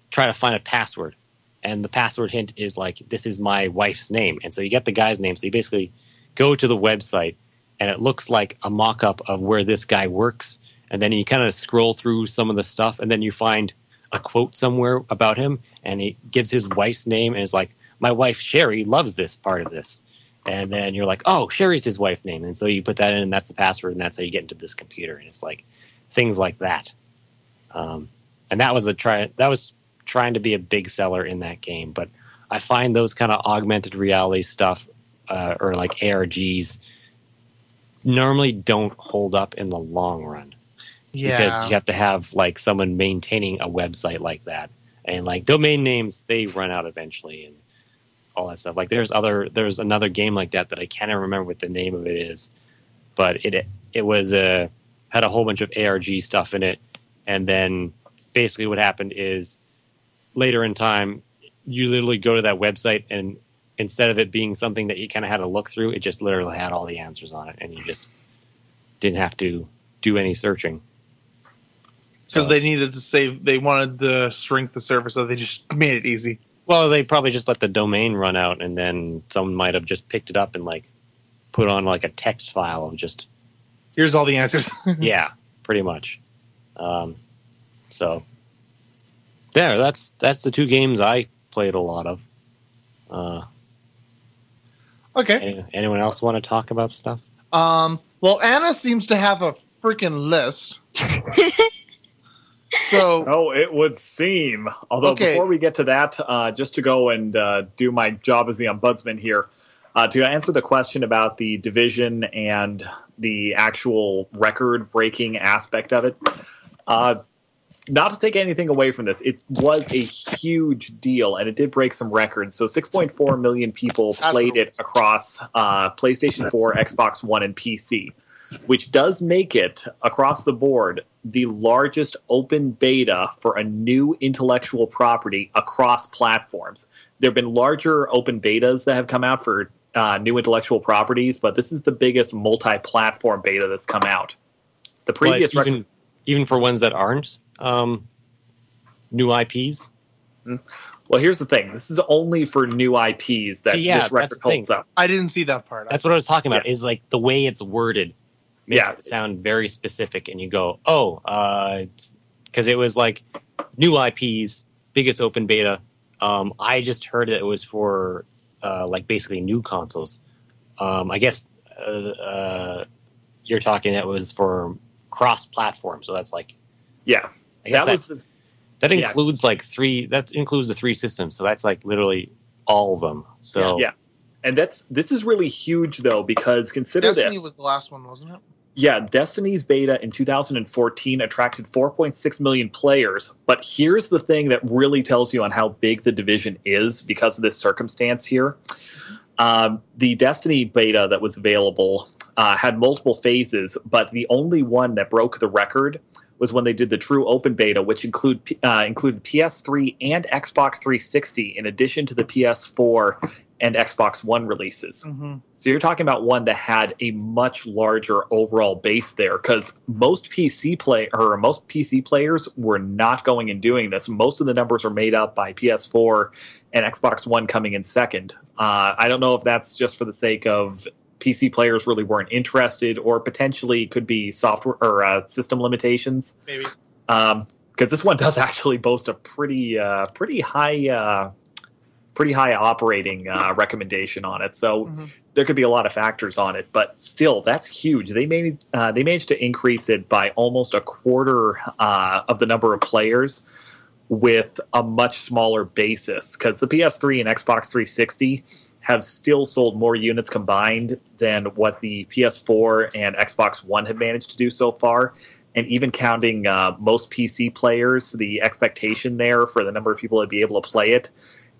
try to find a password. And the password hint is like this is my wife's name. And so you get the guy's name so you basically go to the website and it looks like a mock-up of where this guy works. And then you kind of scroll through some of the stuff and then you find a quote somewhere about him and he gives his wife's name and is like my wife sherry loves this part of this. And then you're like oh sherry's his wife name. And so you put that in and that's the password and that's how you get into this computer. And it's like things like that. Um, and that was a try that was trying to be a big seller in that game. But I find those kind of augmented reality stuff uh, or like ARGs normally don't hold up in the long run. Yeah. because you have to have like someone maintaining a website like that. And like domain names they run out eventually and all that stuff like there's other there's another game like that that i can't even remember what the name of it is but it it was a had a whole bunch of arg stuff in it and then basically what happened is later in time you literally go to that website and instead of it being something that you kind of had to look through it just literally had all the answers on it and you just didn't have to do any searching because So- they needed to save. They wanted to shrink the server, so they just made it easy. Well, they probably just let the domain run out, and then someone might have just picked it up and like put on like a text file of just Here's all the answers. yeah, pretty much. Um, so there, that's that's the two games I played a lot of. Uh, okay. any- anyone else want to talk about stuff? Um. Well, Anna seems to have a freaking list. so Oh, it would seem. Although Okay. before we get to that, uh, just to go and uh, do my job as the ombudsman here, uh, to answer the question about the division and the actual record-breaking aspect of it, uh, not to take anything away from this, it was a huge deal and it did break some records. So 6.4 million people played it across uh, PlayStation 4, Xbox One, and PC, which does make it across the board the largest open beta for a new intellectual property across platforms. There have been larger open betas that have come out for uh, new intellectual properties, but this is the biggest multi-platform beta that's come out. The previous But record. even even for ones that aren't um, new IPs. Well, here's the thing. This is only for new IPs that See, yeah, this record that's thing. holds up. I didn't see that part. That's what I was talking about. Is like the way it's worded makes Yeah. it sound very specific, and you go, "Oh, because it was like new IPs, biggest open beta." Um, I just heard that it was for uh, like basically new consoles. Um, I guess uh, uh, you're talking that was for cross-platform, so that's like Yeah, I guess that that's, was that yeah. includes like three. That includes the three systems, so that's like literally all of them. So Yeah. and that's this is really huge though because consider Destiny this. was the last one, wasn't it? Yeah, Destiny's beta in 2014 attracted 4.6 million players. But here's the thing that really tells you on how big the division is because of this circumstance here. Um, the Destiny beta that was available uh, had multiple phases, but the only one that broke the record was when they did the true open beta, which include uh, included PS3 and Xbox 360, in addition to the PS4 and Xbox One releases. hmm So you're talking about one that had a much larger overall base there because most PC play or most PC players were not going and doing this. Most of the numbers are made up by PS4 and Xbox One coming in second. Uh, I don't know if that's just for the sake of PC players really weren't interested, or potentially could be software or uh, system limitations. Maybe. Because this one does actually boast a pretty uh, pretty high. Uh, pretty high operating uh, recommendation on it so Mhm. there could be a lot of factors on it, but still, that's huge. They made uh, they managed to increase it by almost a quarter uh, of the number of players with a much smaller basis because the PS3 and Xbox 360 have still sold more units combined than what the PS4 and Xbox One have managed to do so far. And even counting uh, most PC players, the expectation there for the number of people that'd be able to play it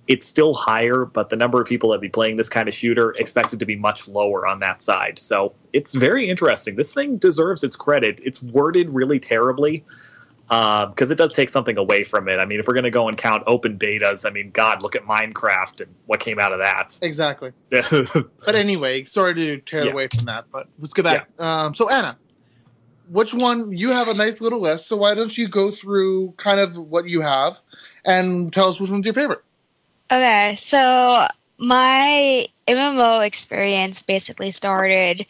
it's still higher, but the number of people that be playing this kind of shooter expected to be much lower on that side. So it's very interesting. This thing deserves its credit. It's worded really terribly because it does take something away from it. I mean, if we're going to go and count open betas, I mean, God, look at Minecraft and what came out of that. Exactly. But anyway, sorry to tear Yeah. away from that, but let's go back. Um, so Anna, which one you have a nice little list, so why don't you go through kind of what you have and tell us which one's your favorite? Okay, so my MMO experience basically started,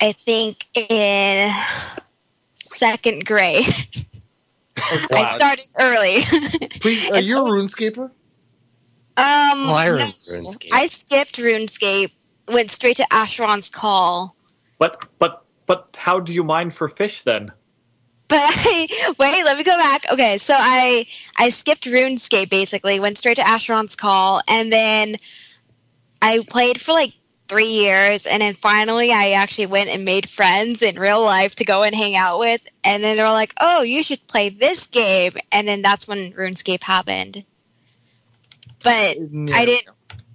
I think, in second grade. I started early. Please, are you a RuneScaper? Um, Well, I no. RuneScape. I skipped RuneScape, went straight to Asheron's Call. but but but how do you mine for fish then? But I wait, let me go back. Okay, so I I skipped RuneScape basically, went straight to Asheron's Call, and then I played for like three years, and then finally I actually went and made friends in real life to go and hang out with, and then they were like, "Oh, you should play this game," and then that's when RuneScape happened. But Yeah. I didn't.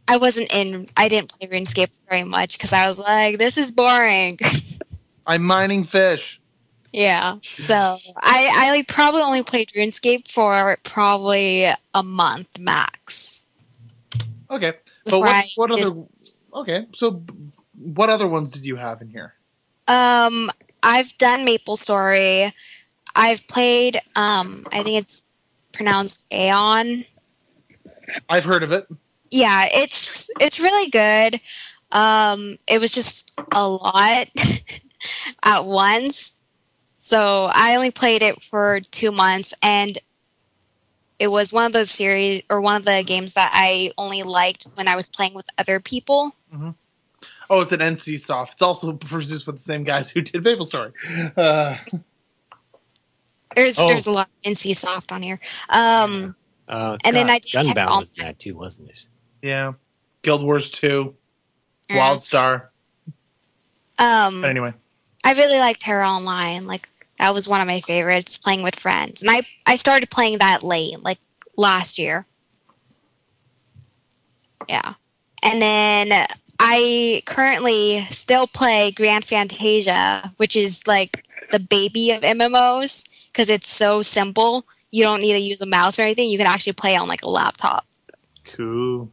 I wasn't in. I didn't play RuneScape very much because I was like, "This is boring." I'm mining fish. Yeah. So I I probably only played RuneScape for probably a month max. Okay, but what what just- other? Okay, so what other ones did you have in here? Um, I've done Maple Story. I've played. Um, I think it's pronounced Aion. I've heard of it. Yeah, it's it's really good. Um, it was just a lot at once. So I only played it for two months, and it was one of those series or one of the games that I only liked when I was playing with other people. Oh, it's an NC Soft. It's also produced with the same guys who did Maple Story. Uh, There's Oh. there's a lot of NC Soft on here. Um, Uh, And then I did check Gunbound all- was that too, wasn't it? yeah, Guild Wars Two, and, WildStar. um, But anyway, I really like TERA Online. Like that was one of my favorites, playing with friends. And I I started playing that late, like last year. Yeah. And then I currently still play Grand Fantasia, which is like the baby of MMOs because it's so simple. You don't need to use a mouse or anything. You can actually play on like a laptop. cool.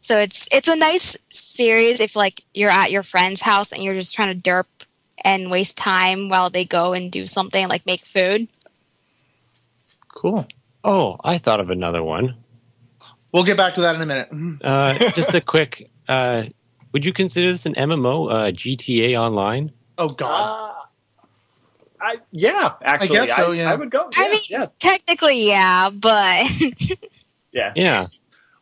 So it's it's a nice series if like you're at your friend's house and you're just trying to derp and waste time while they go and do something like make food. Cool. Oh, I thought of another one. We'll get back to that in a minute. Uh, just a quick. Uh, would you consider this an MMO? Uh, GTA Online? Oh God. Uh, I yeah, actually, I guess so, yeah. I would go. I mean, yeah, technically, yeah, but yeah. Yeah,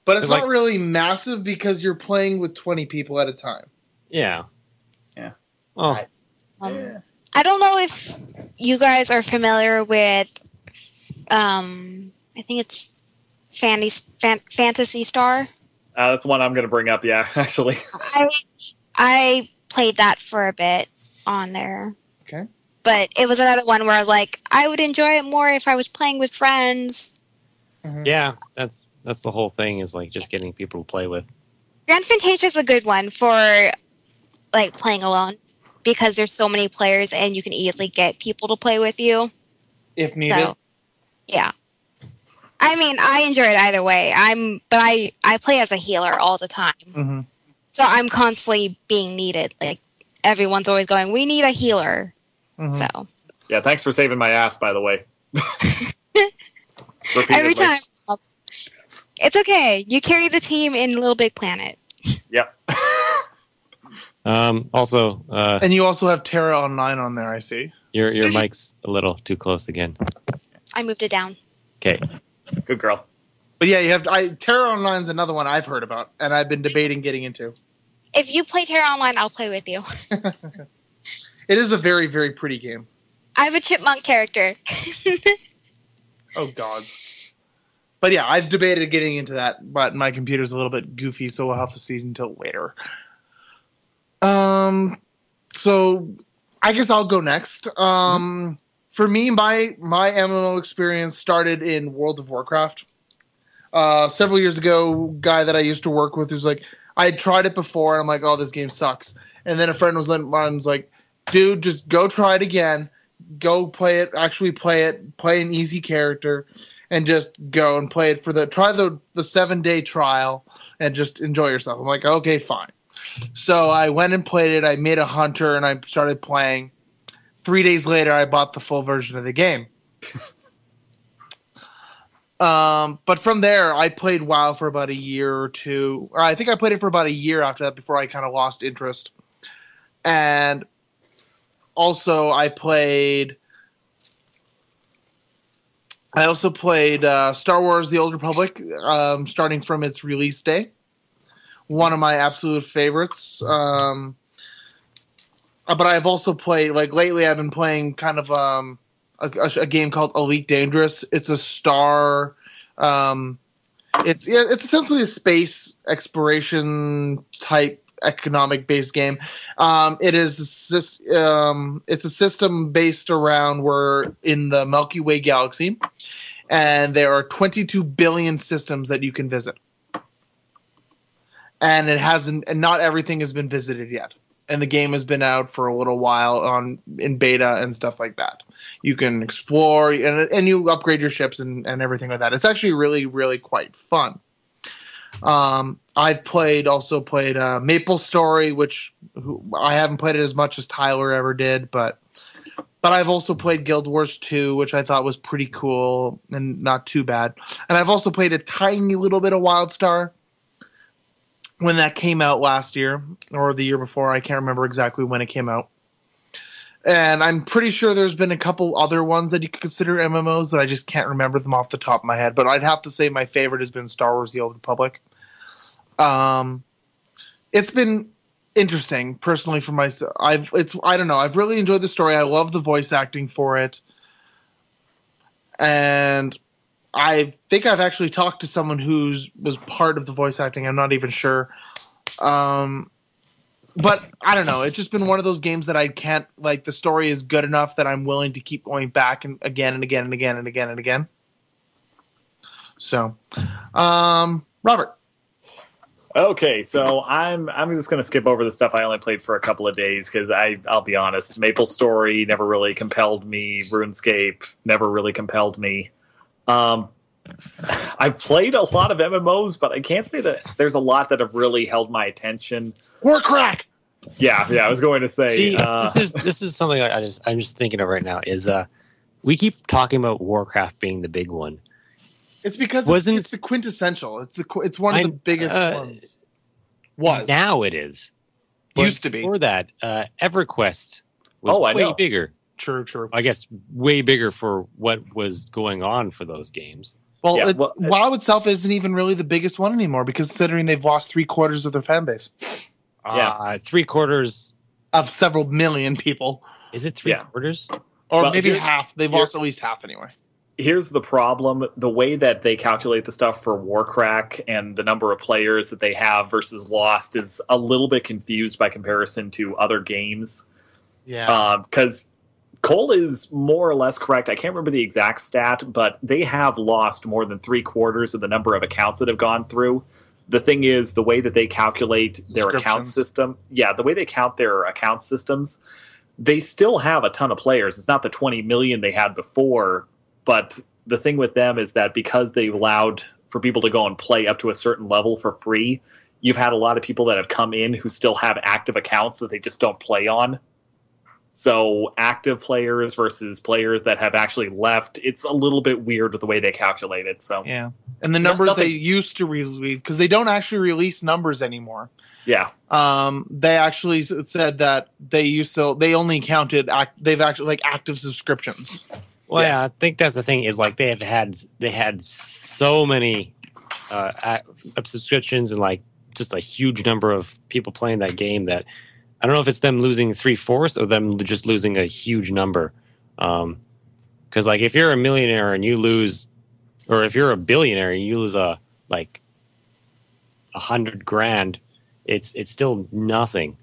but it's like- not really massive because you're playing with 20 people at a time. yeah, Yeah. Oh, I- um, Yeah. I don't know if you guys are familiar with. Um, I think it's Fantasy Fan, Phantasy Star. Uh, that's one I'm going to bring up. Yeah, actually. I I played that for a bit on there. Okay. But it was another one where I was like, I would enjoy it more if I was playing with friends. Mhm. yeah. That's that's the whole thing. Is like just getting people to play with. Grand Fantasia is a good one for like playing alone because there's so many players and you can easily get people to play with you. If needed. So, yeah. I mean, I enjoy it either way. I'm, but I I play as a healer all the time, hmm so I'm constantly being needed. Like everyone's always going, "We need a healer." Mhm. So Yeah, thanks for saving my ass, by the way. Every time, it's okay. You carry the team in Little Big Planet. Yep. Um, also, uh, And you also have TERA Online on there. I see. your your mic's a little too close again. I moved it down. Okay. Good girl. But yeah, you have I, TERA Online is another one I've heard about, and I've been debating getting into. If you play TERA Online, I'll play with you. It is a very very pretty game. I have a chipmunk character. Oh God. But yeah, I've debated getting into that, but my computer's a little bit goofy, so we'll have to see until later. Um, so I guess I'll go next. Um, for me, my my MMO experience started in World of Warcraft. Uh, several years ago, guy that I used to work with was like, I had tried it before, and I'm like, oh, this game sucks. And then a friend was was like, dude, just go try it again. Go play it. Actually, play it. Play an easy character, and just go and play it for the try the the seven day trial and just enjoy yourself. I'm like, okay, fine. So I went and played it. I made a hunter and I started playing. Three days later, I bought the full version of the game. um, but from there, I played WoW for about a year or two. Or I think I played it for about a year after that before I kind of lost interest. And also, I played. I also played uh, Star Wars: The Old Republic, um, starting from its release day. One of my absolute favorites. Um, uh, but I've also played like lately. I've been playing kind of um, a, a, game called Elite Dangerous. It's a star. Um, it's it's essentially a space exploration type economic based game. Um, it is um, it's a system based around we're in the Milky Way galaxy, and there are 22 billion systems that you can visit, and it hasn't, and not everything has been visited yet. And the game has been out for a little while on in beta and stuff like that. You can explore and and you upgrade your ships and, and everything like that. It's actually really really quite fun. Um, I've played also played uh, Maple Story, which who, I haven't played it as much as Tyler ever did, but but I've also played Guild Wars 2, which I thought was pretty cool and not too bad. And I've also played a tiny little bit of WildStar when that came out last year or the year before. I can't remember exactly when it came out. And I'm pretty sure there's been a couple other ones that you could consider MMOs, but I just can't remember them off the top of my head. But I'd have to say my favorite has been Star Wars: The Old Republic. Um, it's been interesting personally for myself. I've it's I don't know. I've really enjoyed the story. I love the voice acting for it, and I think I've actually talked to someone who's was part of the voice acting. I'm not even sure. Um, but I don't know. It's just been one of those games that I can't like. The story is good enough that I'm willing to keep going back and again and again and again and again and again. So, um, Robert. Okay, so I'm I'm just gonna skip over the stuff I only played for a couple of days because I I'll be honest, Maple Story never really compelled me. RuneScape never really compelled me. Um, I've played a lot of MMOs, but I can't say that there's a lot that have really held my attention. Warcrack. Yeah, yeah, I was going to say. See, uh, this is this is something I I just I'm just thinking of right now. Is uh, we keep talking about Warcraft being the big one. It's because Wasn't- it's, it's the quintessential. It's the qu- it's one of the I- biggest uh, ones. Was Now it is. used to be. Before that, uh, EverQuest was Oh, way bigger. True, true. I guess way bigger for what was going on for those games. Well, Yeah, it, well, it- WoW itself isn't even really the biggest one anymore because considering they've lost three quarters of their fan base Yeah. Uh, three quarters. of several million people, Is it three Yeah. quarters? or Well, maybe half. They've lost at least half anyway. here's the problem the way that they calculate the stuff for warcrack and the number of players that they have versus lost is a little bit confused by comparison to other games Yeah, because cole is more or less correct. I can't remember the exact stat but they have lost more than three quarters of the number of accounts that have gone through. The thing is the way that they calculate their account system yeah the way they count their account systems they still have a ton of players. It's not the 20 million they had before but the thing with them is that because they've allowed for people to go and play up to a certain level for free, you've had a lot of people that have come in who still have active accounts that they just don't play on. So active players versus players that have actually left, it's a little bit weird with the way they calculate it. So Yeah, and the numbers nothing- they used to release because they don't actually release numbers anymore. yeah, Um, they actually said that they used to they only counted act, they've actually like active subscriptions. Well, Yeah. yeah. I think that's the thing is like they have had they had so many uh, subscriptions and like just a huge number of people playing that game that I don't know if it's them losing three fourths or them just losing a huge number. Um, because like if you're a millionaire and you lose, or if you're a billionaire and you lose a like a hundred grand, it's it's still nothing.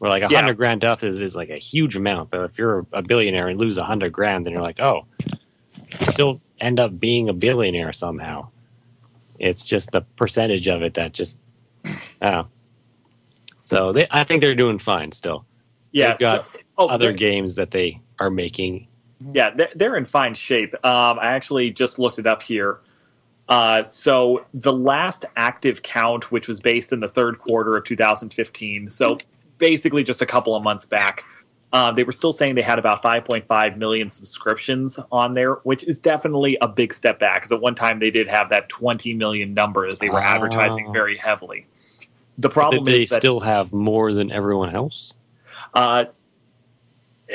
Where like a Yeah. hundred grand death is, is like a huge amount, but if you're a billionaire and lose a hundred grand, then you're like, oh, you still end up being a billionaire somehow. It's just the percentage of it that just, oh. So they, I think they're doing fine still. yeah. They've got so- oh, Other games that they are making. Yeah, they're, they're in fine shape. Um, I actually just looked it up here. Uh, so the last active count, which was based in the third quarter of 2015, so basically just a couple of months back, uh, they were still saying they had about 5.5 million subscriptions on there, which is definitely a big step back. Because at one time they did have that 20 million number that they were Ah. advertising very heavily. The problem they is that still have more than everyone else.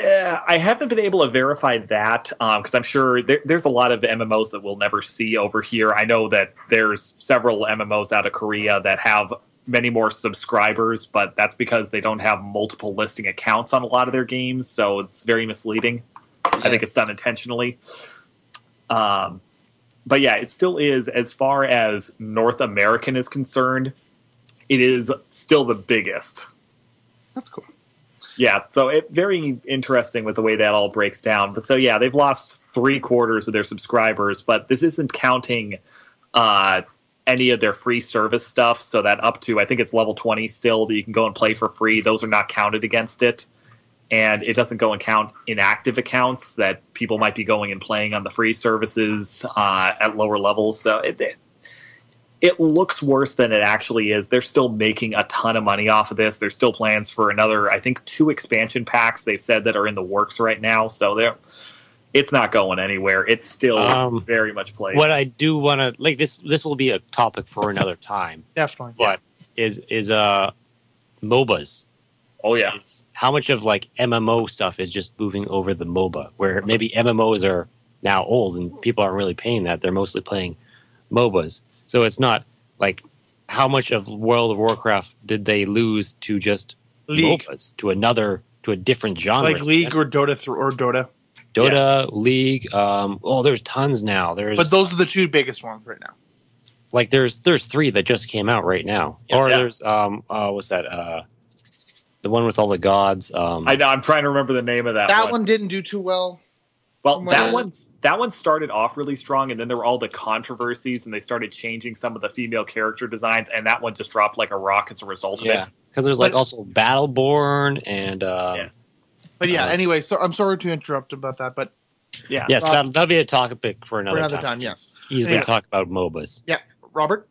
uh, I haven't been able to verify that because I'm sure there, there's a lot of MMOs that we'll never see over here. I know that there's several MMOs out of Korea that have many more subscribers, but that's because they don't have multiple listing accounts on a lot of their games, so it's very misleading. I think it's done intentionally. Um, but yeah, it still is as far as North American is concerned. It is still the biggest. That's cool. Yeah, so it very interesting with the way that all breaks down. But so yeah, they've lost three quarters of their subscribers, but this isn't counting uh, any of their free service stuff. So that up to I think it's level twenty still that you can go and play for free. Those are not counted against it, and it doesn't go and count inactive accounts that people might be going and playing on the free services uh, at lower levels. So it, it it looks worse than it actually is. They're still making a ton of money off of this. There's still plans for another, I think, two expansion packs they've said that are in the works right now. So they're it's not going anywhere. It's still Um, very much played. What I do want to like this this will be a topic for another time. Definitely. But is is uh MOBAs. oh yeah, It's how much of like MMO stuff is just moving over the MOBA, where maybe MMOs are now old and people aren't really paying that. They're mostly playing MOBAs. So it's not like how much of World of Warcraft did they lose to just League, MOBAs to another to a different genre, like League or Dota th- or Dota. Dota, League. Um, oh, there's tons now. There's But those are the two biggest ones right now. like there's there's three that just came out right now. or Yeah. there's um uh what's that uh the one with all the gods um I know. I'm trying to remember the name of that. That one. one didn't do too well. Well, From that what- one that one started off really strong, and then there were all the controversies, and they started changing some of the female character designs, and that one just dropped like a rock as a result of yeah it. because there's like But- also Battleborn and uh Yeah. But yeah, Uh, anyway, so I'm sorry to interrupt about that, but Yeah. yes Rob- that'll, that'll be a topic for another, for another time, yes. easily Yeah. talk about MOBAs Yeah, Robert,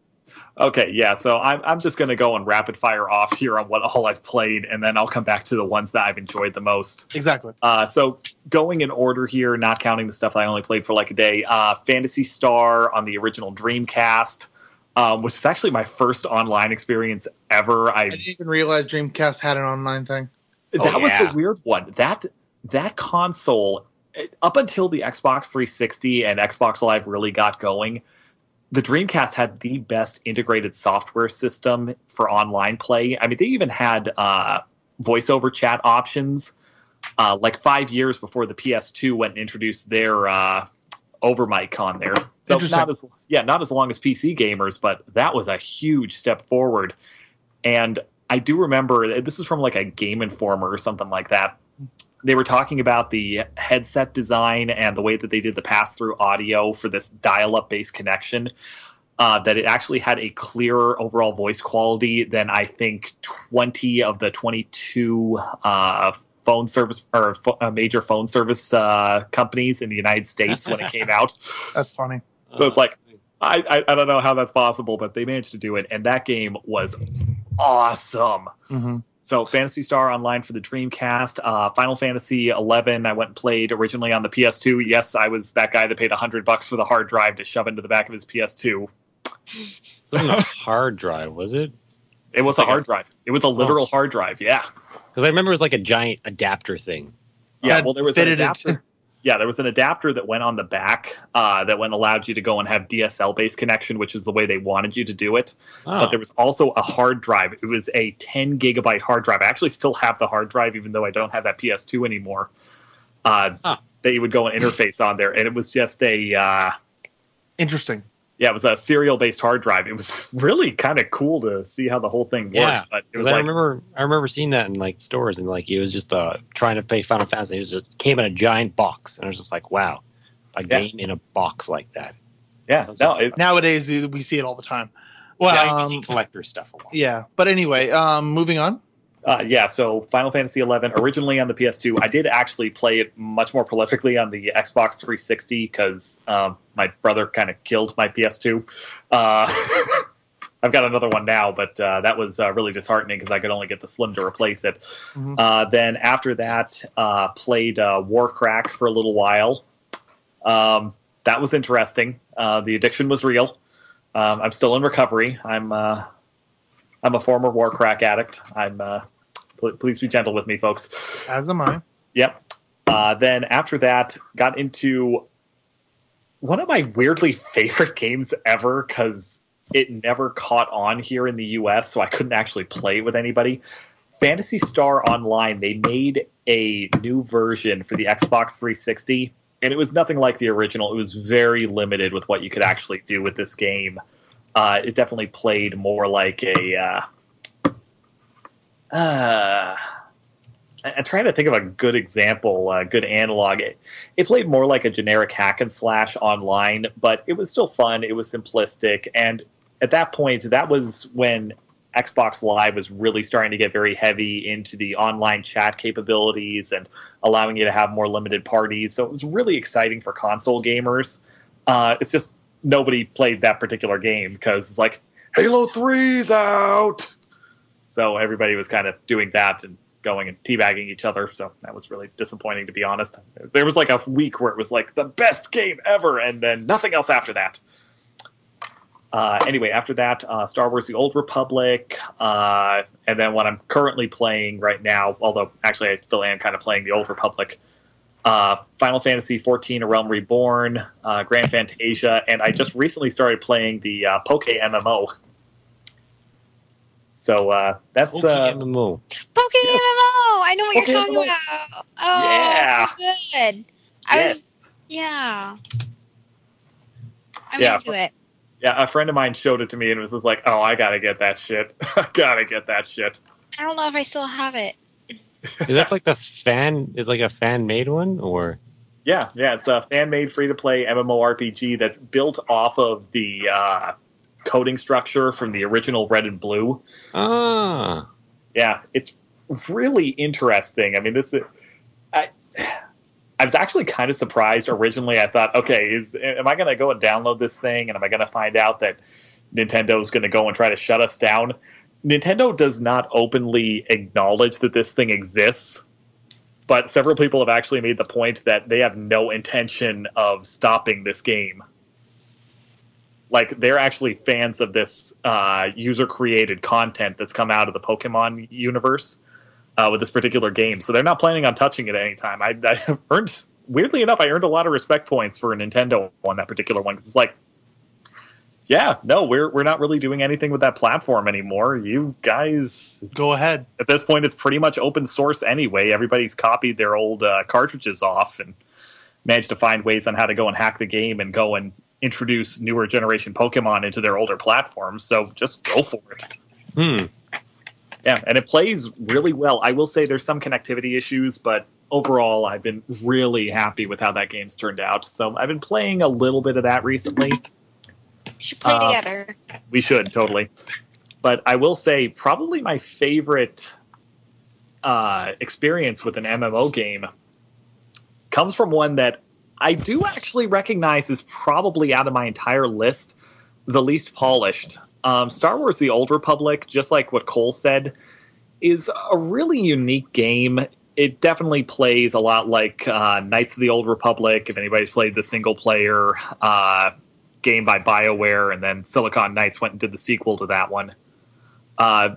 Okay, yeah. So I'm I'm just gonna go and rapid fire off here on what all I've played, and then I'll come back to the ones that I've enjoyed the most. exactly. Uh, so going in order here, not counting the stuff I only played for like a day. Uh, Phantasy Star on the original Dreamcast, um, which is actually my first online experience ever. I I didn't even realize Dreamcast had an online thing. that Oh, was the weird one. That that console, up until the Xbox 360 and Xbox Live really got going, the Dreamcast had the best integrated software system for online play. I mean, they even had uh, voiceover chat options. Uh, like five years before the PS2 went and introduced their uh, over mic on there. So not as yeah, not as long as PC gamers, but that was a huge step forward. And I do remember this was from like a Game Informer or something like that. They were talking about the headset design and the way that they did the pass through audio for this dial up based connection. Uh, that it actually had a clearer overall voice quality than I think 20 of the 22 uh, phone service or pho- uh, major phone service uh, companies in the United States when it came out. That's funny. So it's like- I, I I don't know how that's possible, but they managed to do it, and that game was awesome. hmm So Phantasy Star Online for the Dreamcast, uh, Final Fantasy 11. I went and played originally on the PS2. Yes, I was that guy that paid hundred bucks for the hard drive to shove into the back of his PS2. it wasn't a hard drive, was it? It was a Like a- hard drive. It was a literal hard drive. Yeah, Because I remember it was like a giant adapter thing. yeah. That Well, there was an fitted it. adapter. Yeah, there was an adapter that went on the back uh, that went allowed you to go and have DSL based connection, which is the way they wanted you to do it. Oh. But there was also a hard drive. It was a 10 gigabyte hard drive. I actually still have the hard drive, even though I don't have that PS2 anymore. Uh, Huh. That you would go and interface on there, and it was just a uh, Interesting. Yeah, it was a serial based hard drive. It was really kind of cool to see how the whole thing worked. Yeah, but it Because was I remember, I remember seeing that in like stores, and like it was just uh, trying to play Final Fantasy. It was just, came in a giant box, and I was just like, "Wow, a Yeah. game in a box like that." yeah, Sounds no, it, Nowadays, we see it all the time. Well, Yeah, um, collector stuff a lot. Yeah, but anyway, um, moving on. Uh, yeah, so Final Fantasy XI originally on the PS2. I did actually play it much more prolifically on the Xbox 360 because um, my brother kind of killed my PS2. Uh, I've got another one now, but uh, that was uh, really disheartening because I could only get the Slim to replace it. Mhm. Uh, then after that, uh, played uh, Warcrack for a little while. Um, that was interesting. Uh, the addiction was real. Um, I'm still in recovery. I'm uh, I'm a former Warcrack addict. I'm uh, pl- please be gentle with me, folks. As am I. Yep. Uh, then after that, got into one of my weirdly favorite games ever because it never caught on here in the U.S., so I couldn't actually play it with anybody. Phantasy Star Online. They made a new version for the Xbox 360, and it was nothing like the original. It was very limited with what you could actually do with this game. Uh, it definitely played more like a. Uh, uh, I'm trying to think of a good example, a good analog. It, it played more like a generic hack and slash online, but it was still fun. It was simplistic, and at that point, that was when Xbox Live was really starting to get very heavy into the online chat capabilities and allowing you to have more limited parties. So it was really exciting for console gamers. Uh, it's just nobody played that particular game because it's like Halo 3's out. So everybody was kind of doing that and going and teabagging each other. So that was really disappointing, to be honest. There was like a week where it was like the best game ever, and then nothing else after that. Uh, anyway, after that, uh, Star Wars: The Old Republic, uh, and then what I'm currently playing right now, although actually I still am kind of playing The Old Republic, uh, Final Fantasy XIV: A Realm Reborn, uh, Grand Fantasia, and I just recently started playing the uh, Poke MMO. So uh, that's Okay, uh, MMO. Poke MMO. I know what Poke you're talking MMO. about. Oh, Yeah. so good. I Yeah. was, yeah. I'm Yeah. into it. yeah. A friend of mine showed it to me and was just like, "Oh, I gotta get that shit. I gotta get that shit." I don't know if I still have it. Is that like the fan? Is like a fan made one or? Yeah, yeah, it's a fan made free to play MMORPG that's built off of the uh, coding structure from the original Red and Blue. Ah, Yeah, it's really interesting. I mean, this is, I I was actually kind of surprised originally. I thought, okay, is am I going to go and download this thing, and am I going to find out that Nintendo's going to go and try to shut us down? Nintendo does not openly acknowledge that this thing exists, but several people have actually made the point that they have no intention of stopping this game. Like they're actually fans of this uh, user-created content that's come out of the Pokemon universe uh, with this particular game, so they're not planning on touching it anytime. I, I earned, weirdly enough, I earned a lot of respect points for Nintendo on that particular one because it's like, yeah, no, we're we're not really doing anything with that platform anymore. You guys, Go ahead. at this point, it's pretty much open source anyway. Everybody's copied their old uh, cartridges off and managed to find ways on how to go and hack the game and go and introduce newer generation Pokemon into their older platforms. So just go for it. hmm. Yeah, and it plays really well. I will say there's some connectivity issues, but overall, I've been really happy with how that game's turned out. So I've been playing a little bit of that recently. We should play Uh, together. We should totally. But I will say, probably my favorite uh, experience with an MMO game comes from one that I do actually recognize is probably out of my entire list the least polished. Um, Star Wars: The Old Republic, just like what Cole said, is a really unique game. It definitely plays a lot like uh, Knights of the Old Republic. If anybody's played the single player uh, game by BioWare, and then Silicon Knights went and did the sequel to that one. Uh,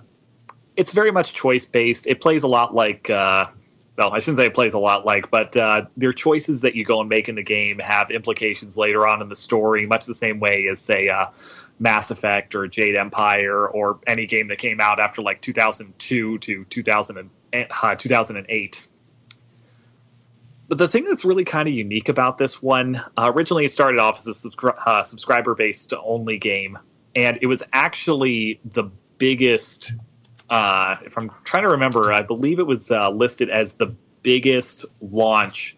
it's very much choice based. It plays a lot like, uh, well, I shouldn't say it plays a lot like, but uh, their choices that you go and make in the game have implications later on in the story, much the same way as, say, uh, Mass Effect or Jade Empire or any game that came out after like 2002 to 2000 and, uh, 2008. But the thing that's really kind of unique about this one, uh, originally it started off as a subscri- uh, subscriber based only game, and it was actually the biggest. Uh, if I'm trying to remember, I believe it was uh, listed as the biggest launch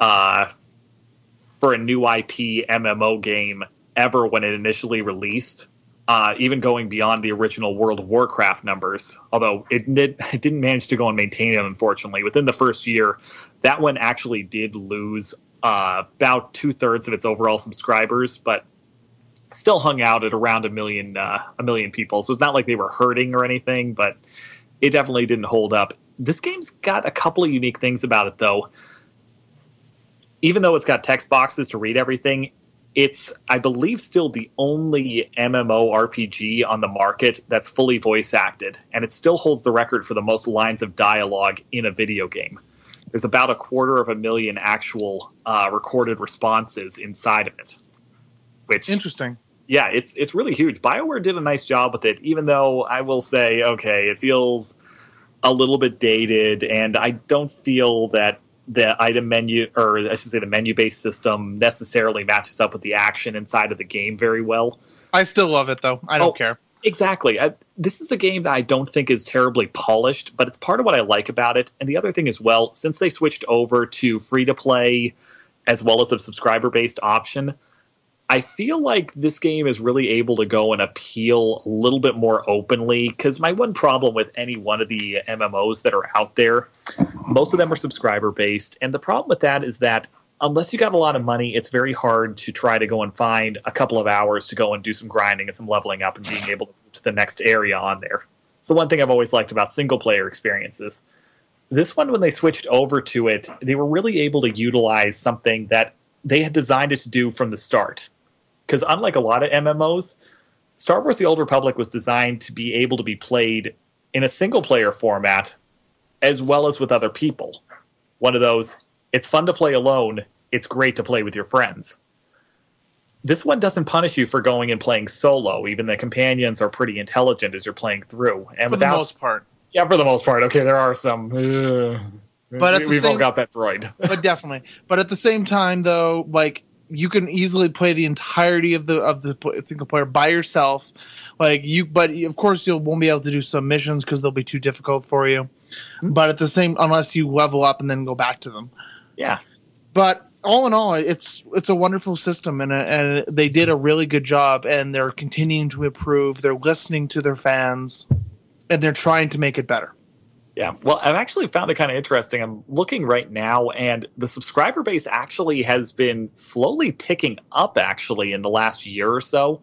uh, for a new IP MMO game ever when it initially released. Uh, even going beyond the original World of Warcraft numbers, although it, it didn't manage to go and maintain them, unfortunately. Within the first year, that one actually did lose uh, about two thirds of its overall subscribers, but still hung out at around a million uh, a million people. So it's not like they were hurting or anything, but it definitely didn't hold up. This game's got a couple of unique things about it, though. Even though it's got text boxes to read everything, it's I believe still the only MMO RPG on the market that's fully voice acted, and it still holds the record for the most lines of dialogue in a video game. There's about a quarter of a million actual uh, recorded responses inside of it, which Interesting. yeah, it's it's really huge. Bioware did a nice job with it, even though I will say, okay, it feels a little bit dated, and I don't feel that the item menu, or I should say, the menu based system necessarily matches up with the action inside of the game very well. I still love it though. I don't Oh. care. Exactly. I, this is a game that I don't think is terribly polished, but it's part of what I like about it. And the other thing as well, since they switched over to free to play as well as a subscriber based option, I feel like this game is really able to go and appeal a little bit more openly. Because my one problem with any one of the MMOs that are out there, most of them are subscriber based. And the problem with that is that unless you got a lot of money, it's very hard to try to go and find a couple of hours to go and do some grinding and some leveling up and being able to move to the next area on there. It's the one thing I've always liked about single player experiences. This one, when they switched over to it, they were really able to utilize something that they had designed it to do from the start. Because unlike a lot of MMOs, Star Wars The Old Republic was designed to be able to be played in a single player format as well as with other people. One of those, it's fun to play alone, it's great to play with your friends. This one doesn't punish you for going and playing solo. Even the companions are pretty intelligent as you're playing through. And For the most part. yeah, for the most part. Okay, there are some. uh, But we, we've all got that droid. but definitely. But at the same time, though, like you can easily play the entirety of the of the single player by yourself. Like you, but of course you won't be able to do some missions because they'll be too difficult for you. But at the same, unless you level up and then go back to them. Yeah, But all in all, it's it's a wonderful system, and and they did a really good job, and they're continuing to improve. They're listening to their fans, and they're trying to make it better. Yeah, well, I've actually found it kind of interesting. I'm looking right now, and the subscriber base actually has been slowly ticking up, actually, in the last year or so.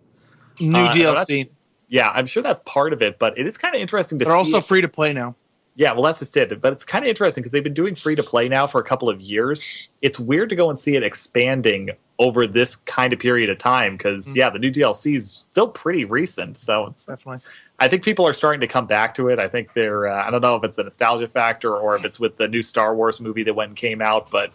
New Uh, DLC. Yeah, I'm sure that's part of it, but it is kind of interesting to They're also free to play now. Yeah, well, that's just it. But it's kind of interesting because they've been doing free to play now for a couple of years. It's weird to go and see it expanding over this kind of period of time because, Mm. yeah, the new DLC is still pretty recent. So it's Definitely. I think people are starting to come back to it. I think they're, uh, I don't know if it's a nostalgia factor or if it's with the new Star Wars movie that went came out, but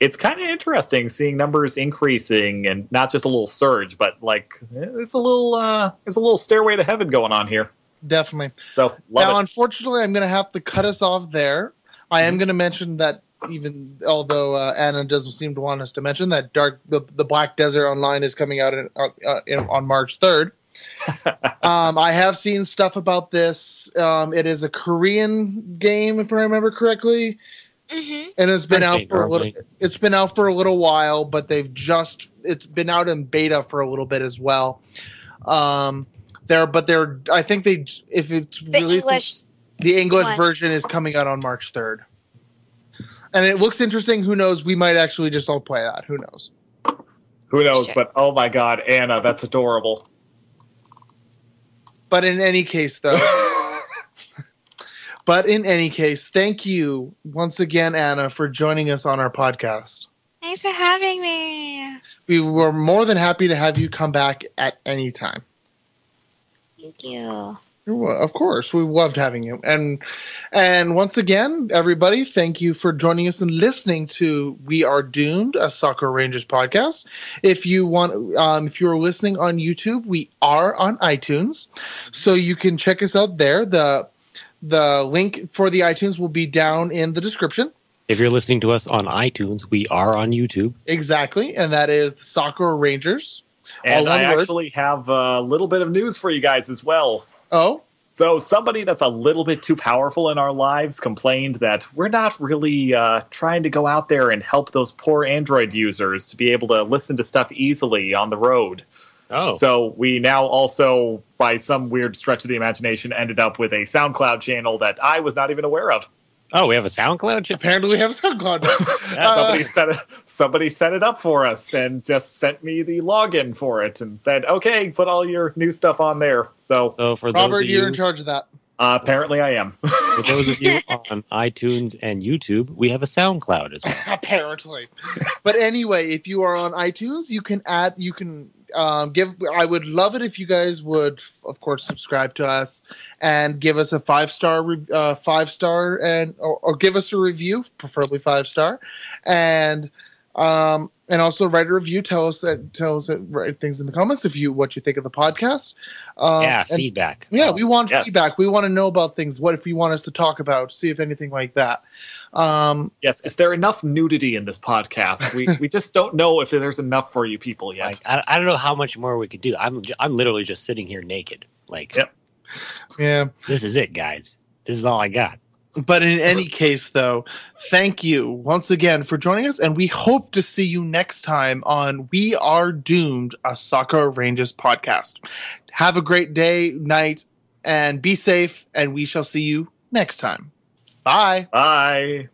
it's kind of interesting seeing numbers increasing and not just a little surge, but like it's a little, uh, there's a little stairway to heaven going on here. Definitely. So love now, it. unfortunately, I'm going to have to cut us off there. I Mm-hmm. am going to mention that even although uh, Anna doesn't seem to want us to mention that Dark the, the Black Desert Online is coming out in, uh, uh, in, on March 3rd. um, I have seen stuff about this. Um, it is a Korean game, if I remember correctly, hmm and it's been French out for a little. It's been out for a little while, but they've just it's been out in beta for a little bit as well. Um, there, but they're I think they if it's The released English The English What? version is coming out on March 3rd. And it looks interesting. Who knows? We might actually just all play that. Who knows? Who knows? Sure. But oh my god, Anna, that's adorable. But in any case, though, but in any case, thank you once again, Anna, for joining us on our podcast. Thanks for having me. We were more than happy to have you come back at any time. Thank you. You're Of course, we loved having you, and and once again, everybody, thank you for joining us and listening to "We Are Doomed," a Sakura Rangers podcast. If you want, um, if you are listening on YouTube, we are on iTunes, so you can check us out there. the The link for the iTunes will be down in the description. If you're listening to us on iTunes, we are on YouTube. Exactly, and that is the Sakura Rangers. And I word. actually have a little bit of news for you guys as well. Oh, So, somebody that's a little bit too powerful in our lives complained that we're not really uh, trying to go out there and help those poor Android users to be able to listen to stuff easily on the road. Oh, So, we now also, by some weird stretch of the imagination, ended up with a SoundCloud channel that I was not even aware of. Oh, we have a SoundCloud. apparently we have a SoundCloud. Yeah, Uh, somebody set it, somebody set it up for us and just sent me the login for it and said, "Okay, put all your new stuff on there." So So for Robert, those of you're you, in charge of that. uh, apparently, I am. for those of you on iTunes and YouTube, we have a SoundCloud as well. apparently but anyway if you are on itunes you can add you can um, give i would love it if you guys would of course subscribe to us and give us a five star uh, five star and or, or give us a review preferably five star and um and also write a review tell us that tell us that write things in the comments if you what you think of the podcast um, yeah, feedback. yeah, we want Yes. feedback. We want to know about things. What if you want us to talk about? See if anything like that. Um, Yes, is there enough nudity in this podcast? We we just don't know if there's enough for you people yet. Like I, I don't know how much more we could do. I'm j- I'm literally just sitting here naked. Like Yep. yeah. this is it, guys. This is all I got. But in any case, though, thank you once again for joining us, and we hope to see you next time on We Are Doomed, a Sakura Rangers podcast. Have a great day, night, and be safe, and we shall see you next time. Bye. Bye.